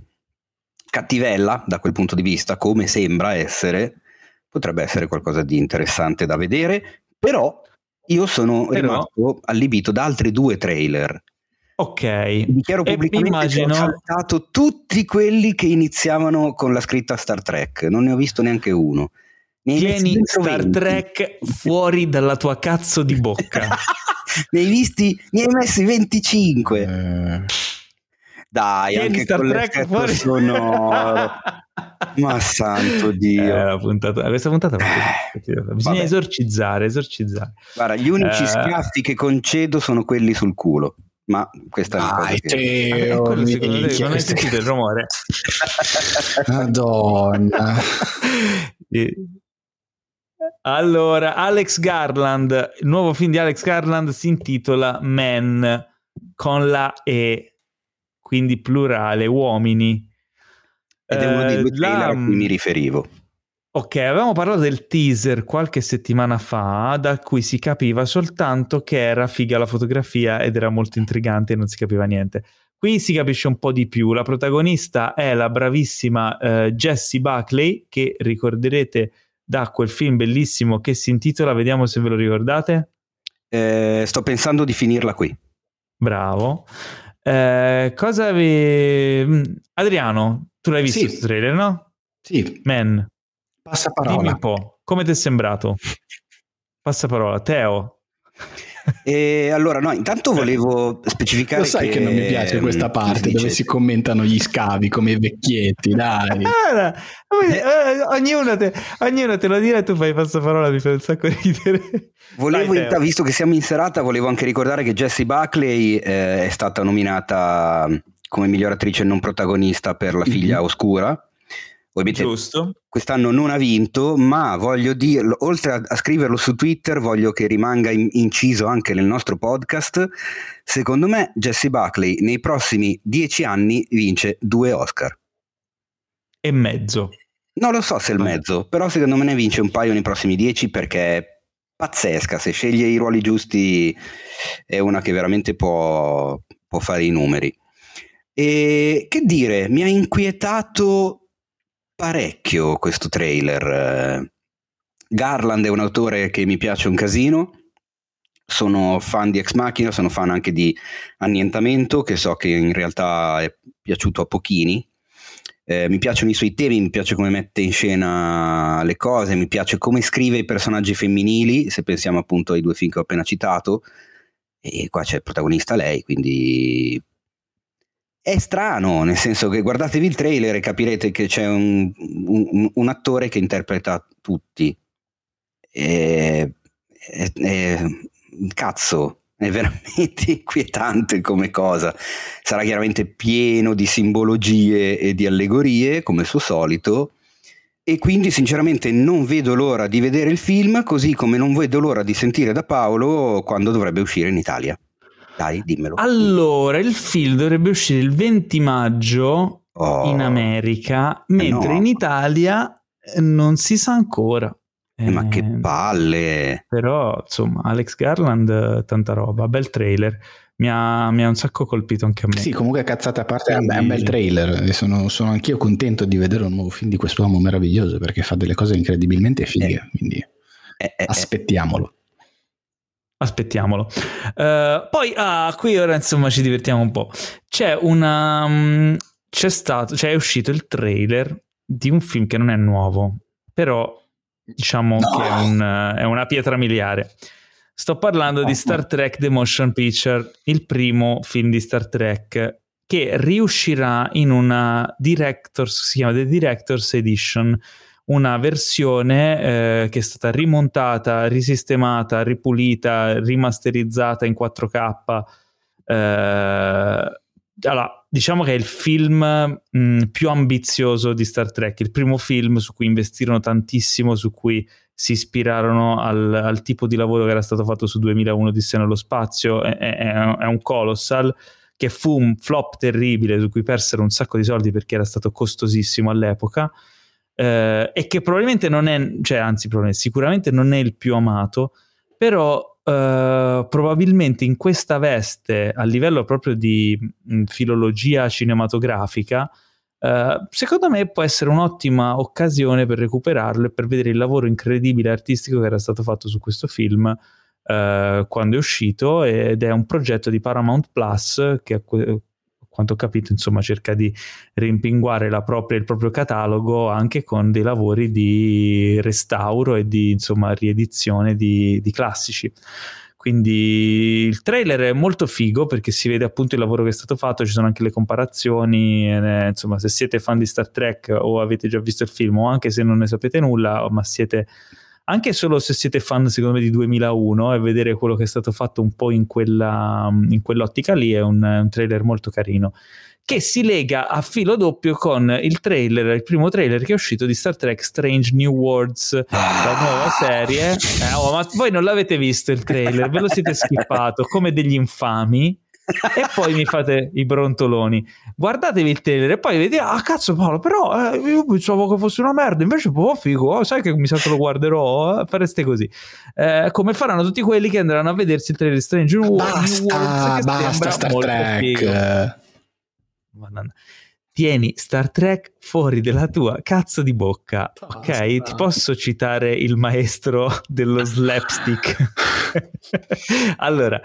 cattivella da quel punto di vista, come sembra essere, potrebbe essere qualcosa di interessante da vedere, però io sono però... rimasto allibito da altri due trailer. Ok. Mi dichiaro pubblicamente immagino... che ho saltato tutti quelli che iniziavano con la scritta Star Trek, non ne ho visto neanche uno. Tieni Star 20. Trek fuori dalla tua cazzo di bocca. [LAUGHS] ne hai visti? Ne hai messi 25. Eh. Dai, Tieni anche Star con Trek fuori sonoro. [LAUGHS] Ma santo Dio. Eh, puntata, questa puntata eh, bisogna vabbè. esorcizzare, esorcizzare. Guarda, gli unici eh. schiaffi che concedo sono quelli sul culo. Ma questa Dai, è una cosa che... Teo, eh, te, non hai sentito il rumore? [LAUGHS] Madonna. Allora, Alex Garland, il nuovo film di Alex Garland si intitola Men con la E, quindi plurale, uomini. Ed è uno dei due eh, trailer la... a cui mi riferivo. Ok, avevamo parlato del teaser qualche settimana fa, da cui si capiva soltanto che era figa la fotografia ed era molto intrigante e non si capiva niente. Qui si capisce un po' di più. La protagonista è la bravissima uh, Jessie Buckley, che ricorderete da quel film bellissimo che si intitola, vediamo se ve lo ricordate. Eh, sto pensando di finirla qui. Bravo. Eh, cosa vi... Mm, Adriano, tu l'hai visto sì. questo trailer, no? Sì. Man. Passa parola. Dimmi un po', come ti è sembrato? Passa parola. Teo. E allora, no, intanto volevo specificare. Lo sai che, che non mi piace questa mm, parte dove si commentano gli scavi come i vecchietti, dai. [LAUGHS] Ah, eh, ognuno, te, ognuno, te, lo dirà e tu fai passaparola, mi fai un sacco ridere. Volevo, Dai, visto che siamo in serata, volevo anche ricordare che Jessie Buckley eh, è stata nominata come miglior attrice non protagonista per La figlia mm-hmm. oscura Ovviamente Giusto. quest'anno non ha vinto, ma voglio dirlo, oltre a, a scriverlo su Twitter, voglio che rimanga in, inciso anche nel nostro podcast. Secondo me Jesse Buckley nei prossimi dieci anni vince due Oscar. E mezzo. Non lo so se è il mezzo, però secondo me ne vince un paio nei prossimi dieci perché è pazzesca. Se sceglie i ruoli giusti è una che veramente può, può fare i numeri. E che dire, mi ha inquietato parecchio questo trailer. Garland è un autore che mi piace un casino. Sono fan di Ex Machina, sono fan anche di Annientamento, che so che in realtà è piaciuto a pochini. eh, mi piacciono i suoi temi, mi piace come mette in scena le cose, mi piace come scrive i personaggi femminili, se pensiamo appunto ai due film che ho appena citato, e qua c'è il protagonista lei, quindi è strano, nel senso che guardatevi il trailer e capirete che c'è un, un, un attore che interpreta tutti. E, e, e, cazzo, è veramente [LAUGHS] inquietante come cosa. Sarà chiaramente pieno di simbologie e di allegorie, come al suo solito, e quindi sinceramente non vedo l'ora di vedere il film, così come non vedo l'ora di sentire da Paolo quando dovrebbe uscire in Italia. Dai, dimmelo. Allora, il film dovrebbe uscire il 20 maggio oh. in America, mentre eh no. in Italia non si sa ancora. Eh, ma che ehm, palle! Però, insomma, Alex Garland, tanta roba, bel trailer. Mi ha, mi ha, un sacco colpito anche a me. Sì, comunque cazzate a parte, Quindi... è un bel trailer e sono, sono, anch'io contento di vedere un nuovo film di quest'uomo meraviglioso perché fa delle cose incredibilmente fighe, eh. quindi eh, eh, eh. aspettiamolo. Aspettiamolo. Uh, poi, ah, qui ora insomma ci divertiamo un po'. C'è una... Um, c'è stato, cioè è uscito il trailer di un film che non è nuovo, però diciamo no. che è, un, è, una pietra miliare. Sto parlando di Star Trek The Motion Picture, il primo film di Star Trek che riuscirà in una Directors, si chiama The Directors Edition, una versione eh, che è stata rimontata, risistemata, ripulita, rimasterizzata in 4K. Eh, allora, diciamo che è il film mh, più ambizioso di Star Trek, il primo film su cui investirono tantissimo, su cui si ispirarono al, al tipo di lavoro che era stato fatto su 2001 di nello spazio, è, è, è, un colossal che fu un flop terribile su cui persero un sacco di soldi perché era stato costosissimo all'epoca eh, e che probabilmente non è, cioè anzi sicuramente non è il più amato, però Uh, probabilmente in questa veste a livello proprio di mh, mm, filologia cinematografica uh, secondo me può essere un'ottima occasione per recuperarlo e per vedere il lavoro incredibile artistico che era stato fatto su questo film uh, quando è uscito ed è un progetto di Paramount Plus che quanto ho capito, insomma, cerca di rimpinguare propria, il proprio catalogo anche con dei lavori di restauro e di insomma, riedizione di, di classici. Quindi il trailer è molto figo perché si vede appunto il lavoro che è stato fatto, ci sono anche le comparazioni, eh, insomma se siete fan di Star Trek o avete già visto il film o anche se non ne sapete nulla, ma siete anche solo se siete fan secondo me di 2001 e vedere quello che è stato fatto un po' in, quella, in quell'ottica lì è un, un trailer molto carino che si lega a filo doppio con il trailer, il primo trailer che è uscito di Star Trek Strange New Worlds, la nuova serie. Eh, oh, ma voi non l'avete visto il trailer, ve lo siete [LAUGHS] skippato come degli infami e poi mi fate i brontoloni. Guardatevi il trailer e poi vedete, ah cazzo Paolo, però eh, io pensavo che fosse una merda, invece boh figo, oh, sai che mi sa che lo guarderò, eh, fareste così. Eh, come faranno tutti quelli che andranno a vedersi il trailer di Strange New Worlds. Basta, basta Star Trek. Madonna tieni Star Trek fuori dalla tua cazzo di bocca, ok? Ti posso citare il maestro dello slapstick? [LAUGHS] allora,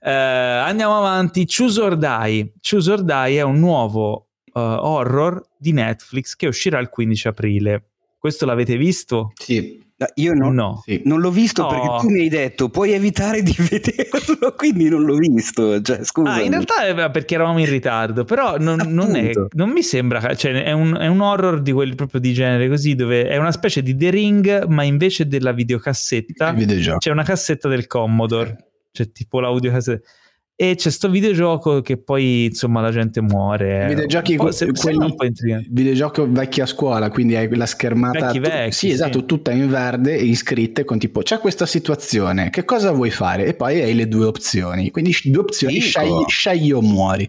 eh, andiamo avanti. Choose or Die. Choose or Die è un nuovo uh, horror di Netflix che uscirà il 15 aprile. Questo l'avete visto? Sì. Io non, no. sì. non l'ho visto oh. perché tu mi hai detto puoi evitare di [LAUGHS] vederlo, quindi non l'ho visto. Cioè, scusa. Ah, in realtà è perché eravamo in ritardo, però non, non, è, non mi sembra, cioè è un, è un, horror di quelli proprio di genere così, dove è una specie di The Ring, ma invece della videocassetta c'è una cassetta del Commodore, cioè tipo l'audiocassetta e c'è sto videogioco che poi insomma la gente muore. Videogiochi po', se, quelli, videogioco vecchi a scuola, quindi hai la schermata vecchi, vecchi, sì, esatto, tutta in verde e iscritte con tipo c'è questa situazione, che cosa vuoi fare? E poi hai le due opzioni. Quindi due opzioni, scegli, scegli o muori.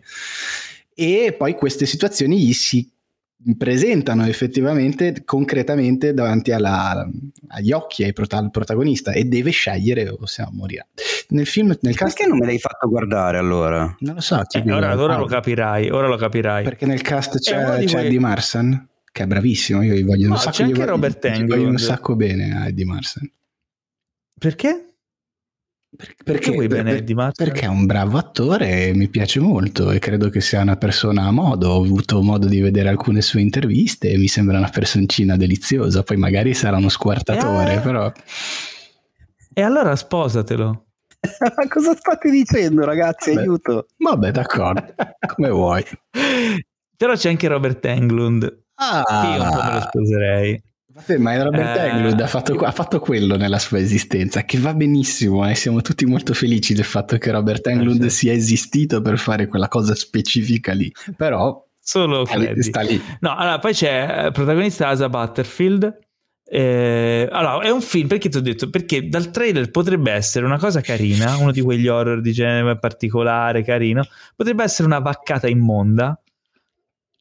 E poi queste situazioni gli si presentano effettivamente concretamente davanti alla, agli occhi ai prota- al protagonista e deve scegliere o se no morirà. Nel film nel cast perché non me l'hai fatto guardare allora? non lo so eh, ora, ora lo capirai ora lo capirai. Perché nel cast c'è, eh, c'è Eddie Marsan che è bravissimo io gli voglio no, un sacco c'è anche Robert Englund voglio un sacco bene a Eddie Marsan. Perché? Perché, Perché vuoi bene per- Eddie Murphy? perché è un bravo attore e mi piace molto e credo che sia una persona a modo. Ho avuto modo di vedere alcune sue interviste e mi sembra una personcina deliziosa. Poi magari sarà uno squartatore, Eh. però E allora sposatelo. Ma [LAUGHS] cosa state dicendo, ragazzi? Vabbè. Aiuto. vabbè, d'accordo, come vuoi. [LAUGHS] Però c'è anche Robert Englund, che io un po' me lo Ah, sposerei. Vabbè, ma Robert Eh. Englund ha fatto, ha fatto quello nella sua esistenza, che va benissimo e siamo tutti molto felici del fatto che Robert Englund sì. sia esistito per fare quella cosa specifica lì. Però Solo sta lì- sta lì. No, allora poi c'è eh, protagonista Asa Butterfield. Eh, allora, è un film perché ti ho detto? Perché dal trailer potrebbe essere una cosa carina, uno di quegli horror di genere particolare, carino. Potrebbe essere una vaccata immonda.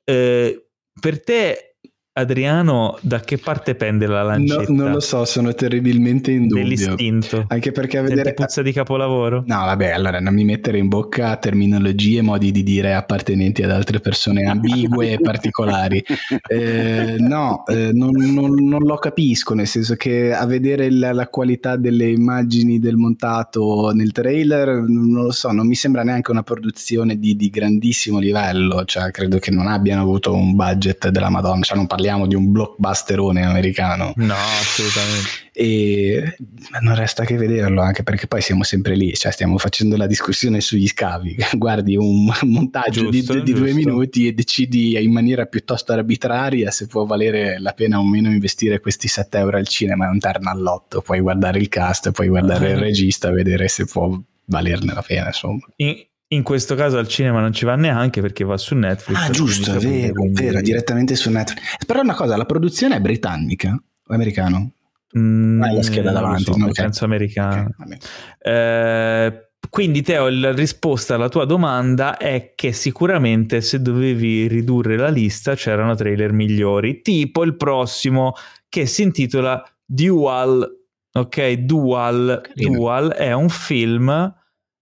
Eh, per te, Adriano, da che parte pende la No, lancetta? non lo so, sono terribilmente in dubbio. Dell'istinto. Anche perché a Senti vedere... puzza di capolavoro? No, vabbè, allora non mi mettere in bocca terminologie, modi di dire appartenenti ad altre persone ambigue e particolari. [LAUGHS] Eh, no, eh, non, non- non lo capisco, nel senso che a vedere la, la qualità delle immagini del montato nel trailer, non lo so, non mi sembra neanche una produzione di, di grandissimo livello, cioè credo che non abbiano avuto un budget della Madonna, cioè non parliamo di un blockbusterone americano No, assolutamente. e non resta che vederlo anche perché poi siamo sempre lì cioè stiamo facendo la discussione sugli scavi [LAUGHS] guardi un montaggio Giusto, di, di due minuti e decidi in maniera piuttosto arbitraria se può valere la pena o meno investire questi 7 euro al cinema è un terno all'otto puoi guardare il cast puoi guardare il Ah. [LAUGHS] regista vedere se può valerne la pena insomma In, in questo caso al cinema non ci va neanche perché va su Netflix. ah giusto è quindi vero, quindi- vero direttamente su Netflix però una cosa la produzione è britannica o americano? Mm, Hai la scheda davanti, so, no? penso Ok. americano. Ok, va bene. Eh, quindi Teo, la risposta alla tua domanda è che sicuramente se dovevi ridurre la lista c'erano trailer migliori, tipo il prossimo che si intitola Dual, ok? Dual, Carino. Dual è un film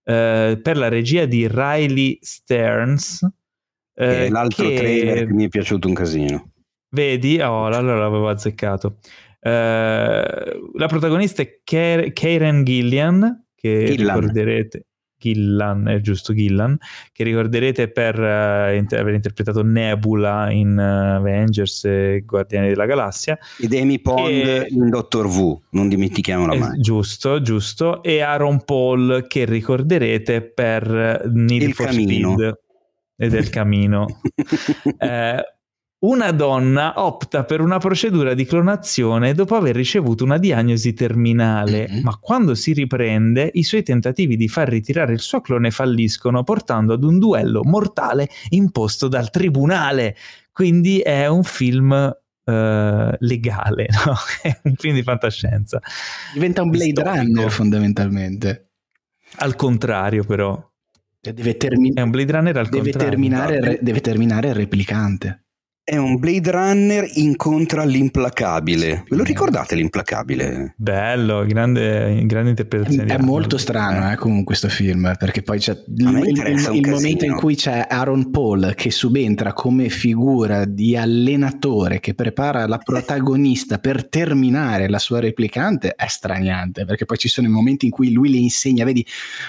eh, per la regia di Riley Stearns. eh, E l'altro che- trailer che mi è piaciuto un casino. Vedi? Oh, allora l'avevo azzeccato. Eh, la protagonista è Karen Gillian, che Gillan. ricorderete. Gillan, è giusto Gillan, che ricorderete per eh, int- aver interpretato Nebula in eh, Avengers e Guardiani della Galassia. Ed Amy Pond E- in Doctor Who, non dimentichiamola mai. giusto, giusto. E Aaron Paul, che ricorderete per eh, Need Il for Camino. Speed e del Camino. [LAUGHS] Eh, una donna opta per una procedura di clonazione dopo aver ricevuto una diagnosi terminale, Mhm. ma quando si riprende i suoi tentativi di far ritirare il suo clone falliscono, portando ad un duello mortale imposto dal tribunale. Quindi è un film eh, legale, [LAUGHS] no? è un film di fantascienza. diventa un Blade Distopico. Runner fondamentalmente Al contrario, però, Cioè, deve, termi- è un Blade Runner al deve contrario. terminare, re- deve terminare il replicante È un Blade Runner incontra l'implacabile. Ve lo ricordate l'implacabile? Bello, grande, grande interpretazione. di È Arnold. molto strano eh, comunque questo film perché poi c'è il, il- il- momento in cui c'è Aaron Paul che subentra come figura di allenatore che prepara la protagonista per terminare la sua replicante è straniante perché poi ci sono i momenti in cui lui le insegna vedi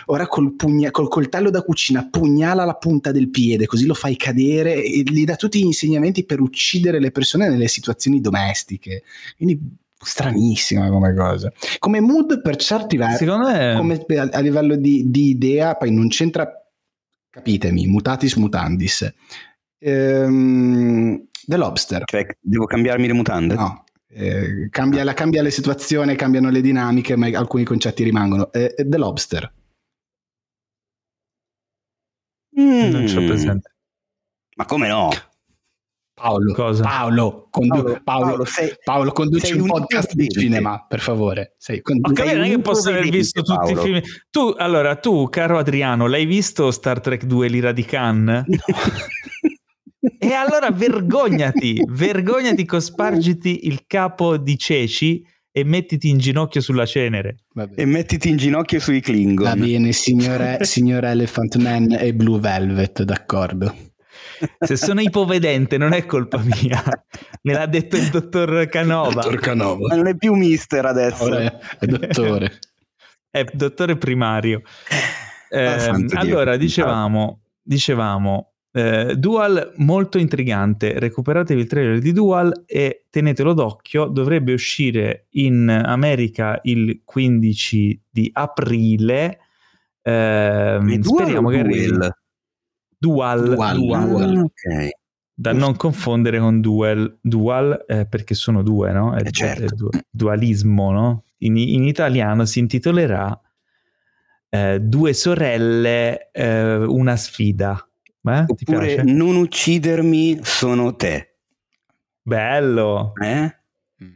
ora col, pugna- col coltello da cucina pugnala la punta del piede così lo fai cadere e gli dà tutti gli insegnamenti per uccidere le persone nelle situazioni domestiche quindi stranissima come cosa come mood per certi versi Secondo me, come a, a livello di, di idea, poi non c'entra, capitemi, mutatis mutandis. Ehm, The Lobster, Cioè, devo cambiarmi le mutande? no. eh, cambia, la, cambia le situazioni, cambiano le dinamiche, ma alcuni concetti rimangono. Eh, The Lobster, Mm. non ce l'ho presente. Ma come no? Paolo, Cosa? Paolo, condu- Paolo, Paolo, Paolo, sei- Paolo, conduci sei un un podcast di cinema, per favore. Sei, condu- capito, non è che posso aver visto tutti i film. Tu, allora, tu, caro Adriano, l'hai visto Star Trek 2 l'ira di Khan? [LAUGHS] [LAUGHS] E allora vergognati, vergognati, cospargiti il capo di ceci e mettiti in ginocchio sulla cenere. E mettiti in ginocchio sui Klingon. Va bene, signore, signor Elephant Man e Blue Velvet, d'accordo. Se sono ipovedente non è colpa mia, me l'ha detto il dottor Canova. Dottor Canova. Ma non è più mister adesso. Ora è, è dottore. [LAUGHS] è dottore primario. Eh, allora, dicevamo, dicevamo eh, Dual molto intrigante, recuperatevi il trailer di Dual e tenetelo d'occhio, dovrebbe uscire in America il 15 di aprile. Eh, speriamo che arrivi. Dual, Dual, Dual. Dual. Okay. Da non confondere con Dual, dual eh, perché sono due, no? È, eh certo. è du- dualismo, no? In, in, italiano si intitolerà eh, Due sorelle, eh, una sfida. Eh? Oppure non uccidermi, sono te. Bello. Eh?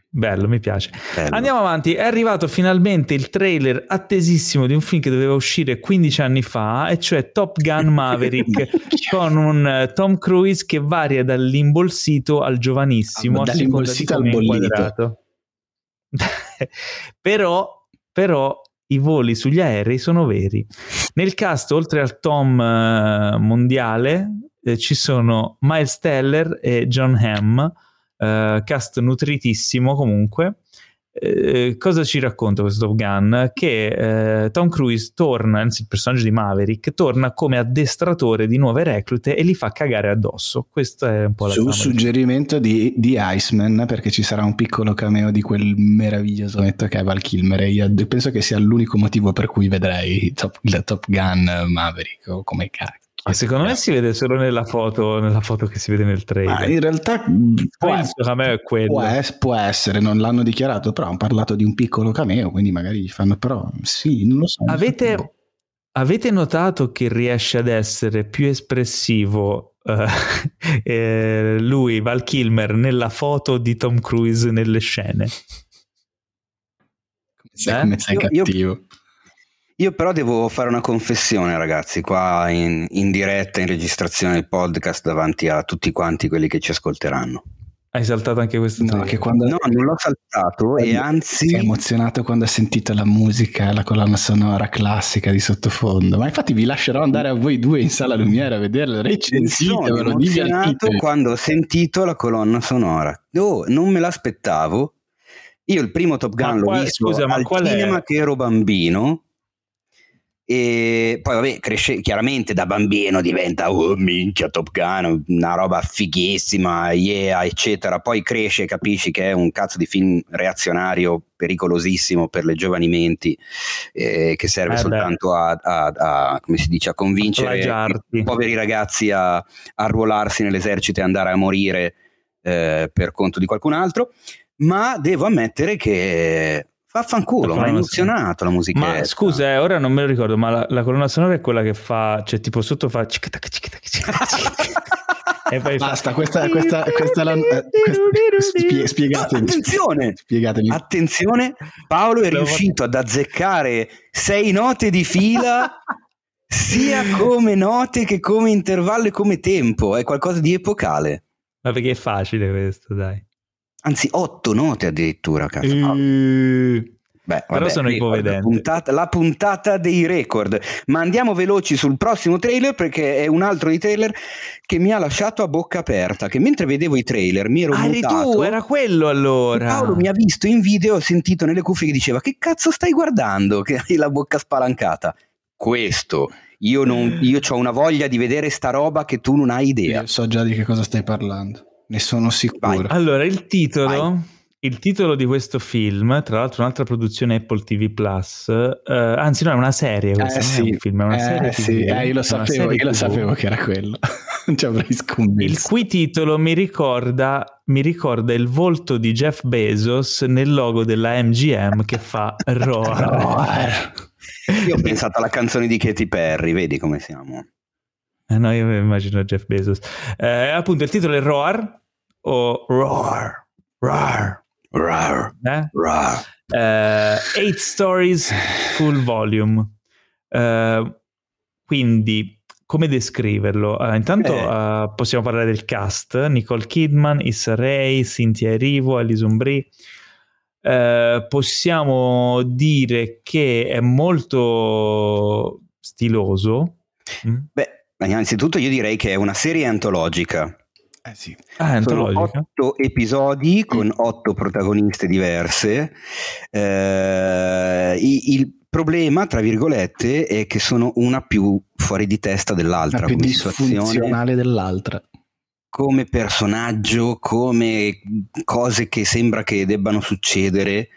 Bello, mi piace. Bello. Andiamo avanti. È arrivato finalmente il trailer attesissimo di un film che doveva uscire 15 anni fa, e cioè Top Gun Maverick, [LAUGHS] con un uh, Tom Cruise che varia dall'imbolsito al giovanissimo. Ah, dall'imbolsito al bollito. [LAUGHS] però, però i voli sugli aerei sono veri. Nel cast, oltre al Tom uh, mondiale, eh, ci sono Miles Teller e John Hamm, uh, cast nutritissimo comunque. Eh, cosa ci racconta questo Top Gun? Che eh, Tom Cruise torna, anzi il personaggio di Maverick, torna come addestratore di nuove reclute e li fa cagare addosso. Questo è un po' la Su suggerimento di, di, Iceman, perché ci sarà un piccolo cameo di quel meraviglioso metto che è Val Kilmer. Io penso che sia l'unico motivo per cui vedrei top, il Top Gun Maverick o come cacchio. Ma secondo me si vede solo nella foto, nella foto che si vede nel trailer. Ma in realtà può, cameo è quello. Può, es- può, essere, non l'hanno dichiarato, però hanno parlato di un piccolo cameo, quindi magari fanno però sì, non lo so. Avete, so. avete notato che riesce ad essere più espressivo uh, [LAUGHS] eh, lui, Val Kilmer, nella foto di Tom Cruise nelle scene? Come sei, eh? sei io, cattivo. Io io però devo fare una confessione, ragazzi, qua in, in, diretta, in registrazione del podcast davanti a tutti quanti quelli che ci ascolteranno. Hai saltato anche questo? No, che quando... no non l'ho saltato e anzi... Sei emozionato quando hai sentito la musica, la colonna sonora classica di sottofondo. Ma infatti vi lascerò andare a voi due in sala Lumiere a vederla, recensite. Sono emozionato quando ho sentito la colonna sonora. Oh, non me l'aspettavo. Io il primo Top Gun l'ho visto scusa, al cinema è? che ero bambino e poi vabbè cresce chiaramente da bambino diventa oh minchia Top Gun una roba fighissima yeah eccetera. Poi cresce e capisci che è un cazzo di film reazionario pericolosissimo per le giovani menti eh, che serve eh soltanto a, a, a, come si dice a convincere i poveri ragazzi a, a arruolarsi nell'esercito e andare a morire eh, per conto di qualcun altro. Ma devo ammettere che Vaffanculo, mi ha emozionato la musica. Ma scusa, eh, ora non me lo ricordo, ma la, la, colonna sonora è quella che fa, cioè tipo sotto fa... [LAUGHS] e poi Basta, fa... questa, questa, questa, la, eh, spie, spiegatemi. Attenzione, spiegatemi. Attenzione, Paolo è riuscito ad azzeccare sei note di fila sia come note che come intervallo e come tempo. È qualcosa di epocale. Ma perché è facile questo, dai anzi otto note addirittura. Cazzo. Uh, Beh, però sono ipovedente. Puntata, la puntata dei record. Ma andiamo veloci sul prossimo trailer perché è un altro di trailer che mi ha lasciato a bocca aperta. Che mentre vedevo i trailer mi ero ah, mutato. tu, era quello allora. Paolo mi ha visto in video, ho sentito nelle cuffie che diceva: Che cazzo stai guardando? Che hai la bocca spalancata. Questo. Io, non, io ho una voglia di vedere sta roba che tu non hai idea. Io so già di che cosa stai parlando. Ne sono sicuro. Vai. Allora, il titolo, il titolo di questo film, tra l'altro un'altra produzione Apple TV Plus, eh, anzi no, è una serie, questo eh, sì. è un film, è una eh, serie sì. Eh, io lo sapevo, io lo sapevo che era quello. [LAUGHS] ci avrei scommesso. Il cui titolo mi ricorda, mi ricorda il volto di Jeff Bezos nel logo della MGM che fa [LAUGHS] Roar. [LAUGHS] Io ho pensato alla canzone di Katy Perry, vedi come siamo. Eh no, io immagino Jeff Bezos. Eh, appunto, il titolo è Roar o Roar. Roar. Roar. Eh? Roar. Uh, eight Stories Full Volume. Uh, quindi, come descriverlo? Uh, intanto eh. possiamo parlare del cast. Nicole Kidman, Issa Rae, Cynthia Erivo, Alison Brie. possiamo dire che è molto stiloso. Mm? Beh, innanzitutto io direi che è una serie antologica. Eh sì. Ah, Sono otto episodi con otto protagoniste diverse. Eh, il, problema, tra virgolette, è che sono una più fuori di testa dell'altra. La più come disfunzionale dell'altra. come personaggio, come cose che sembra che debbano succedere.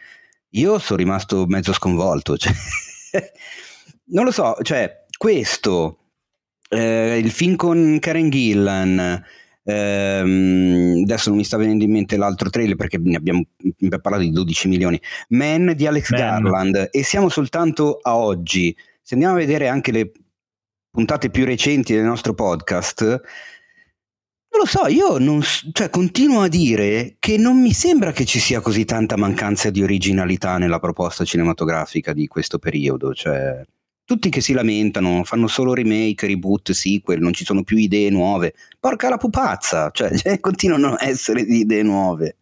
Io sono rimasto mezzo sconvolto. Cioè, [LAUGHS] non lo so, cioè, questo, eh, il film con Karen Gillan, ehm, adesso non mi sta venendo in mente l'altro trailer perché ne abbiamo parlato di 12 milioni, Man di Alex Man. Garland e siamo soltanto a oggi. Se andiamo a vedere anche le puntate più recenti del nostro podcast, non lo so, io non, cioè, continuo a dire che non mi sembra che ci sia così tanta mancanza di originalità nella proposta cinematografica di questo periodo. Cioè, tutti che si lamentano, fanno solo remake, reboot, sequel, non ci sono più idee nuove. Porca la pupazza, cioè, [LAUGHS] cioè, continuano a essere di idee nuove.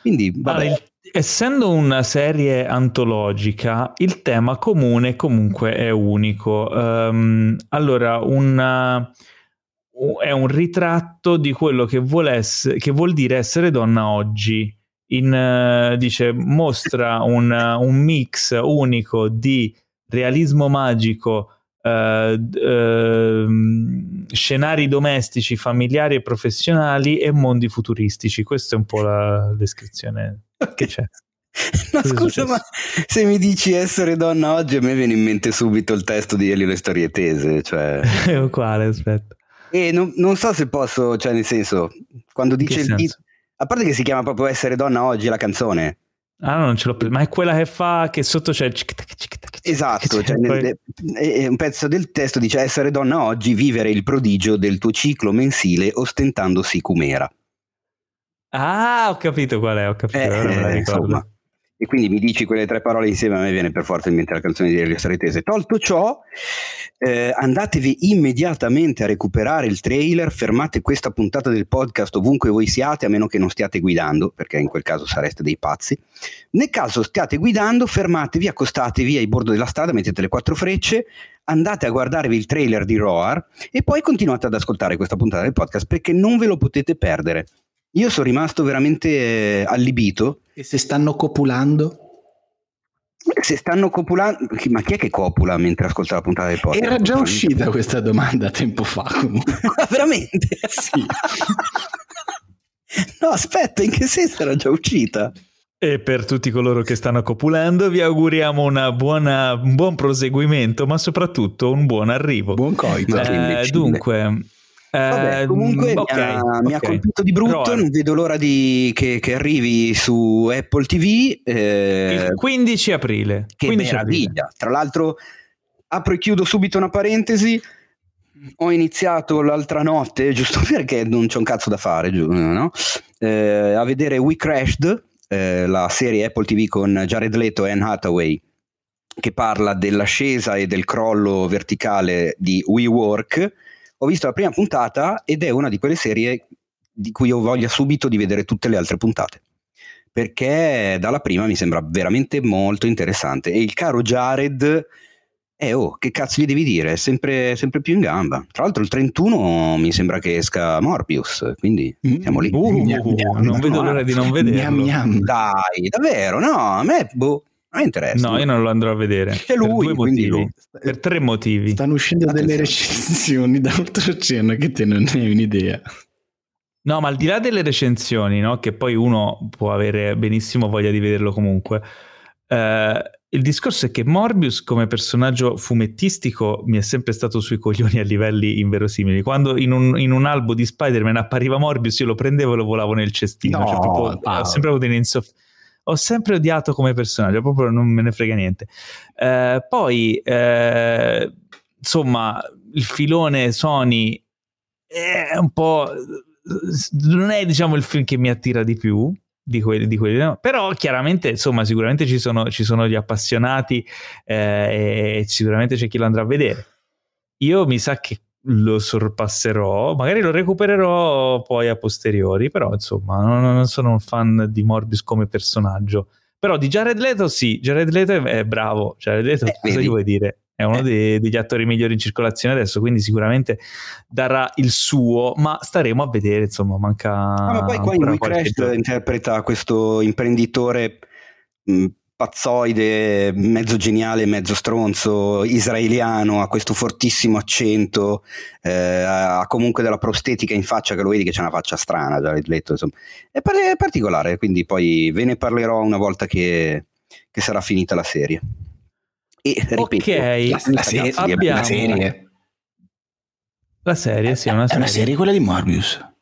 Quindi, vabbè. Allora, essendo una serie antologica, il tema comune comunque è unico. Ehm, allora, una- è un ritratto di quello che vuol, ess- che vuol dire essere donna oggi. In, eh, dice, mostra un, un mix unico di realismo magico, eh, ehm, scenari domestici, familiari e professionali e mondi futuristici. Questa è un po' la descrizione che c'è. [LAUGHS] No, Cosa è scusa, ma se mi dici essere donna oggi, a me viene in mente subito il testo di Elio le storie tese. Cioè... [LAUGHS] Quale? Aspetta. E non, non so se posso, cioè, nel senso, quando dice il titolo, a parte che si chiama proprio Essere donna oggi la canzone. Ah, no, non ce l'ho preso. Ma è quella che fa che sotto c'è. Esatto, cioè, poi- nel- un pezzo del testo dice Essere donna oggi, vivere il prodigio del tuo ciclo mensile ostentandosi cumera. Ah, ho capito qual è. Ho capito. Eh, ora me la eh, ricordo. insomma. E quindi mi dici quelle tre parole insieme, a me viene per forza in mente la canzone di Elio Stretese. Tolto ciò, eh, andatevi immediatamente a recuperare il trailer, fermate questa puntata del podcast ovunque voi siate, a meno che non stiate guidando, perché in quel caso sareste dei pazzi. Nel caso stiate guidando, fermatevi, accostatevi ai bordo della strada, mettete le quattro frecce, andate a guardarvi il trailer di Roar e poi continuate ad ascoltare questa puntata del podcast perché non ve lo potete perdere. Io sono rimasto veramente eh, allibito E se stanno copulando? se stanno copulando, ma chi è che copula mentre ascolta la puntata del podcast? Era già uscita questa domanda tempo fa comunque. [LAUGHS] Ah, veramente? Sì. [LAUGHS] No, aspetta, in che senso era già uscita? E per tutti coloro che stanno copulando, vi auguriamo una buona, un buon proseguimento, ma soprattutto un buon arrivo. Buon coito. Eh, dunque, Vabbè, eh, comunque mi, ok, ha, mi ha colpito di brutto, Roar. non vedo l'ora di- che, che arrivi su Apple TV. eh, Il 15 aprile. che 15 meraviglia. Tra l'altro, apro e chiudo subito una parentesi. Ho iniziato l'altra notte, [LAUGHS] giusto perché non c'è un cazzo da fare, no? Eh, a vedere We Crashed, eh, la serie Apple TV con Jared Leto e Anne Hathaway, che parla dell'ascesa e del crollo verticale di WeWork. Ho visto la prima puntata ed è una di quelle serie di cui ho voglia subito di vedere tutte le altre puntate perché dalla prima mi sembra veramente molto interessante e il caro Jared eh oh che cazzo gli devi dire? È sempre, sempre più in gamba. Tra l'altro il 31 mi sembra che esca Morbius quindi siamo lì. Uh, Gnam, gnam, non vedo l'ora di non vederlo. Gnam, gnam. dai davvero? No a me boh a me interessa No, io non lo andrò a vedere. C'è lui, per motivi. lui. Per tre motivi. Stanno uscendo delle Attenzione. recensioni da oltreoceano che te non ne hai un'idea. No, ma al di là delle recensioni, no, che poi uno può avere benissimo voglia di vederlo comunque, eh, il discorso è che Morbius come personaggio fumettistico mi è sempre stato sui coglioni a livelli inverosimili. Quando in un, in un albo di Spider-Man appariva Morbius, io lo prendevo e lo volavo nel cestino. No, Cioè, proprio, ho sempre avuto un'insoff- Ho sempre odiato come personaggio, proprio non me ne frega niente. Eh, poi, eh, insomma, il filone Sony è un po'. Non è, diciamo, il film che mi attira di più di quelli, di quelli no? però chiaramente, insomma, sicuramente ci sono, ci sono gli appassionati eh, e sicuramente c'è chi lo andrà a vedere. Io mi sa che lo sorpasserò, magari lo recupererò poi a posteriori, però insomma, non, non sono un fan di Morbius come personaggio. Però di Jared Leto sì, Jared Leto è, è bravo, Jared Leto, Eh, cosa gli vuoi dire? È uno Eh. dei- degli attori migliori in circolazione adesso, quindi sicuramente darà il suo, ma staremo a vedere, insomma, manca Ah, ma poi qua in giorno. interpreta questo imprenditore mh, pazzoide, mezzo geniale, mezzo stronzo, israeliano, ha questo fortissimo accento, eh, ha comunque della prostetica in faccia che lo vedi che c'è una faccia strana, già detto, insomma. È, par- è particolare, quindi poi ve ne parlerò una volta che, che sarà finita la serie. E ripeto, ok, la, la, serie, abbiamo... la serie. La serie, sì, è una serie. È una serie quella di Morbius.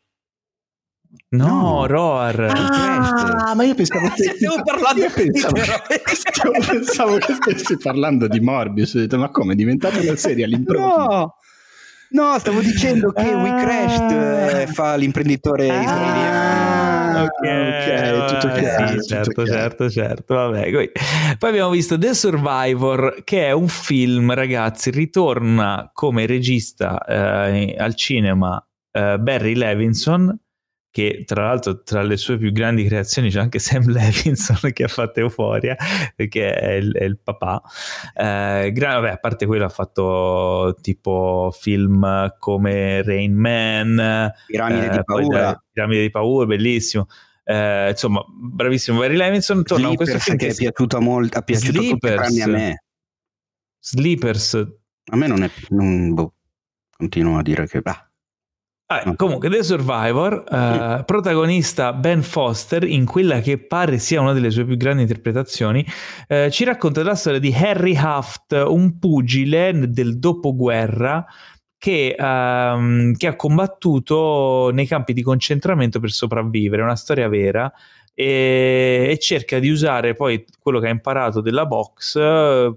No, no. Roar. Ah, ma io pensavo che stiamo parlando io pensavo, io [LAUGHS] pensavo che stessi parlando di Morbius. Ho detto, ma come è diventata una serie all'improvviso? No. No, stavo dicendo che ah, We Crashed eh, fa l'imprenditore ah, israeliano. Ok, ok, tutto chiaro. Sì, certo, tutto certo, certo. Vabbè, poi, poi abbiamo visto The Survivor, che è un film, ragazzi, ritorna come regista eh, al cinema eh, Barry Levinson che tra l'altro tra le sue più grandi creazioni c'è anche Sam [LAUGHS] Levinson che ha fatto Euforia, perché è il, è il papà. Eh, gra- vabbè, a parte quello ha fatto tipo film come Rain Man, Piramide eh, di paura. Piramide di paura, bellissimo. Eh, insomma, bravissimo Barry Levinson. Torna con questo film che è piaciuto molto, ha piaciuto Sleepers. a me. Sleepers. A me non è... Non, boh, continuo a dire che... Ah, Ah, comunque, The Survivor, uh, protagonista Ben Foster, in quella che pare sia una delle sue più grandi interpretazioni, uh, ci racconta la storia di Harry Haft, un pugile del dopoguerra che, uh, che ha combattuto nei campi di concentramento per sopravvivere, una storia vera. E, e, cerca di usare poi quello che ha imparato della box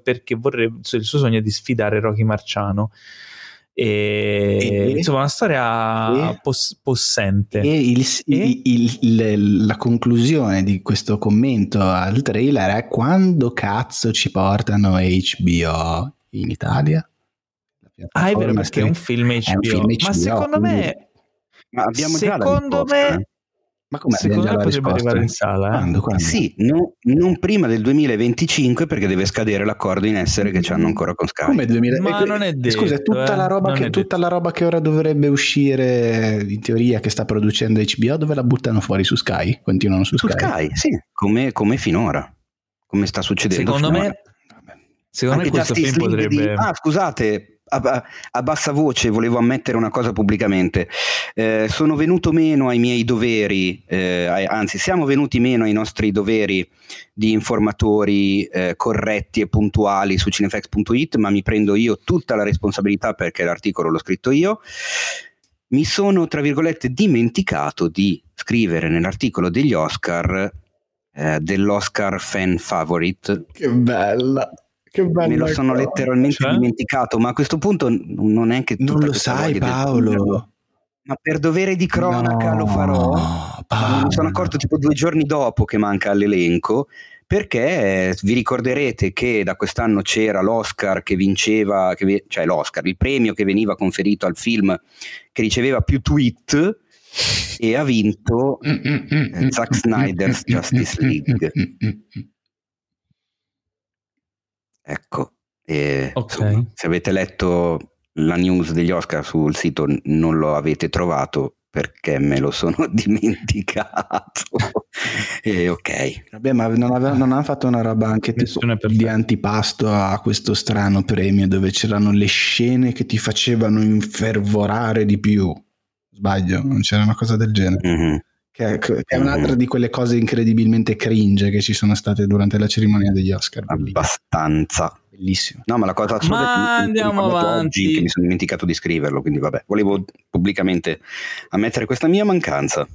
perché vorrebbe, il suo sogno è di sfidare Rocky Marciano. E, e, insomma, una storia e, poss- possente. E, il, il, il, la conclusione di questo commento al trailer è quando cazzo ci portano HBO in Italia? Ah, è vero, perché è un film HBO. È un film HBO ma secondo quindi... me... Ma abbiamo secondo già la me... Ma come Secondo me potrebbe arrivare in sala. Eh? Quando, quando? Sì, no, non prima del 2025 perché deve scadere l'accordo in essere che hanno ancora con Sky. Come 2000... Ma non è detto. Scusa, tutta, eh? la roba che, tutta la roba che ora dovrebbe uscire in teoria che sta producendo HBO dove la buttano fuori su Sky? Continuano su, su Sky? Sky, sì, come, come finora. Come sta succedendo Secondo finora. me... Secondo Anche me questo Justice film potrebbe... Di... Ah, scusate, a, a, bassa voce volevo ammettere una cosa pubblicamente. Eh, sono venuto meno ai miei doveri, eh, anzi siamo venuti meno ai nostri doveri di informatori eh, corretti e puntuali su cinefax.it, ma mi prendo io tutta la responsabilità perché l'articolo l'ho scritto io. Mi sono, tra virgolette, dimenticato di scrivere nell'articolo degli Oscar eh, dell'Oscar fan favorite. Che bella! Me lo sono cosa. letteralmente cioè? dimenticato, ma a questo punto non è che... Non lo sai Paolo. Ma per dovere di cronaca no, lo farò. Paolo. Mi sono accorto tipo due giorni dopo che manca all'elenco, perché vi ricorderete che da quest'anno c'era l'Oscar che vinceva, che, cioè l'Oscar, il premio che veniva conferito al film che riceveva più tweet e ha vinto Zack Snyder's Justice League. Ecco, e, okay. insomma, se avete letto la news degli Oscar sul sito non lo avete trovato perché me lo sono [LAUGHS] dimenticato. [LAUGHS] e ok. Vabbè, ma non, aveva, non hanno fatto una roba anche tipo di antipasto a questo strano premio dove c'erano le scene che ti facevano infervorare di più. Sbaglio, non c'era una cosa del genere. Mm-hmm. Che, che è un'altra mm-hmm. di quelle cose incredibilmente cringe che ci sono state durante la cerimonia degli Oscar. Abbastanza. Bellissimo. No, ma la cosa assurda ma è che. Oggi, che mi sono dimenticato di scriverlo, quindi vabbè, volevo pubblicamente ammettere questa mia mancanza.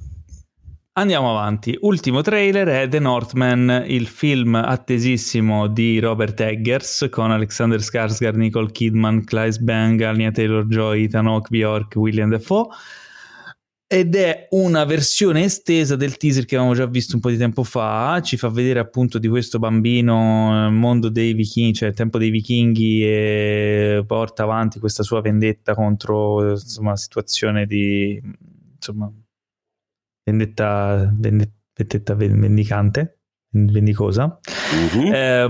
Andiamo avanti. Ultimo trailer è The Northman, il film attesissimo di Robert Eggers con Alexander Skarsgård, Nicole Kidman, Clive Bang, Anya Taylor-Joy, Ethan Hawke, Bjork, William Defoe ed è una versione estesa del teaser che avevamo già visto un po' di tempo fa, ci fa vedere appunto di questo bambino nel mondo dei vichinghi, cioè il tempo dei vichinghi e porta avanti questa sua vendetta contro insomma, situazione di insomma vendetta, vendetta vendicante vendicosa. Uh-huh. Eh,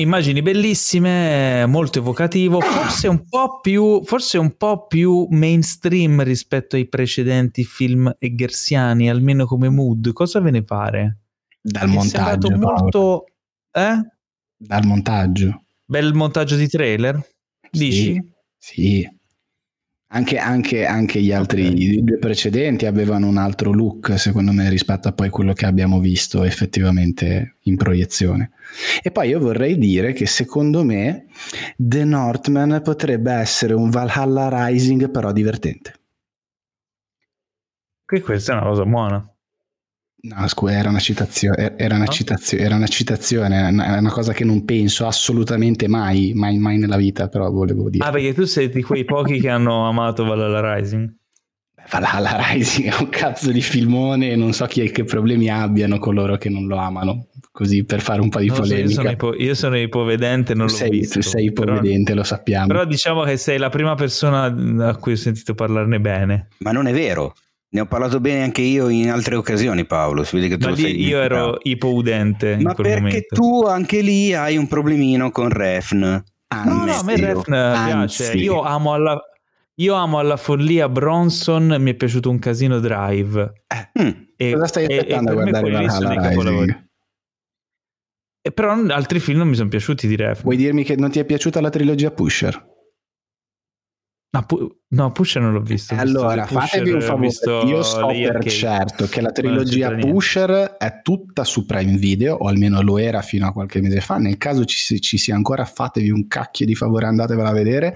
immagini bellissime, molto evocativo, forse un po' più, forse un po' più mainstream rispetto ai precedenti film eggersiani, almeno come mood. Cosa ve ne pare? Dal È montaggio. molto Eh? Dal montaggio. Bel montaggio di trailer? Dici? Sì. sì. Anche, anche, anche, gli altri okay. due precedenti avevano un altro look, secondo me, rispetto a poi quello che abbiamo visto effettivamente in proiezione. E poi io vorrei dire che secondo me The Northman potrebbe essere un Valhalla Rising, però divertente. Che questa è una cosa buona. No, scusa, era una citazione, era una, no? citazione, era una citazione, è una cosa che non penso assolutamente mai, mai, mai nella vita, però volevo dire. Ah, perché tu sei di quei pochi che hanno amato Valhalla Rising? Valhalla Rising [LAUGHS] è un cazzo di filmone e non so chi, che problemi abbiano coloro che non lo amano, così per fare un po' di non polemica. So, io, sono ipo- io, sono ipovedente, non tu sei, visto. Tu sei ipovedente, però, lo sappiamo. Però diciamo che sei la prima persona a cui ho sentito parlarne bene. Ma non è vero. Ne ho parlato bene anche io in altre occasioni, Paolo. Si vede che tu Ma lì io ero ipoudente. Ma perché momento. tu anche lì hai un problemino con Refn. Anzi, no, no, a me Refn piace. Io amo alla, io amo alla follia Bronson. Mi è piaciuto un casino Drive. Eh, mm. e, Cosa stai aspettando a guardare Valhalla Rising? E però altri film non mi sono piaciuti di Refn. Vuoi dirmi che non ti è piaciuta la trilogia Pusher? No, pu- no, Pusher non l'ho visto. Allora, visto fatevi un favore. Io so per Cake. certo che la trilogia Pusher è tutta su Prime Video, o almeno lo era fino a qualche mese fa. Nel caso ci, ci sia ancora, fatevi un cacchio di favore, andatevela a vedere.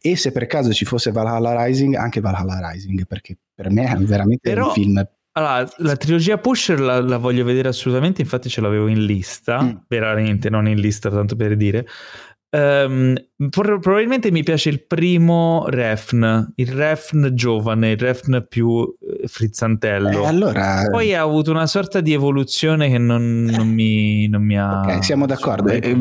E se per caso ci fosse Valhalla Rising, anche Valhalla Rising, perché per me è veramente Però... un film allora, la trilogia Pusher la, la, voglio vedere assolutamente, infatti ce l'avevo in lista, mm. veramente non in lista tanto per dire, Um, probabilmente mi piace il primo Refn, il Refn giovane, il Refn più eh, frizzantello. Eh, allora... Poi ha avuto una sorta di evoluzione che non, non, mi, non mi, ha. Ok, siamo d'accordo. Eh,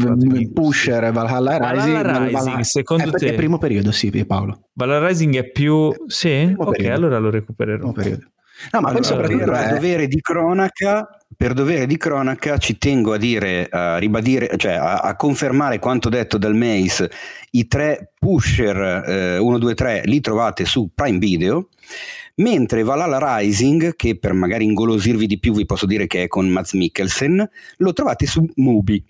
Pusher, Valhalla Rising. Valhalla Rising, Valhalla... secondo eh, te? È primo periodo, sì, Paolo. Valhalla Rising è più. Sì? Ok, periodo. allora lo recupererò. No, ma allora, soprattutto per dovere di cronaca, per dovere di cronaca ci tengo a dire, a ribadire, cioè a, a confermare quanto detto dal Mace, i tre pusher 1, 2, 3 li trovate su Prime Video, mentre Valhalla Rising, che per magari ingolosirvi di più vi posso dire che è con Mads Mikkelsen, lo trovate su Mubi.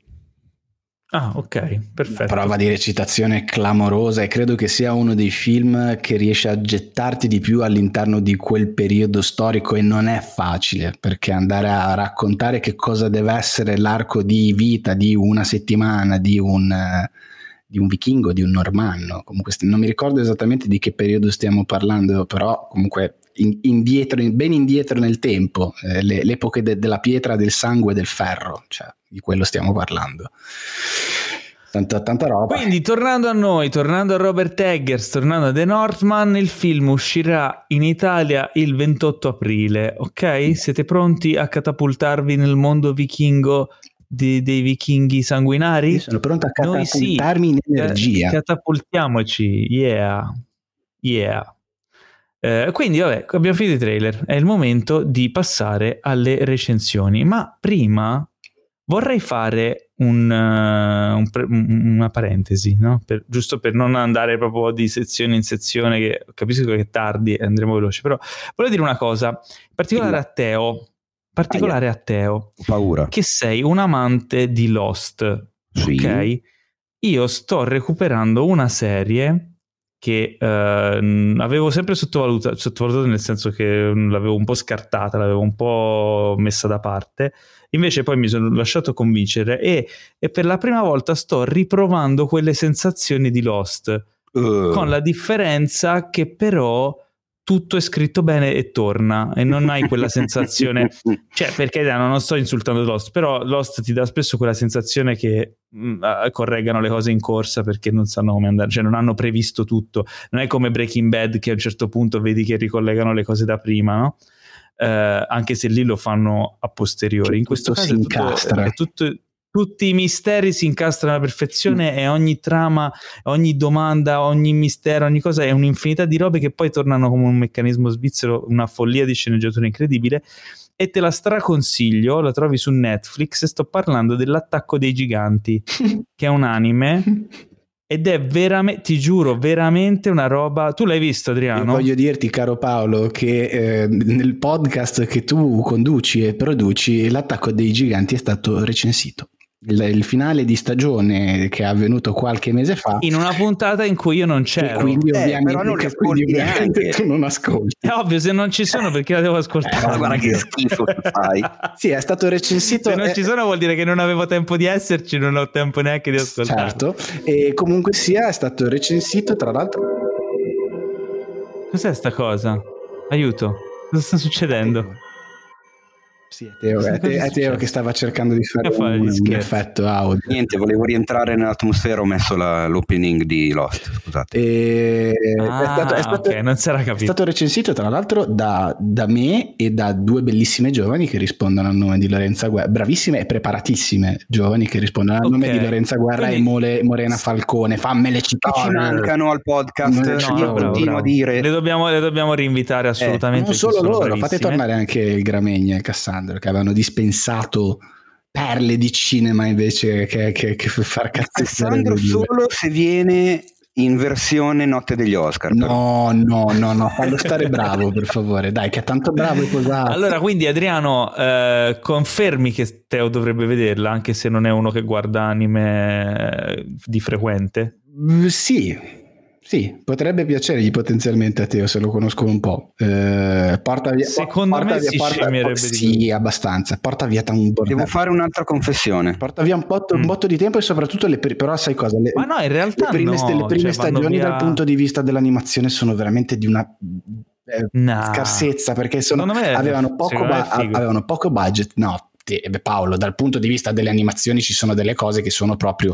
Ah, ok, perfetto. Una prova di recitazione clamorosa e credo che sia uno dei film che riesce a gettarti di più all'interno di quel periodo storico e non è facile perché andare a raccontare che cosa deve essere l'arco di vita di una settimana di un, di un vichingo, di un normanno. Comunque non mi ricordo esattamente di che periodo stiamo parlando, però comunque indietro, ben indietro nel tempo, eh, le, l'epoche de, della pietra, del sangue e del ferro, cioè di quello stiamo parlando. Tanta, tanta roba. Quindi tornando a noi, tornando a Robert Eggers, tornando a The Northman, il film uscirà in Italia il 28 aprile, ok? Siete pronti a catapultarvi nel mondo vichingo di, dei vichinghi sanguinari? Io sono pronto a catapultarmi sì. in energia. Catapultiamoci, yeah, yeah. Eh, quindi, vabbè, abbiamo finito i trailer. È il momento di passare alle recensioni. Ma prima vorrei fare un, uh, un pre- una parentesi, no? per, giusto per non andare proprio di sezione in sezione, che capisco che è tardi e andremo veloci, però volevo dire una cosa, in particolare a Teo, particolare a Teo, paura. che sei un amante di Lost, sì. ok? Io sto recuperando una serie che eh, avevo sempre sottovalutato, sottovalutato nel senso che l'avevo un po' scartata, l'avevo un po' messa da parte, invece poi mi sono lasciato convincere e, e per la prima volta sto riprovando quelle sensazioni di Lost, uh. con la differenza che però tutto è scritto bene e torna e non hai quella sensazione [LAUGHS] cioè perché non sto insultando Lost però Lost ti dà spesso quella sensazione che mh, mm, correggano le cose in corsa perché non sanno come andare cioè non hanno previsto tutto. Non è come Breaking Bad che a un certo punto vedi che ricollegano le cose da prima no? Eh, anche se lì lo fanno a posteriori. In questo caso è è tutto tutti i misteri si incastrano alla perfezione mm. e ogni trama, ogni domanda, ogni mistero, ogni cosa è un'infinità di robe che poi tornano come un meccanismo svizzero, una follia di sceneggiatura incredibile e te la straconsiglio, la trovi su Netflix sto parlando dell'attacco dei giganti, [LAUGHS] che è un anime ed è veramente, ti giuro, veramente una roba. Tu l'hai visto, Adriano? Io voglio dirti, caro Paolo, che eh, nel podcast che tu conduci e produci, l'attacco dei giganti è stato recensito il, il, finale di stagione che è avvenuto qualche mese fa. In una puntata in cui io non c'ero. quindi eh, ovviamente, non quindi ovviamente tu non ascolti. È ovvio, se non ci sono perché la devo ascoltare. Eh, guarda che schifo che fai. [LAUGHS] sì, è stato recensito. Se non eh, ci sono vuol dire che non avevo tempo di esserci, non ho tempo neanche di ascoltare. Certo, e comunque sia è stato recensito tra l'altro. Cos'è sta cosa? Aiuto, cosa sta succedendo? Sì, è Teo, è [LAUGHS] Teo, è Teo che stava cercando di fare un, un, effetto audio. Niente, volevo rientrare nell'atmosfera, ho messo la, l'opening di Lost, scusate. E... Ah, è stato, è stato, okay, non si era capito. È stato recensito tra l'altro da, da, me e da due bellissime giovani che rispondono al nome di Lorenza Guerra, bravissime e preparatissime giovani che rispondono al okay. nome di Lorenza Guerra Quindi... e Mole, Morena Falcone, fammele citare. Che ci mancano al podcast, no, io bravo, continuo bravo. a dire. Le dobbiamo, le dobbiamo rinvitare assolutamente. Eh, non solo loro, bravissime. fate tornare anche il Gramegna e il Alessandro che avevano dispensato perle di cinema invece che, che, che far cazzare Alessandro solo se viene in versione notte degli Oscar. No, no, no, no, fallo stare bravo per favore, dai che è tanto bravo e posato. Allora, quindi Adriano, eh, confermi che Teo dovrebbe vederla anche se non è uno che guarda anime di frequente? Mm, sì, sì, potrebbe piacergli potenzialmente a Teo se lo conosco un po'. Eh, porta via, Secondo porta me via, si porta, porta, Sì, abbastanza. Porta via un bordello. Devo fare un'altra confessione. Porta via un botto, mm. un botto di tempo e soprattutto le però sai cosa? Le, Ma no, in realtà le prime, no, le prime cioè, stagioni via... dal punto di vista dell'animazione sono veramente di una eh, no. scarsezza perché sono, avevano, poco ba- avevano poco budget. No, te, Paolo, dal punto di vista delle animazioni ci sono delle cose che sono proprio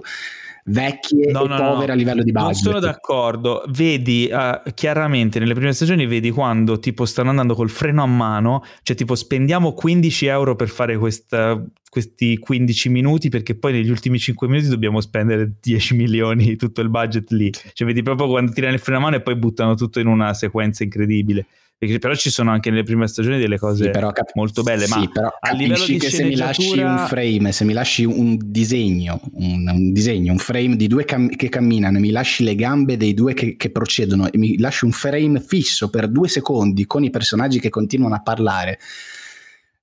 vecchie no, e no, povere no. a livello di budget. Non sono d'accordo. Vedi uh, chiaramente nelle prime stagioni, vedi quando tipo stanno andando col freno a mano, cioè tipo spendiamo 15 euro per fare questa, questi 15 minuti perché poi negli ultimi 5 minuti dobbiamo spendere 10 milioni, tutto il budget lì. Cioè vedi proprio quando tirano il freno a mano e poi buttano tutto in una sequenza incredibile. Perché però ci sono anche nelle prime stagioni delle cose sì, però cap- molto belle, sì, ma però a livello di che se mi lasci un frame, se mi lasci un disegno, un, un disegno, un frame di due cam- che camminano e mi lasci le gambe dei due che, che, procedono e mi lasci un frame fisso per due secondi con i personaggi che continuano a parlare,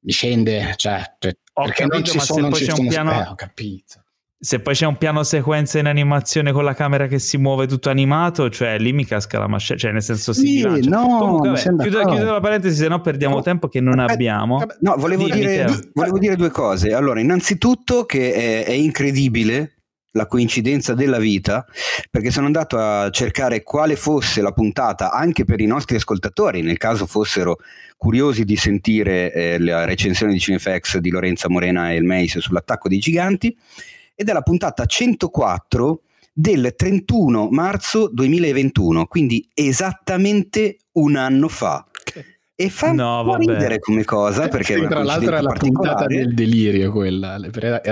mi scende, cioè, cioè perché capito, non ci sono, non ci sono, piano... eh, ho capito se poi c'è un piano sequenza in animazione con la camera che si muove tutto animato, cioè lì mi casca la mascella, cioè nel senso si sì, No, Comunque, vabbè, chiudo, chiudo, la parentesi, se no perdiamo oh, tempo che non abbiamo. No, volevo dire, volevo dire, due cose. Allora, innanzitutto che è, è incredibile la coincidenza della vita, perché sono andato a cercare quale fosse la puntata anche per i nostri ascoltatori, nel caso fossero curiosi di sentire eh, la recensione di Cinefax di Lorenza Morena e il Meis sull'attacco dei giganti ed è la puntata 104 del 31 marzo 2021, quindi esattamente un anno fa. E fa no, un ridere come cosa perché sì, tra l'altro è la puntata del delirio quella la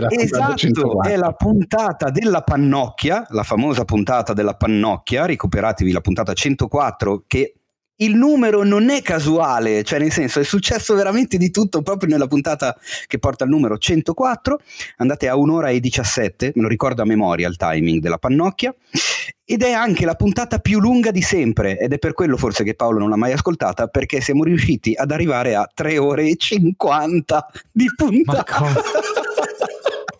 esatto, è la puntata della pannocchia la famosa puntata della pannocchia recuperatevi la puntata 104 che il numero non è casuale, cioè nel senso è successo veramente di tutto proprio nella puntata che porta il numero 104, andate a un'ora e 17, me lo ricordo a memoria il timing della pannocchia, ed è anche la puntata più lunga di sempre ed è per quello forse che Paolo non l'ha mai ascoltata perché siamo riusciti ad arrivare a 3 ore e 50 di puntata. [LAUGHS]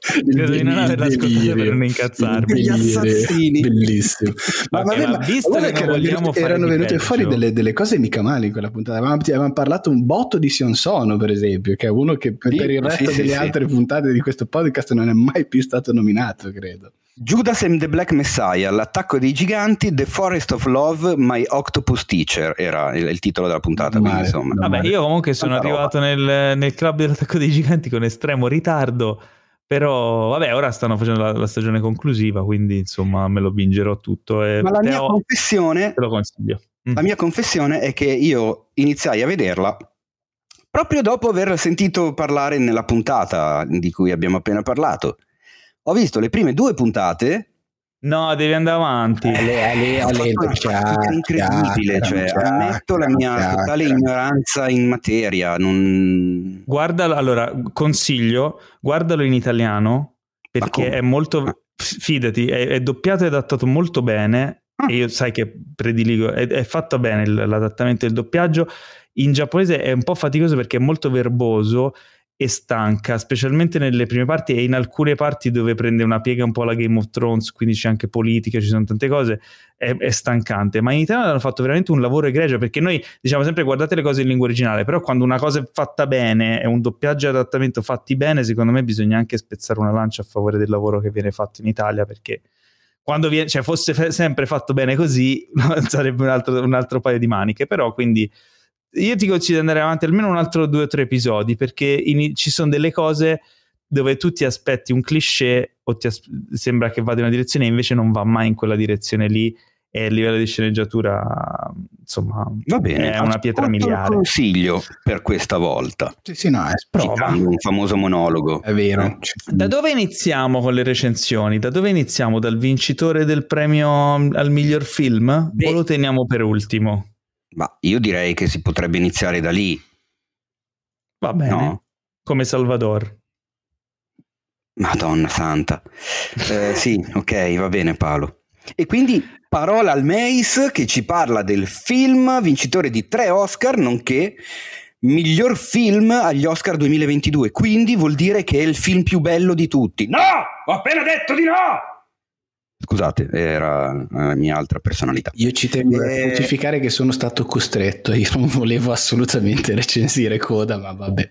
Credo di non averla ascoltata per non incazzarmi. Gli assassini. Bellissimo. Ma, okay, ma, ma visto che, che erano, erano venute fuori delle, delle, cose mica male in quella puntata. Avevamo, avevamo, parlato un botto di Sion Sono, per esempio, che è uno che per, sì, per il resto sì, delle sì, altre puntate di questo podcast non è mai più stato nominato, credo. Judas and the Black Messiah, l'attacco dei giganti, The Forest of Love, My Octopus Teacher era il, il titolo della puntata. Male, quindi, insomma. Vabbè, io comunque sono arrivato nel, nel club dell'attacco dei giganti con estremo ritardo però, vabbè, ora stanno facendo la, la, stagione conclusiva, quindi insomma me lo bingerò tutto. E Ma la mia confessione, te lo consiglio. Mm. La mia confessione è che io iniziai a vederla proprio dopo aver sentito parlare nella puntata di cui abbiamo appena parlato. Ho visto le prime due puntate No, devi andare avanti. Ale, ale, ale, è incredibile, cioè, ammetto la mia totale ignoranza in materia. Non... Guardalo, allora, consiglio, guardalo in italiano, perché è molto, fidati, è, è doppiato e adattato molto bene, ah. e io sai che prediligo, è, è fatto bene l'adattamento del doppiaggio. In giapponese è un po' faticoso perché è molto verboso e stanca, specialmente nelle prime parti e in alcune parti dove prende una piega un po' la Game of Thrones, quindi c'è anche politica, ci sono tante cose, è, è stancante. Ma in Italia hanno fatto veramente un lavoro egregio perché noi diciamo sempre guardate le cose in lingua originale, però quando una cosa è fatta bene, è un doppiaggio e adattamento fatti bene, secondo me bisogna anche spezzare una lancia a favore del lavoro che viene fatto in Italia perché quando viene, cioè, fosse fe- sempre fatto bene così, [LAUGHS] sarebbe un altro, un altro paio di maniche, però quindi io ti consiglio di andare avanti almeno un altro due o tre episodi perché in, ci sono delle cose dove tu ti aspetti un cliché o ti as- sembra che vada in una direzione e invece non va mai in quella direzione lì e a livello di sceneggiatura insomma va bene, è una pietra miliare un consiglio per questa volta sì sì no è prova un famoso monologo è vero eh. da dove iniziamo con le recensioni? da dove iniziamo? dal vincitore del premio al miglior film? Beh. o lo teniamo per ultimo? Ma io direi che si potrebbe iniziare da lì. Va bene. No? Come Salvador. Madonna santa. Eh, sì, ok, va bene Paolo. E quindi parola al Mace che ci parla del film vincitore di tre Oscar, nonché miglior film agli Oscar 2022. Quindi vuol dire che è il film più bello di tutti. No! Ho appena detto di no! Scusate, era la mia altra personalità. Io ci tengo e... a eh, specificare che sono stato costretto, io non volevo assolutamente recensire Coda, ma vabbè.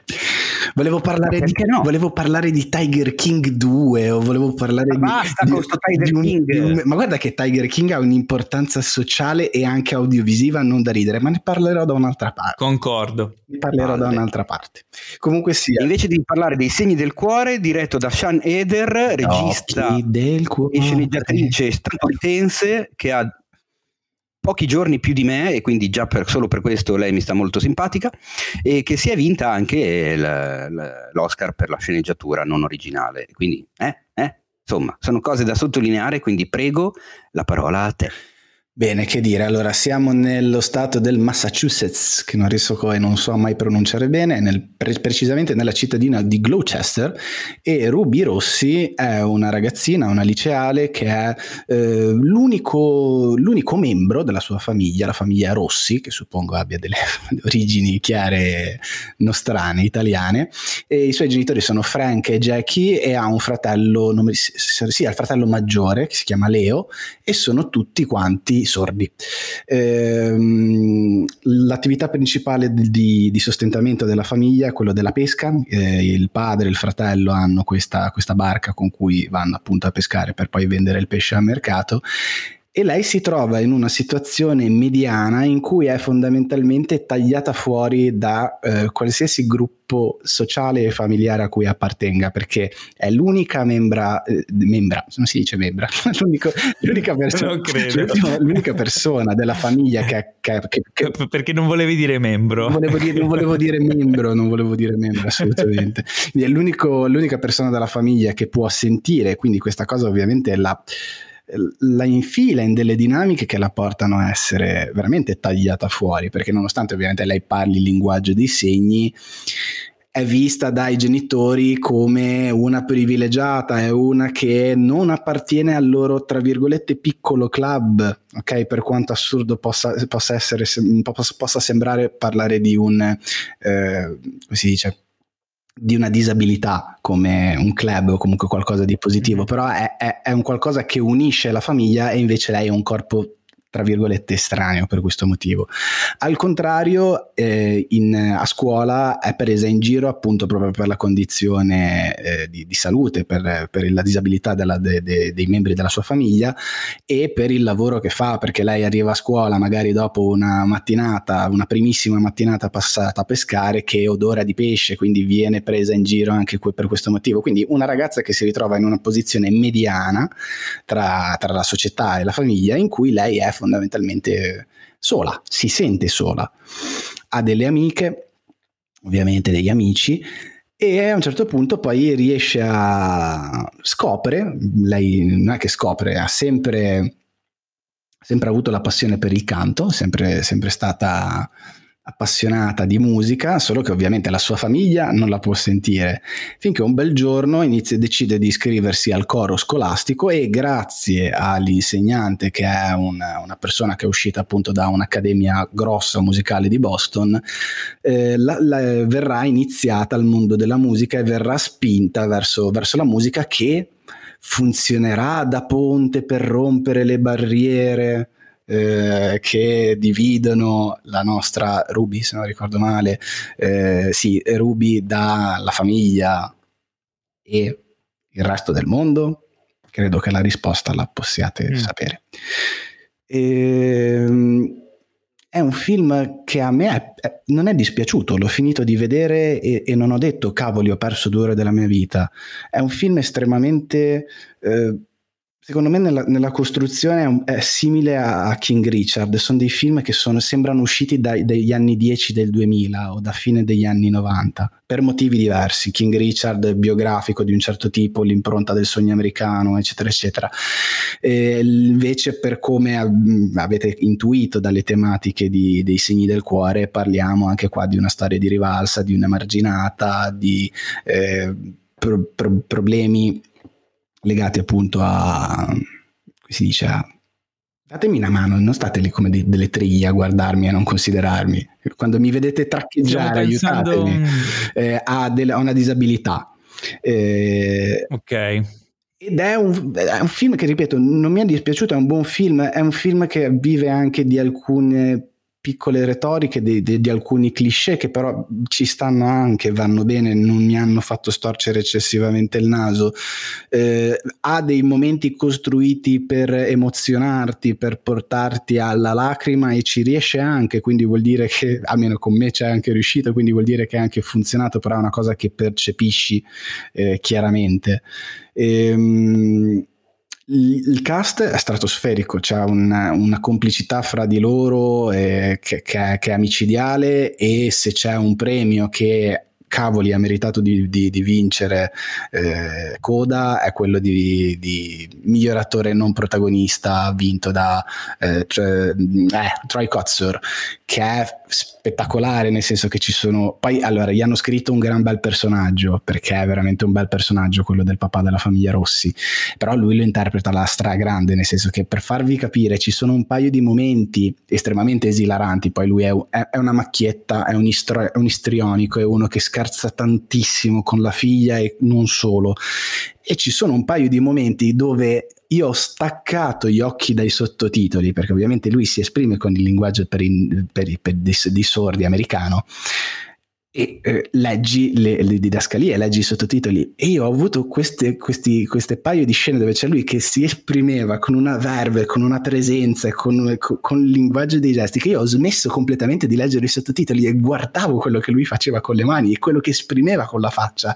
Volevo parlare, di, no? volevo parlare di, Tiger King 2 o volevo parlare ma di... Basta di, con questo Tiger un, King! Un, ma guarda che Tiger King ha un'importanza sociale e anche audiovisiva non da ridere, ma ne parlerò da un'altra parte. Concordo. Ne parlerò vale. da un'altra parte. Comunque sia... Invece di parlare dei segni del cuore, diretto da Sean Eder, regista del cuore. e sceneggiatrice attrice statunitense che ha pochi giorni più di me e quindi già per, solo per questo lei mi sta molto simpatica e che si è vinta anche l'Oscar per la sceneggiatura non originale. Quindi eh, eh, insomma sono cose da sottolineare quindi prego la parola a te Bene, che dire, allora siamo nello stato del Massachusetts, che non riesco e non so mai pronunciare bene, nel, pre- precisamente nella cittadina di Gloucester e Ruby Rossi è una ragazzina, una liceale che è eh, l'unico, l'unico, membro della sua famiglia, la famiglia Rossi, che suppongo abbia delle [LAUGHS] origini chiare nostrane, italiane, e i suoi genitori sono Frank e Jackie e ha un fratello, nome, sì, ha il fratello maggiore che si chiama Leo e sono tutti quanti sordi. Ehm, l'attività principale di, di, sostentamento della famiglia è quello della pesca. Eh, il padre e il fratello hanno questa, questa barca con cui vanno appunto a pescare per poi vendere il pesce al mercato e lei si trova in una situazione mediana in cui è fondamentalmente tagliata fuori da eh, qualsiasi gruppo sociale e familiare a cui appartenga perché è l'unica membra, eh, membra non si dice membra [LAUGHS] l'unica, persona, l'unica, persona della famiglia che, che, che, che, perché non volevi dire membro. Non volevo dire, non volevo dire membro non volevo dire membro assolutamente. È l'unica persona della famiglia che può sentire quindi questa cosa ovviamente la la infila in delle dinamiche che la portano a essere veramente tagliata fuori, perché nonostante ovviamente lei parli il linguaggio dei segni, è vista dai genitori come una privilegiata, è una che non appartiene al loro, tra virgolette, piccolo club, ok? Per quanto assurdo possa, possa essere, possa, sembrare parlare di un, eh, come si dice, di una disabilità come un club o comunque qualcosa di positivo, mm-hmm. però è, è, è, un qualcosa che unisce la famiglia e invece lei è un corpo tra virgolette estraneo per questo motivo. Al contrario, eh, in, a scuola è presa in giro appunto proprio per la condizione eh, di, di, salute, per, per la disabilità della, de, de, dei membri della sua famiglia e per il lavoro che fa, perché lei arriva a scuola magari dopo una mattinata, una primissima mattinata passata a pescare che odora di pesce, quindi viene presa in giro anche per questo motivo. Quindi una ragazza che si ritrova in una posizione mediana tra, tra la società e la famiglia in cui lei è fondamentalmente sola, si sente sola. Ha delle amiche, ovviamente degli amici, e a un certo punto poi riesce a scopre, lei non è che scopre, ha sempre, sempre avuto la passione per il canto, sempre, sempre stata appassionata di musica, solo che ovviamente la sua famiglia non la può sentire, finché un bel giorno inizia, decide di iscriversi al coro scolastico e grazie all'insegnante che è una, una persona che è uscita appunto da un'accademia grossa musicale di Boston, eh, la, la, verrà iniziata al mondo della musica e verrà spinta verso, verso la musica che funzionerà da ponte per rompere le barriere eh, che dividono la nostra Ruby, se non ricordo male, eh, sì, Ruby dalla famiglia e il resto del mondo? Credo che la risposta la possiate mm. sapere. Ehm, è un film che a me è, è, non è dispiaciuto, l'ho finito di vedere e, e, non ho detto cavoli ho perso due ore della mia vita. È un film estremamente... Eh, Secondo me nella, nella costruzione è, è, simile a, King Richard, sono dei film che sono, sembrano usciti dagli anni 10 del 2000 o da fine degli anni 90, per motivi diversi. King Richard biografico di un certo tipo, l'impronta del sogno americano, eccetera, eccetera. E invece per come avete intuito dalle tematiche di, dei segni del cuore, parliamo anche qua di una storia di rivalsa, di un'emarginata, di eh, pro, pro, problemi legati appunto a, come si dice, a, datemi una mano, non state lì come de- delle triglie a guardarmi e a non considerarmi. Quando mi vedete traccheggiare, aiutatemi, eh, ha, del- ha, una disabilità. Eh, ok. Ed è un, è un, film che, ripeto, non mi è dispiaciuto, è un buon film, è un film che vive anche di alcune piccole retoriche di, di, di, alcuni cliché che però ci stanno anche, vanno bene, non mi hanno fatto storcere eccessivamente il naso. Eh, ha dei momenti costruiti per emozionarti, per portarti alla lacrima e ci riesce anche, quindi vuol dire che, almeno con me c'è anche riuscito, quindi vuol dire che ha anche funzionato, però è una cosa che percepisci eh, chiaramente. Ehm, il cast è stratosferico, c'è una, una complicità fra di loro eh, che, che, è, che, è, amicidiale e se c'è un premio che cavoli ha meritato di, di, di vincere eh, Coda è quello di, di, miglior attore non protagonista vinto da eh, cioè, Troy Kotsur che è spettacolare nel senso che ci sono poi allora gli hanno scritto un gran bel personaggio perché è veramente un bel personaggio quello del papà della famiglia Rossi però lui lo interpreta alla stragrande nel senso che per farvi capire ci sono un paio di momenti estremamente esilaranti poi lui è, è, una macchietta è un, istro, è un istrionico è uno che scherza tantissimo con la figlia e non solo. E ci sono un paio di momenti dove io ho staccato gli occhi dai sottotitoli, perché ovviamente lui si esprime con il linguaggio per, in, per, per di, di sordi americano, e eh, leggi le, le, didascalie, leggi i sottotitoli e io ho avuto queste, questi, queste paio di scene dove c'è lui che si esprimeva con una verve, con una presenza, con, con, il linguaggio dei gesti che io ho smesso completamente di leggere i sottotitoli e guardavo quello che lui faceva con le mani e quello che esprimeva con la faccia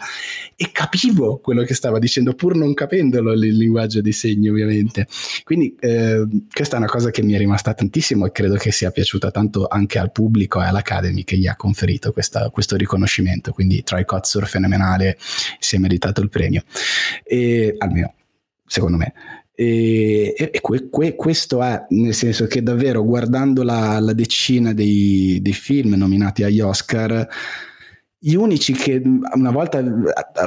e capivo quello che stava dicendo pur non capendolo il linguaggio dei segni ovviamente. Quindi eh, questa è una cosa che mi è rimasta tantissimo e credo che sia piaciuta tanto anche al pubblico e all'Academy che gli ha conferito questa questo riconoscimento, quindi Troy Kotsur fenomenale, si è meritato il premio, e, almeno secondo me. E, e que, que, questo è nel senso che davvero guardando la, la decina dei, dei film nominati agli Oscar gli unici che una volta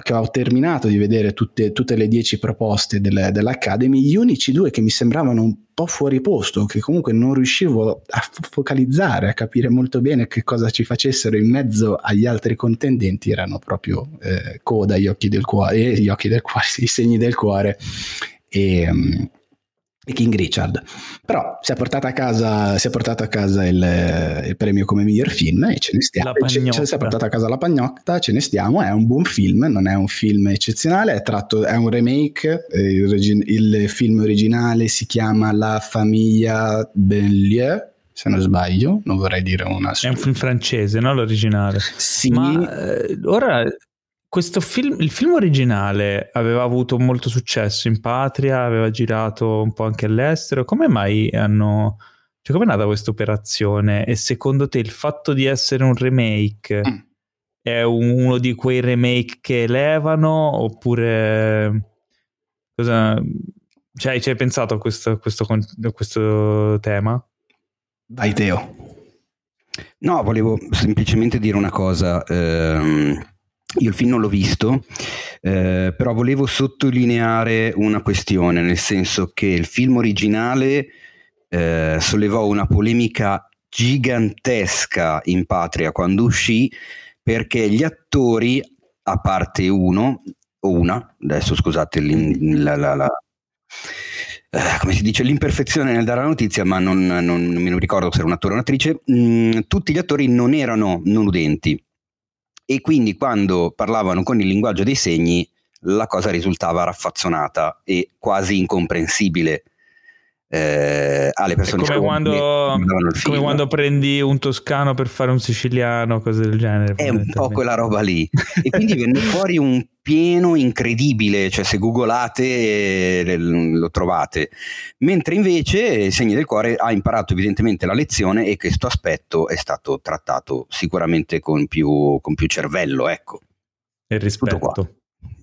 che ho terminato di vedere tutte, tutte le dieci proposte del, dell'Academy, gli unici due che mi sembravano un po' fuori posto, che comunque non riuscivo a focalizzare, a capire molto bene che cosa ci facessero in mezzo agli altri contendenti, erano proprio eh, Coda, gli occhi del cuore, gli occhi del cuore, i segni del cuore. E, e King Richard. Però si è portato a casa, si è portato a casa il, il, premio come miglior film e ce ne stiamo. Ce, ce, si è portato a casa la pagnotta, ce ne stiamo. È un buon film, non è un film eccezionale, è, tratto, è un remake. Eh, il, il, film originale si chiama La famiglia Bellieu. Se non sbaglio, non vorrei dire una. È un film francese, no? L'originale. Sì. Ma eh, ora questo film, il film originale aveva avuto molto successo in patria, aveva girato un po' anche all'estero. Come mai hanno. Cioè, come è nata questa operazione? E secondo te il fatto di essere un remake mm. è uno di quei remake che elevano? Oppure. Cosa. Cioè, ci hai pensato a questo, questo, a questo tema? Vai, Teo. No, volevo semplicemente dire una cosa. Ehm, io il film non l'ho visto, eh, però volevo sottolineare una questione, nel senso che il film originale eh, sollevò una polemica gigantesca in patria quando uscì perché gli attori, a parte uno o una, adesso scusate la, la, la eh, come si dice, l'imperfezione nel dare la notizia, ma non, non, non mi ricordo se era un attore o un'attrice, mh, mm, tutti gli attori non erano non udenti e quindi quando parlavano con il linguaggio dei segni la cosa risultava raffazzonata e quasi incomprensibile eh, alle persone come, quando, come quando prendi un toscano per fare un siciliano, cose del genere. È un po' quella roba lì. e quindi venne fuori un pieno incredibile, cioè se googolate eh, lo trovate. Mentre invece Segni del Cuore ha imparato evidentemente la lezione e questo aspetto è stato trattato sicuramente con più, con più cervello, ecco. E rispetto.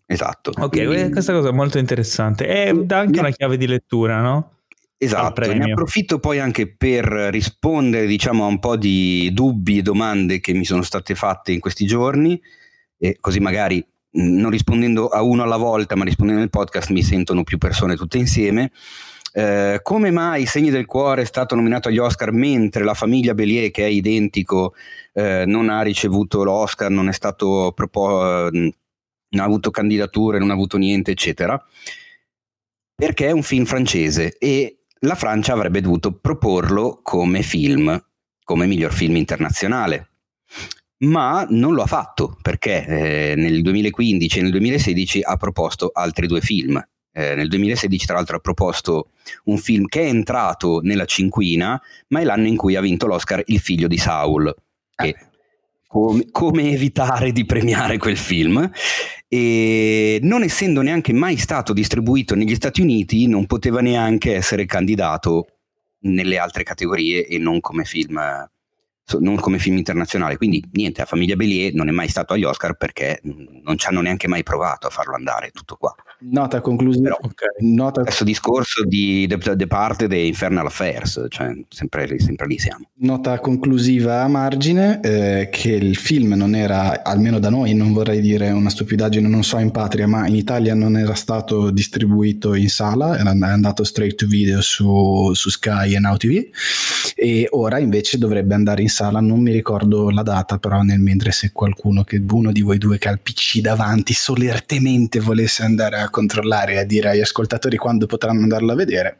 Esatto. Ok, Quindi, questa cosa è molto interessante. E dà anche una chiave di lettura, no? Esatto, ne approfitto poi anche per rispondere diciamo, a un po' di dubbi e domande che mi sono state fatte in questi giorni e così magari non rispondendo a uno alla volta ma rispondendo nel podcast mi sentono più persone tutte insieme. Eh, come mai Segni del Cuore è stato nominato agli Oscar mentre la famiglia Bellier, che è identico, eh, non ha ricevuto l'Oscar, non è stato proposto, non ha avuto candidature, non ha avuto niente, eccetera? Perché è un film francese e la Francia avrebbe dovuto proporlo come film, come miglior film internazionale. Ma non lo ha fatto perché eh, nel 2015 e nel 2016 ha proposto altri due film. Eh, nel 2016 tra l'altro ha proposto un film che è entrato nella cinquina, ma è l'anno in cui ha vinto l'Oscar Il figlio di Saul. E ah. come, come evitare di premiare quel film? e non essendo neanche mai stato distribuito negli Stati Uniti non poteva neanche essere candidato nelle altre categorie e non come film, non come film internazionale. Quindi niente, la famiglia Bellier non è mai stato agli Oscar perché non ci hanno neanche mai provato a farlo andare, tutto qua. Nota conclusiva. Okay. Nota... Stesso discorso di The, The Parted e Infernal Affairs, cioè sempre, sempre lì siamo. Nota conclusiva a margine eh, che il film non era, almeno da noi, non vorrei dire una stupidaggine, non so in patria, ma in Italia non era stato distribuito in sala, era andato straight to video su, su Sky e Now TV e ora invece dovrebbe andare in sala, non mi ricordo la data, però nel mentre se qualcuno, che uno di voi due che ha il PC davanti solertemente volesse andare a controllare e a dire agli ascoltatori quando potranno andarlo a vedere,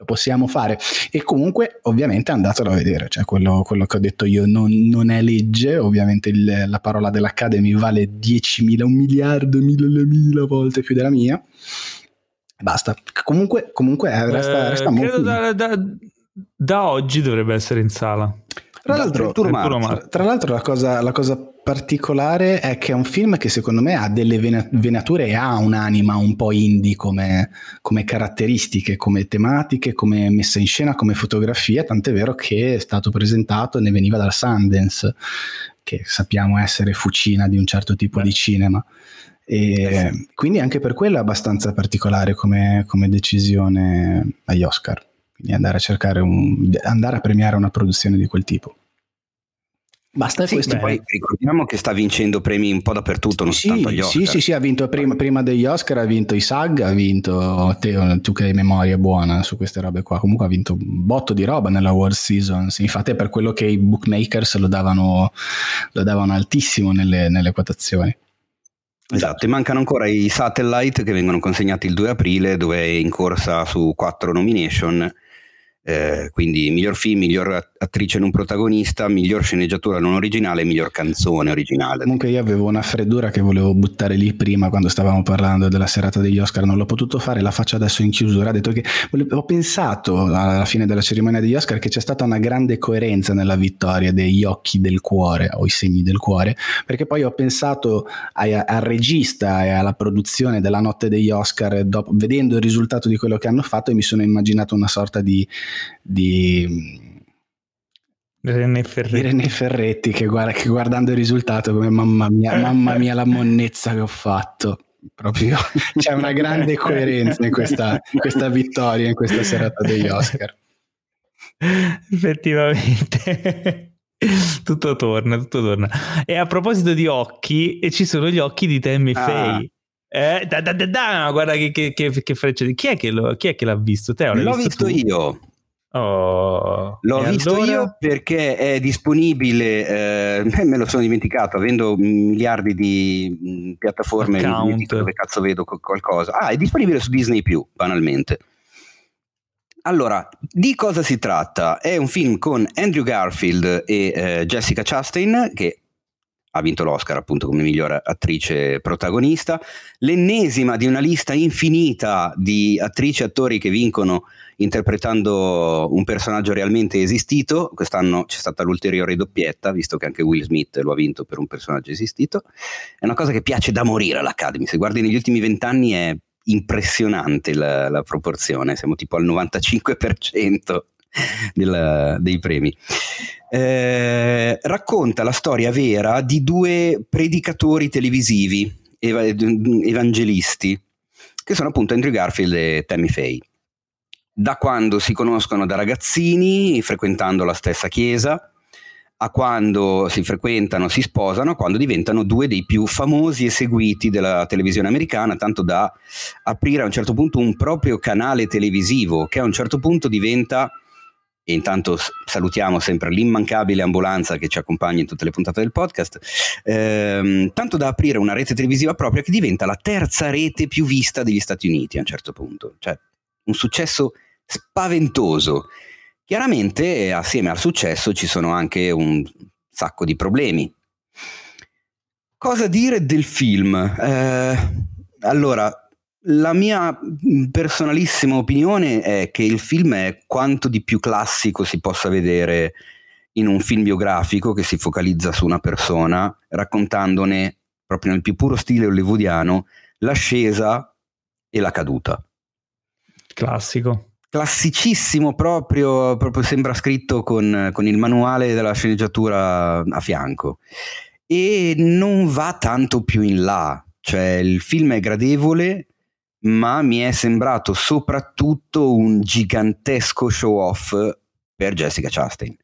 lo possiamo fare. E comunque, ovviamente, andatelo a vedere. Cioè, quello, quello che ho detto io non, non è legge. Ovviamente, il, la parola dell'Academy vale 10.000, un miliardo, mille, mille volte più della mia. Basta. Comunque, comunque eh, resta, eh, resta molto. Da, da, da, oggi dovrebbe essere in sala. Tra l'altro, tra l'altro la, cosa, la cosa particolare è che è un film che secondo me ha delle venature e ha un'anima un po' indie come, come, caratteristiche, come tematiche, come messa in scena, come fotografia, tant'è vero che è stato presentato e ne veniva dal Sundance, che sappiamo essere fucina di un certo tipo di cinema. E eh. Quindi anche per quello è abbastanza particolare come, come decisione agli Oscar. Quindi andare a cercare un, andare a premiare una produzione di quel tipo. Basta sì, questo. Beh, poi ricordiamo che sta vincendo premi un po' dappertutto, non sì, soltanto agli Oscar. Sì, sì, sì, ha vinto prima, prima, degli Oscar, ha vinto i SAG, ha vinto te, tu che hai memoria buona su queste robe qua. Comunque ha vinto un botto di roba nella World Season. Infatti è per quello che i bookmakers lo davano, lo davano altissimo nelle, nelle quotazioni. Esatto, e mancano ancora i satellite che vengono consegnati il 2 aprile, dove è in corsa su quattro nomination eh, quindi miglior film, miglior attrice non protagonista, miglior sceneggiatura non originale, miglior canzone originale. Comunque io avevo una freddura che volevo buttare lì prima quando stavamo parlando della serata degli Oscar, non l'ho potuto fare, la faccio adesso in chiusura, ho detto che ho pensato alla fine della cerimonia degli Oscar che c'è stata una grande coerenza nella vittoria degli occhi del cuore o i segni del cuore, perché poi ho pensato al regista e alla produzione della notte degli Oscar dopo, vedendo il risultato di quello che hanno fatto e mi sono immaginato una sorta di di René Ferretti, René Ferretti che, guarda, che, guardando il risultato come mamma mia, mamma mia la monnezza che ho fatto proprio [LAUGHS] c'è una grande coerenza in questa, in questa vittoria in questa serata degli Oscar effettivamente tutto torna, tutto torna. E a proposito di occhi, ci sono gli occhi di Tammy ah. Faye. Eh, da, da, da, da, guarda che, che, che, che freccia. Chi è che, lo, chi è che l'ha visto? Te, L'ho visto, visto io. Oh, L'ho visto allora? io perché è disponibile, eh, me lo sono dimenticato, avendo miliardi di mh, piattaforme dove cazzo vedo qualcosa. Ah, è disponibile su Disney banalmente. Allora, di cosa si tratta? È un film con Andrew Garfield e eh, Jessica Chastain, che ha vinto l'Oscar appunto come miglior attrice protagonista, l'ennesima di una lista infinita di attrici e attori che vincono interpretando un personaggio realmente esistito. Quest'anno c'è stata l'ulteriore doppietta, visto che anche Will Smith lo ha vinto per un personaggio esistito. È una cosa che piace da morire all'Academy. Se guardi negli ultimi vent'anni è impressionante la, la, proporzione, siamo tipo al 95% del, dei premi. Eh, racconta la storia vera di due predicatori televisivi, ev- evangelisti, che sono appunto Andrew Garfield e Tammy Faye da quando si conoscono da ragazzini, frequentando la stessa chiesa, a quando si frequentano, si sposano, a quando diventano due dei più famosi e seguiti della televisione americana, tanto da aprire a un certo punto un proprio canale televisivo che a un certo punto diventa, e intanto salutiamo sempre l'immancabile ambulanza che ci accompagna in tutte le puntate del podcast, ehm, tanto da aprire una rete televisiva propria che diventa la terza rete più vista degli Stati Uniti a un certo punto. Cioè, un successo spaventoso. Chiaramente assieme al successo ci sono anche un sacco di problemi. Cosa dire del film? Eh, allora, la mia personalissima opinione è che il film è quanto di più classico si possa vedere in un film biografico che si focalizza su una persona, raccontandone proprio nel più puro stile hollywoodiano l'ascesa e la caduta. Classico classicissimo proprio, proprio sembra scritto con, con, il manuale della sceneggiatura a fianco. E non va tanto più in là, cioè il film è gradevole ma mi è sembrato soprattutto un gigantesco show off per Jessica Chastain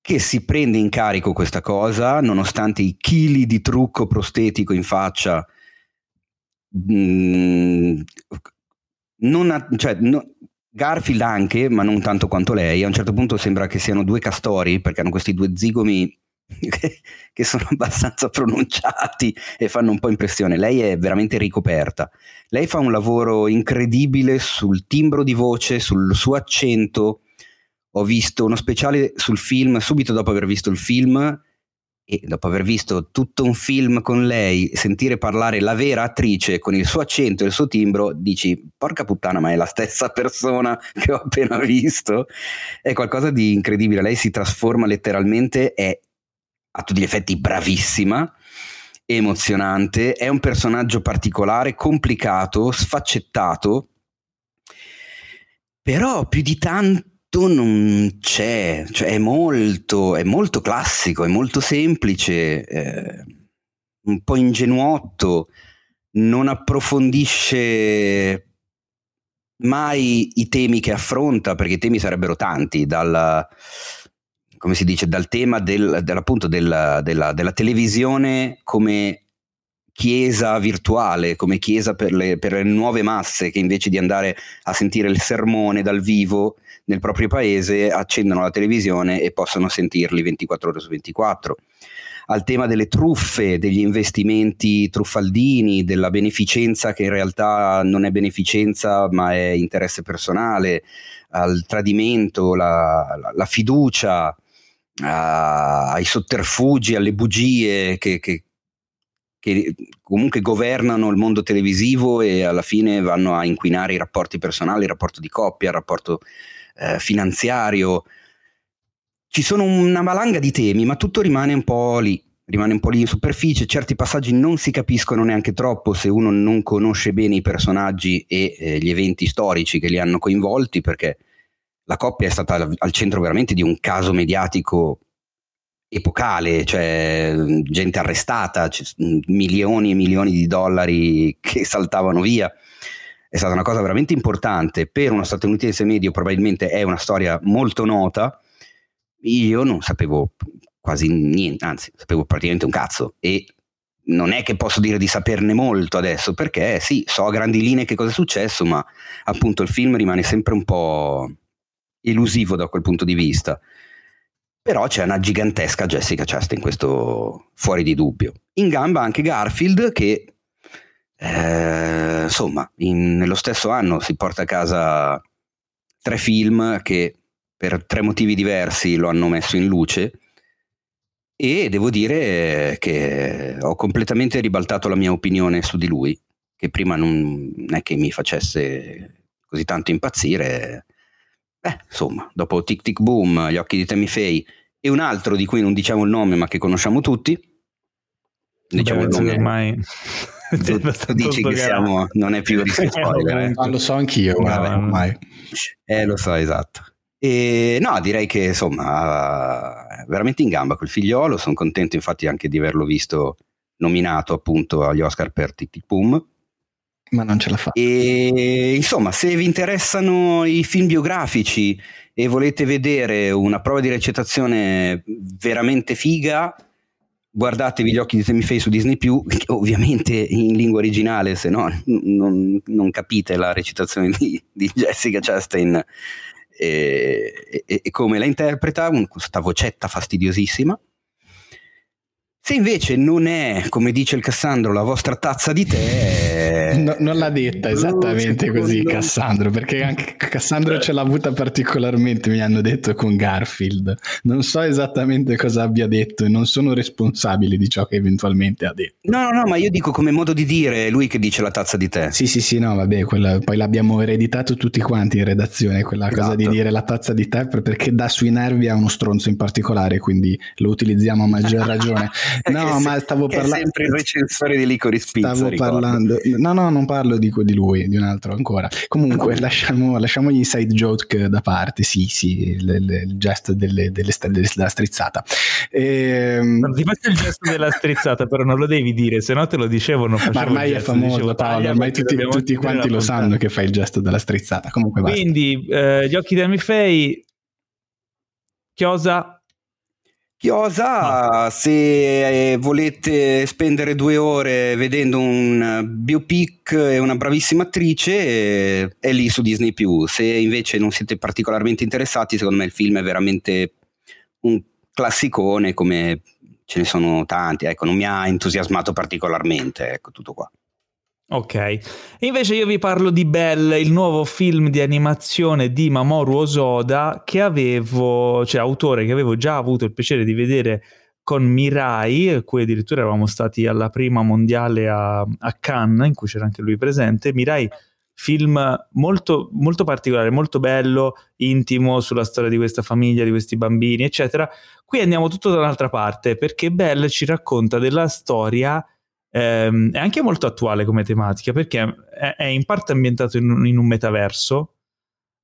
che si prende in carico questa cosa nonostante i chili di trucco prostetico in faccia mh, mm, ha, cioè, no, Garfield anche, ma non tanto quanto lei. A un certo punto sembra che siano due castori, perché hanno questi due zigomi [LAUGHS] che, sono abbastanza pronunciati e fanno un po' impressione. Lei è veramente ricoperta. Lei fa un lavoro incredibile sul timbro di voce, sul suo accento. Ho visto uno speciale sul film subito dopo aver visto il film e dopo aver visto tutto un film con lei, sentire parlare la vera attrice con il suo accento e il suo timbro, dici porca puttana ma è la stessa persona che ho appena visto, è qualcosa di incredibile, lei si trasforma letteralmente, è a tutti gli effetti bravissima, emozionante, è un personaggio particolare, complicato, sfaccettato, però più di tanto non c'è, cioè è molto, è molto classico, è molto semplice, eh, un po' ingenuotto, non approfondisce mai i temi che affronta, perché i temi sarebbero tanti, dal, come si dice, dal tema del, dell'appunto della, della, della televisione come chiesa virtuale, come chiesa per le, per le, nuove masse che invece di andare a sentire il sermone dal vivo nel proprio paese accendono la televisione e possono sentirli 24 ore su 24. Al tema delle truffe, degli investimenti truffaldini, della beneficenza che in realtà non è beneficenza ma è interesse personale, al tradimento, la, la, la fiducia, a, ai sotterfugi, alle bugie che, che, che comunque governano il mondo televisivo e alla fine vanno a inquinare i rapporti personali, il rapporto di coppia, il rapporto eh, finanziario. Ci sono una valanga di temi, ma tutto rimane un po' lì, rimane un po' lì in superficie, certi passaggi non si capiscono neanche troppo se uno non conosce bene i personaggi e eh, gli eventi storici che li hanno coinvolti, perché la coppia è stata al centro veramente di un caso mediatico epocale, cioè gente arrestata, milioni e milioni di dollari che [LAUGHS] saltavano via. È stata una cosa veramente importante per uno statunitense medio, probabilmente è una storia molto nota. Io non sapevo quasi niente, anzi sapevo praticamente un cazzo e non è che posso dire di saperne molto adesso perché sì, so a grandi linee che cosa è successo, ma appunto il film rimane sempre un po' elusivo da quel punto di vista. Però c'è una gigantesca Jessica Chastain, questo fuori di dubbio. In gamba anche Garfield che eh, insomma in, nello stesso anno si porta a casa tre film che per tre motivi diversi lo hanno messo in luce e devo dire che ho completamente ribaltato la mia opinione su di lui, che prima non è che mi facesse così tanto impazzire. Beh, insomma, dopo Tic Tic Boom, Gli occhi di Tammy Faye e un altro di cui non diciamo il nome ma che conosciamo tutti, diciamo Beh, il nome ormai [LAUGHS] tu, tu dici che siamo, non è più rischio [LAUGHS] spoiler. Eh. Ah, lo so anch'io, guarda, ormai. Eh, lo so, esatto. E no, direi che insomma, veramente in gamba quel figliolo. Sono contento infatti anche di averlo visto nominato appunto agli Oscar per Tic Tic Boom. Ma non ce la fa. E insomma, se vi interessano i film biografici e volete vedere una prova di recitazione veramente figa, guardatevi gli occhi di Temi su Disney [LAUGHS] ovviamente in lingua originale, se no non, non capite la recitazione di, di Jessica Chastain e, e, e, come la interpreta, con questa vocetta fastidiosissima. Se invece non è, come dice il Cassandro, la vostra tazza di tè... No, non l'ha detta esattamente così Cassandro, perché anche Cassandro ce l'ha avuta particolarmente, mi hanno detto, con Garfield. Non so esattamente cosa abbia detto e non sono responsabile di ciò che eventualmente ha detto. No, no, no, ma io dico come modo di dire, è lui che dice la tazza di tè. Sì, sì, sì, no, vabbè, quella, poi l'abbiamo ereditato tutti quanti in redazione, quella esatto. cosa di dire la tazza di tè, perché dà sui nervi a uno stronzo in particolare, quindi lo utilizziamo a maggior [LAUGHS] ragione. No, ma stavo parlando. sempre il recensore di Licorice Pizza. Stavo ricordo. parlando. No, no, non parlo di, di, lui, di un altro ancora. Comunque, lasciamo, lasciamo, gli side joke da parte. Sì, sì, le, il gesto delle, delle, della strizzata. E... Non ti faccio il gesto della strizzata, però non lo devi dire, se no te lo dicevo. Non ma ormai è famoso, Paolo. Ormai tutti, tutti quanti lo sanno che fai il gesto della strizzata. Comunque, basta. Quindi, eh, gli occhi di Amifei. Chiosa Chiosa, se eh, volete spendere due ore vedendo un biopic e una bravissima attrice, eh, è lì su Disney Se invece non siete particolarmente interessati, secondo me il film è veramente un classicone, come ce ne sono tanti. Ecco, non mi ha entusiasmato particolarmente, ecco, tutto qua. Ok, invece io vi parlo di Belle, il nuovo film di animazione di Mamoru Osoda che avevo, cioè autore che avevo già avuto il piacere di vedere con Mirai, cui addirittura eravamo stati alla prima mondiale a, a Cannes, in cui c'era anche lui presente. Mirai, film molto, molto particolare, molto bello, intimo sulla storia di questa famiglia, di questi bambini, eccetera. Qui andiamo tutto da un'altra parte perché Belle ci racconta della storia ehm, è anche molto attuale come tematica perché è, è in parte ambientato in, in un metaverso,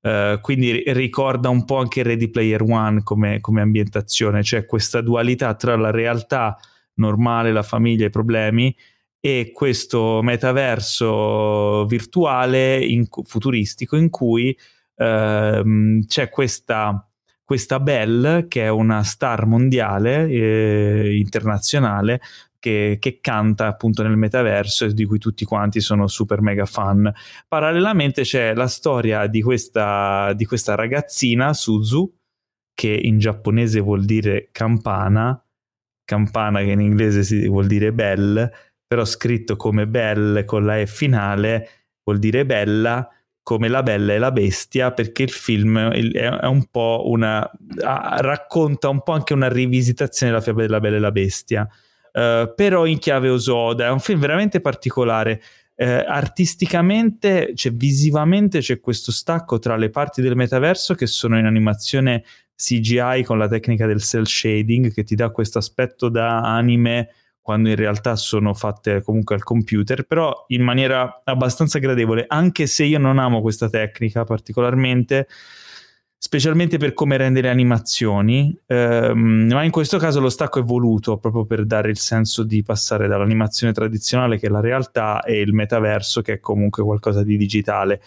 eh, quindi ricorda un po' anche Ready Player One come, come ambientazione, cioè questa dualità tra la realtà normale, la famiglia, i problemi e questo metaverso virtuale in, futuristico in cui ehm, c'è questa, questa Belle che è una star mondiale eh, internazionale che, che, canta appunto nel metaverso e di cui tutti quanti sono super mega fan. Parallelamente c'è la storia di questa, di questa ragazzina, Suzu, che in giapponese vuol dire campana, campana che in inglese si, vuol dire belle, però scritto come belle con la E finale vuol dire bella come La Bella e la Bestia, perché il film è un po' una. racconta un po' anche una rivisitazione della fiaba della Bella e la Bestia. Uh, però in chiave Osoda. È un film veramente particolare. Uh, artisticamente, cioè visivamente, c'è questo stacco tra le parti del metaverso che sono in animazione CGI con la tecnica del cell shading che ti dà questo aspetto da anime quando in realtà sono fatte comunque al computer, però in maniera abbastanza gradevole, anche se io non amo questa tecnica particolarmente specialmente per come rende le animazioni, ehm, ma in questo caso lo stacco è voluto proprio per dare il senso di passare dall'animazione tradizionale che è la realtà e il metaverso che è comunque qualcosa di digitale.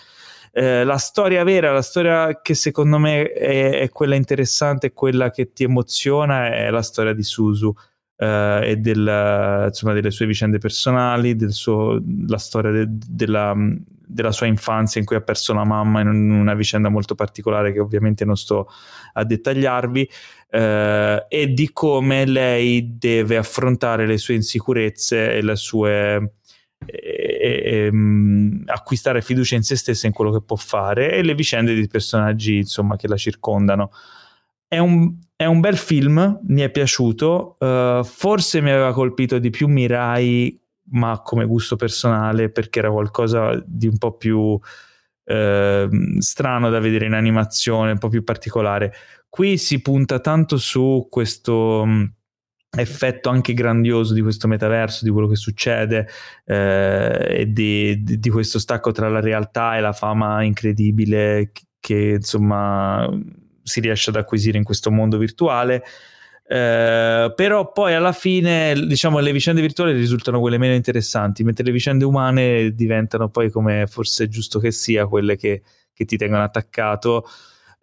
Eh, la storia vera, la storia che secondo me è, è quella interessante, quella che ti emoziona, è la storia di Suzu eh, e del, insomma, delle sue vicende personali, del suo, la storia de, della, della, sua infanzia in cui ha perso la mamma in una vicenda molto particolare che ovviamente non sto a dettagliarvi, eh, e di come lei deve affrontare le sue insicurezze e le sue... E, e, um, acquistare fiducia in se stessa in quello che può fare e le vicende di personaggi insomma che la circondano. È un, è un bel film, mi è piaciuto, uh, forse mi aveva colpito di più Mirai, ma come gusto personale, perché era qualcosa di un po' più uh, strano da vedere in animazione, un po' più particolare. Qui si punta tanto su questo um, effetto anche grandioso di questo metaverso, di quello che succede eh, e di, di, di, questo stacco tra la realtà e la fama incredibile che, che insomma si riesce ad acquisire in questo mondo virtuale. Eh, però poi alla fine diciamo le vicende virtuali risultano quelle meno interessanti mentre le vicende umane diventano poi come forse è giusto che sia quelle che, che ti tengono attaccato.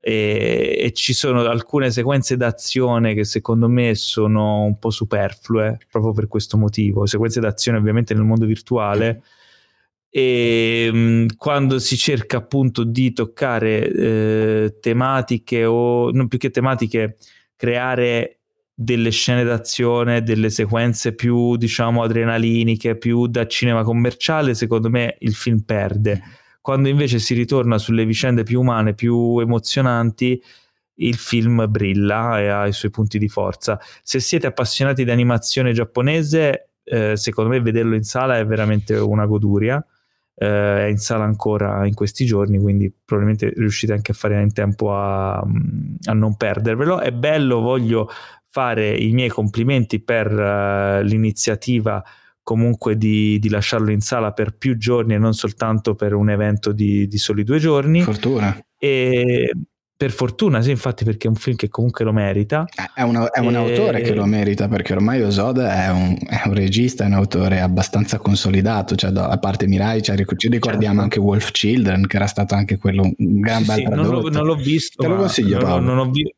E, e, ci sono alcune sequenze d'azione che secondo me sono un po' superflue proprio per questo motivo. Sequenze d'azione ovviamente nel mondo virtuale. E mm, quando si cerca appunto di toccare eh, tematiche o non più che tematiche creare delle scene d'azione delle sequenze più diciamo adrenaliniche più da cinema commerciale secondo me il film perde. Quando invece si ritorna sulle vicende più umane più emozionanti il film brilla e ha i suoi punti di forza. Se siete appassionati di animazione giapponese eh, secondo me vederlo in sala è veramente una goduria. Eh, è in sala ancora in questi giorni, quindi probabilmente riuscite anche a fare in tempo a, a non perdervelo. È bello, voglio fare i miei complimenti per uh, l'iniziativa comunque di, di, lasciarlo in sala per più giorni e non soltanto per un evento di, di soli due giorni. Fortuna. E per fortuna, sì, infatti, perché è un film che comunque lo merita. Eh, è, una, è un e... autore che lo merita, perché ormai Osoda è un, è un, regista, è un autore abbastanza consolidato, cioè, a parte Mirai, cioè, ci ricordiamo certo. anche Wolf Children, che era stato anche quello un gran sì, bel sì, non, l'ho, non l'ho visto. Te lo consiglio, non, Paolo. Non ho vi-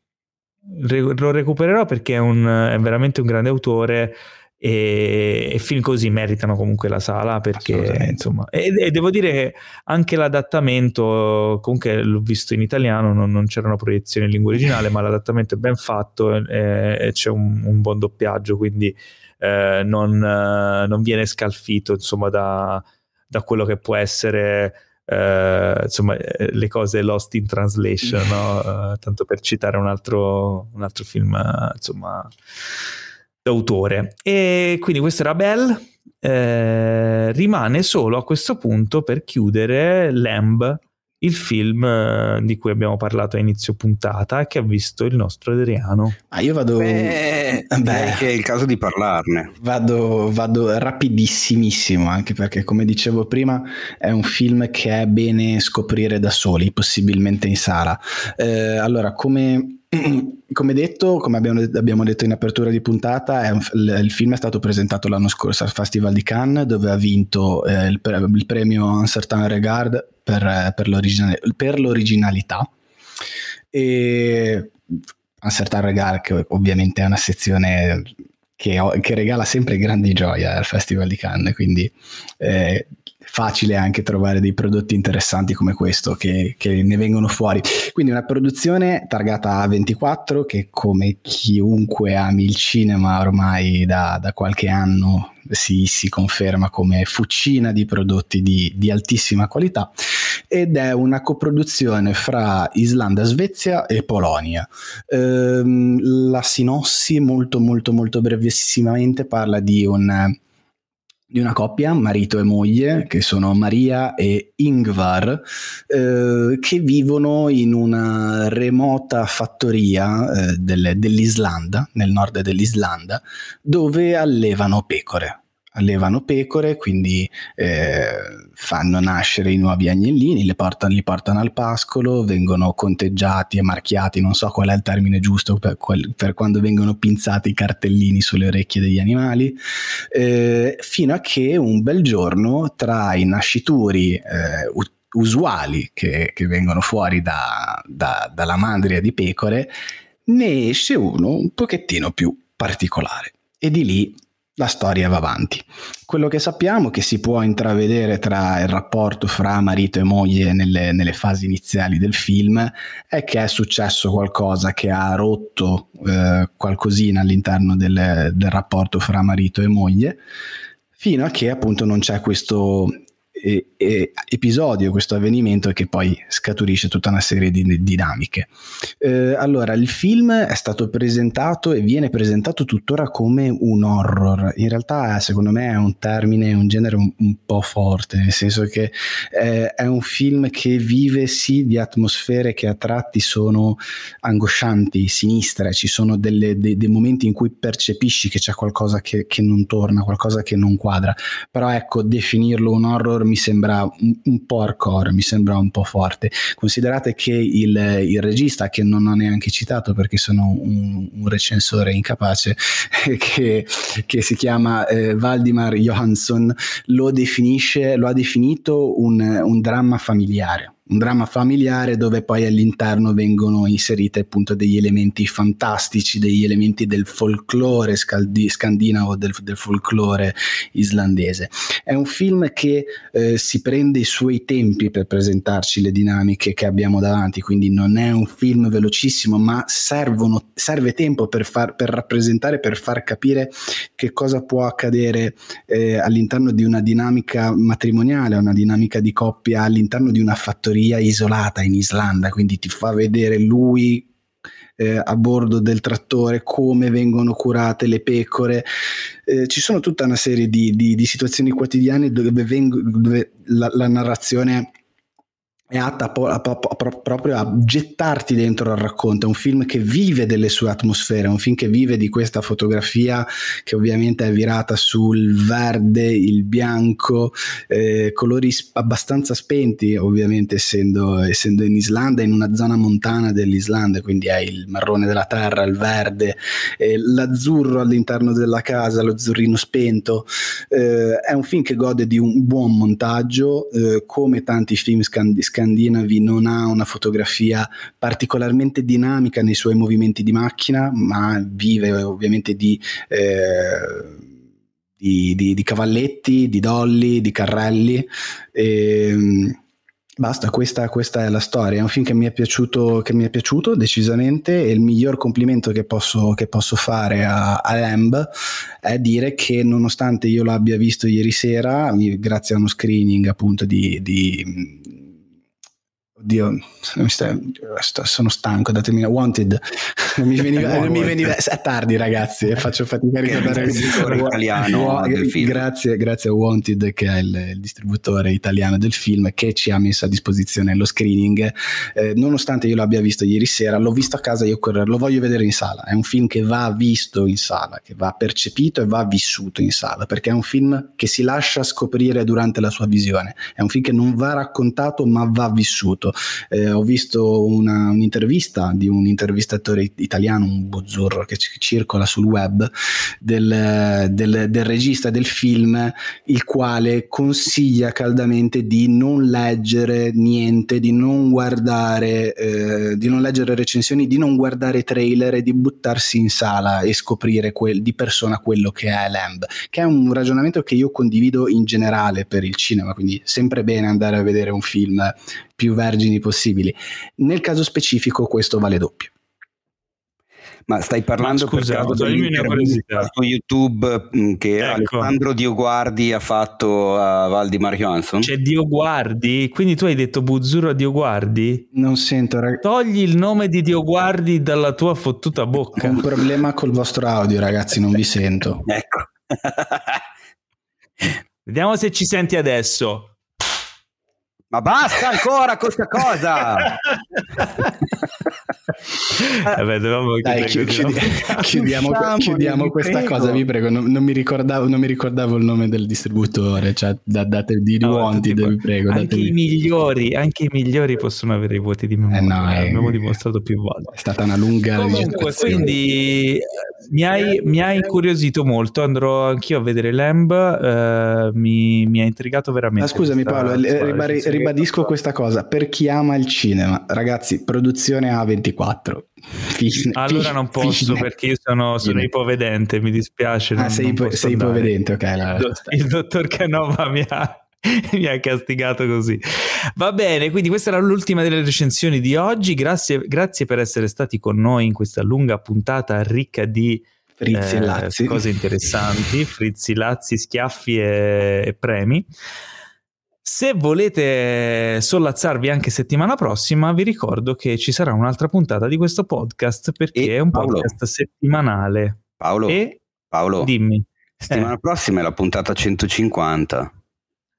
lo recupererò perché è, un, è veramente un grande autore e, e, film così meritano comunque la sala perché insomma e, e, devo dire che anche l'adattamento comunque l'ho visto in italiano non, non c'erano proiezioni in lingua originale ma l'adattamento è ben fatto e, e c'è un, un, buon doppiaggio quindi eh, non, non, viene scalfito insomma da, da, quello che può essere eh, insomma eh, le cose lost in translation no? [LAUGHS] Eh, tanto per citare un altro, un altro film insomma d'autore. E quindi questo era Bell. Eh, rimane solo a questo punto per chiudere Lamb, il film eh, di cui abbiamo parlato a inizio puntata che ha visto il nostro Adriano. Ah, io vado. Beh, beh, che è il caso di parlarne. Vado, vado rapidissimissimo, anche perché, come dicevo prima, è un film che è bene scoprire da soli, possibilmente in sala. Eh, allora, come [CLEARS THROAT] come detto, come abbiamo, abbiamo, detto in apertura di puntata, un, il film è stato presentato l'anno scorso al Festival di Cannes dove ha vinto eh, il, il, premio Un Certain Regard per, per, per l'originalità. E Un Certain Regard, che ovviamente è una sezione che, che, regala sempre grandi gioie al Festival di Cannes, quindi eh, facile anche trovare dei prodotti interessanti come questo che, che, ne vengono fuori. Quindi una produzione targata A24 che come chiunque ami il cinema ormai da, da qualche anno si, si, conferma come fucina di prodotti di, di, altissima qualità ed è una coproduzione fra Islanda, Svezia e Polonia. Ehm, la sinossi molto molto molto brevissimamente parla di un di una coppia, marito e moglie, che sono Maria e Ingvar, eh, che vivono in una remota fattoria eh, delle, dell'Islanda, nel nord dell'Islanda, dove allevano pecore allevano pecore, quindi eh, fanno nascere i nuovi agnellini, li portano, li portano, al pascolo, vengono conteggiati e marchiati, non so qual è il termine giusto per, per quando vengono pinzati i cartellini sulle orecchie degli animali, eh, fino a che un bel giorno tra i nascituri eh, usuali che, che vengono fuori da, da, dalla mandria di pecore, ne esce uno un pochettino più particolare. E di lì la storia va avanti. Quello che sappiamo che si può intravedere tra il rapporto fra marito e moglie nelle, nelle fasi iniziali del film è che è successo qualcosa che ha rotto eh, qualcosina all'interno del, del rapporto fra marito e moglie fino a che appunto non c'è questo eh, episodio, questo avvenimento che poi scaturisce tutta una serie di dinamiche. Eh, allora, il film è stato presentato e viene presentato tuttora come un horror. In realtà, secondo me, è un termine, un genere un, un po' forte, nel senso che eh, è un film che vive sì di atmosfere che a tratti sono angoscianti, sinistre, ci sono delle, de, dei momenti in cui percepisci che c'è qualcosa che, che non torna, qualcosa che non quadra. Però ecco, definirlo un horror mi sembra un, un, po' hardcore, mi sembra un po' forte. Considerate che il, il regista, che non ho neanche citato perché sono un, un recensore incapace, [LAUGHS] che, che si chiama eh, Valdimar Johansson, lo definisce, lo ha definito un, un dramma familiare un dramma familiare dove poi all'interno vengono inseriti appunto degli elementi fantastici, degli elementi del folklore scaldi- scandinavo, del, del, folklore islandese. È un film che eh, si prende i suoi tempi per presentarci le dinamiche che abbiamo davanti, quindi non è un film velocissimo, ma servono, serve tempo per, far, per rappresentare, per far capire che cosa può accadere eh, all'interno di una dinamica matrimoniale, una dinamica di coppia all'interno di una fattoria fattoria isolata in Islanda, quindi ti fa vedere lui eh, a bordo del trattore, come vengono curate le pecore. Eh, ci sono tutta una serie di, di, di situazioni quotidiane dove, vengo, dove la, la narrazione è atta po- a, po- proprio a gettarti dentro al racconto. È un film che vive delle sue atmosfere, è un film che vive di questa fotografia che ovviamente è virata sul verde, il bianco, eh, colori abbastanza spenti, ovviamente essendo, essendo, in Islanda, in una zona montana dell'Islanda, quindi è il marrone della terra, il verde, eh, l'azzurro all'interno della casa, lo azzurrino spento. Eh, è un film che gode di un buon montaggio, eh, come tanti film scandinavi scandinavi non ha una fotografia particolarmente dinamica nei suoi movimenti di macchina, ma vive ovviamente di... Eh, di, di, di, cavalletti, di dolly, di carrelli. E, ehm, Basta, questa, questa, è la storia. È un film che mi è piaciuto, che mi è piaciuto decisamente e il miglior complimento che posso, che posso fare a, a Lamb è dire che nonostante io l'abbia visto ieri sera, grazie a uno screening appunto di, di Dio, sono stanco, datemi Wanted. [LAUGHS] mi veniva, mi veniva, è tardi ragazzi, faccio fatica a ricordare il distributore italiano del film. Grazie, grazie a Wanted che è il, il, distributore italiano del film che ci ha messo a disposizione lo screening. Eh, nonostante io l'abbia visto ieri sera, l'ho visto a casa, io lo voglio vedere in sala. È un film che va visto in sala, che va percepito e va vissuto in sala, perché è un film che si lascia scoprire durante la sua visione. È un film che non va raccontato ma va vissuto eh, ho visto una, un'intervista di un intervistatore italiano, un bozzurro che circola sul web, del, del, del regista del film, il quale consiglia caldamente di non leggere niente, di non guardare, eh, di non leggere recensioni, di non guardare trailer e di buttarsi in sala e scoprire quel, di persona quello che è Lamb, che è un ragionamento che io condivido in generale per il cinema, quindi sempre bene andare a vedere un film più vergini possibili. Nel caso specifico questo vale doppio. Ma stai parlando Ma scusa, per caso su YouTube mm, che ecco. Alessandro Dioguardi ha fatto a Valdimar Johansson? C'è Dioguardi? Quindi tu hai detto Buzzuro a Dioguardi? Non sento, ragazzi. Togli il nome di Dioguardi dalla tua fottuta bocca. Ho un problema col vostro audio, ragazzi, non vi sento. [LAUGHS] ecco. [LAUGHS] Vediamo se ci senti adesso. Ma basta ancora questa cosa! Vabbè, dovevamo Dai, chiudi, chiudi, chiudiamo, chiudiamo questa prego. cosa, vi prego. Non, non, mi ricordavo, non, mi ricordavo, il nome del distributore, cioè da, date di no, Wanted, vi prego. Anche i, migliori, anche i migliori possono avere i voti di memoria, eh no, è, l'abbiamo dimostrato più volte. È stata una lunga Comunque, quindi mi, hai, mi hai incuriosito molto, andrò anch'io a vedere Lamb, eh, mi, mi ha intrigato veramente. Ma scusami Paolo, ribari, ribadisco questa cosa, per chi ama il cinema, ragazzi, produzione A24. Fine, allora non posso fine. perché io sono, sono ipovedente, mi dispiace. Ah, sei, ipo, sei ipovedente, ok. Il, il dottor Canova mi ha [LAUGHS] mi ha castigato così. Va bene, quindi questa era l'ultima delle recensioni di oggi. Grazie, grazie per essere stati con noi in questa lunga puntata ricca di Frizzi eh, e Lazzi. cose interessanti, [LAUGHS] frizzi, lazzi, schiaffi e, e premi. Se volete sollazzarvi anche settimana prossima, vi ricordo che ci sarà un'altra puntata di questo podcast perché e è un Paolo, podcast settimanale. Paolo, e Paolo dimmi. Settimana eh. prossima è la puntata 150.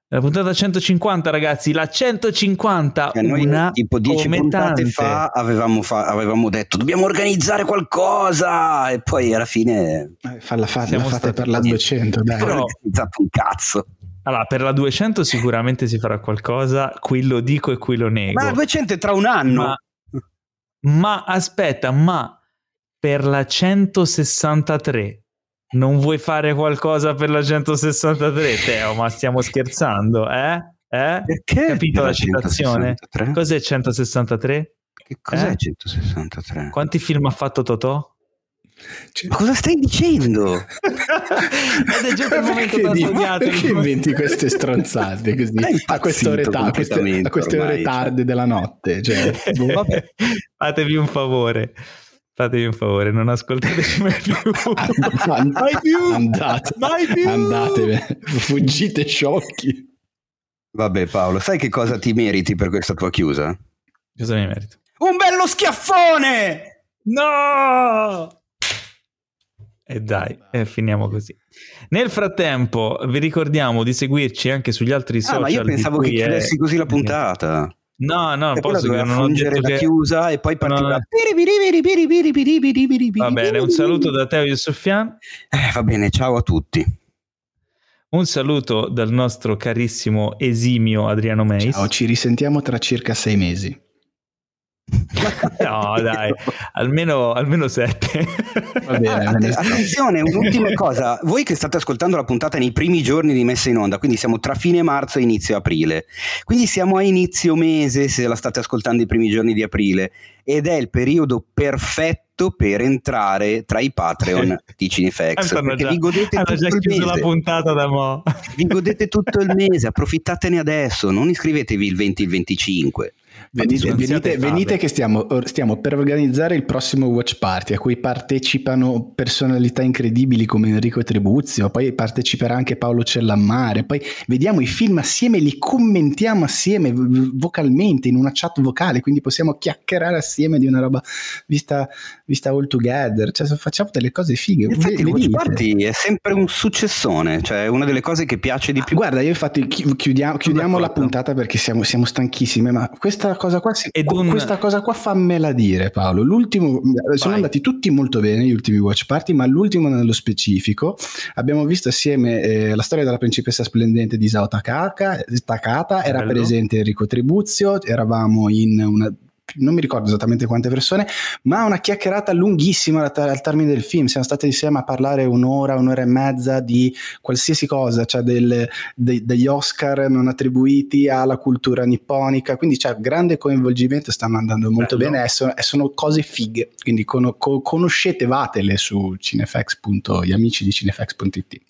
La puntata 150, ragazzi, la 150. Cioè noi una tipo 10 puntate fa avevamo, fa avevamo, detto dobbiamo organizzare qualcosa e poi alla fine... Eh, falla fate, la fate per la 200, dai. Però... organizzato un cazzo. Allora, per la 200 sicuramente si farà qualcosa, qui lo dico e qui lo nego. Ma la 200 è tra un anno. Ma, ma aspetta, ma per la 163 non vuoi fare qualcosa per la 163, Teo? Ma stiamo scherzando, eh? Eh? Perché? Capito la citazione? 163? Cos'è 163? Che cos'è eh? 163? Quanti film ha fatto Totò? Ma cosa stai dicendo? [LAUGHS] Ed è già il momento da sbagliato. Perché inventi queste stronzate così a queste ore, ta- queste, a queste ore tarde cioè. della notte? Cioè, [LAUGHS] boh. Fatevi un favore Fatevi un favore, non ascoltateci mai più. [LAUGHS] mai più. Andate, mai più. Andatevene, fuggite sciocchi. Vabbè Paolo, sai che cosa ti meriti per questa tua chiusa? Cosa mi merito? Un bello schiaffone! No! E dai, eh, finiamo così. Nel frattempo vi ricordiamo di seguirci anche sugli altri social. Ah, ma io pensavo che chiudessi è... così la puntata. No, no, posso che non ho detto che... chiusa e poi partiva. No. Va bene, un saluto da Teo Yusufian. Eh, va bene, ciao a tutti. Un saluto dal nostro carissimo esimio Adriano Meis. Ciao, ci risentiamo tra circa sei mesi. [LAUGHS] no, dai, almeno, almeno sette. Va bene, ah, attenzione, un'ultima cosa. Voi che state ascoltando la puntata nei primi giorni di messa in onda, quindi siamo tra fine marzo e inizio aprile. Quindi siamo a inizio mese se la state ascoltando i primi giorni di aprile ed è il periodo perfetto per entrare tra i Patreon [LAUGHS] di Cinefx perché già, vi godete tutto già il mese. la puntata da mo. vi godete tutto il mese, approfittatene adesso, non iscrivetevi il 20 il 25. Venite, venite, venite che stiamo, stiamo, per organizzare il prossimo Watch Party a cui partecipano personalità incredibili come Enrico Trebuzio, poi parteciperà anche Paolo Cellammare, poi vediamo i film assieme, li commentiamo assieme vocalmente in una chat vocale, quindi possiamo chiacchierare assieme di una roba vista, vista all together, cioè facciamo delle cose fighe. Infatti il Watch Party è sempre un successone, cioè una delle cose che piace di più. Guarda, io infatti chiudiamo, chiudiamo la puntata perché siamo, siamo stanchissimi, ma questa cosa qua, si, un... questa cosa qua fammela dire Paolo. L'ultimo, Vai. sono andati tutti molto bene gli ultimi watch party, ma l'ultimo nello specifico abbiamo visto assieme eh, la storia della principessa splendente di Isao Takata, era Bello. presente Enrico Tribuzio, eravamo in una non mi ricordo esattamente quante persone, ma una chiacchierata lunghissima al, al, termine del film. Siamo stati insieme a parlare un'ora, un'ora e mezza di qualsiasi cosa, cioè del, de, degli Oscar non attribuiti alla cultura nipponica. Quindi c'è grande coinvolgimento, stanno andando molto Bello. bene e sono, e sono, cose fighe. Quindi con, con, conoscete, vatele su cinefax. gli amici di cinefax.it.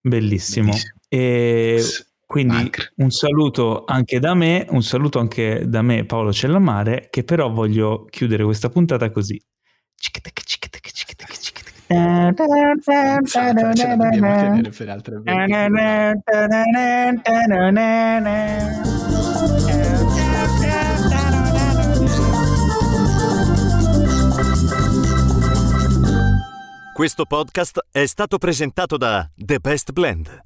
Bellissimo. Bellissimo. E quindi Macre. un saluto anche da me, un saluto anche da me Paolo Cellamare, che però voglio chiudere questa puntata così. Questo podcast è stato presentato da The Best Blend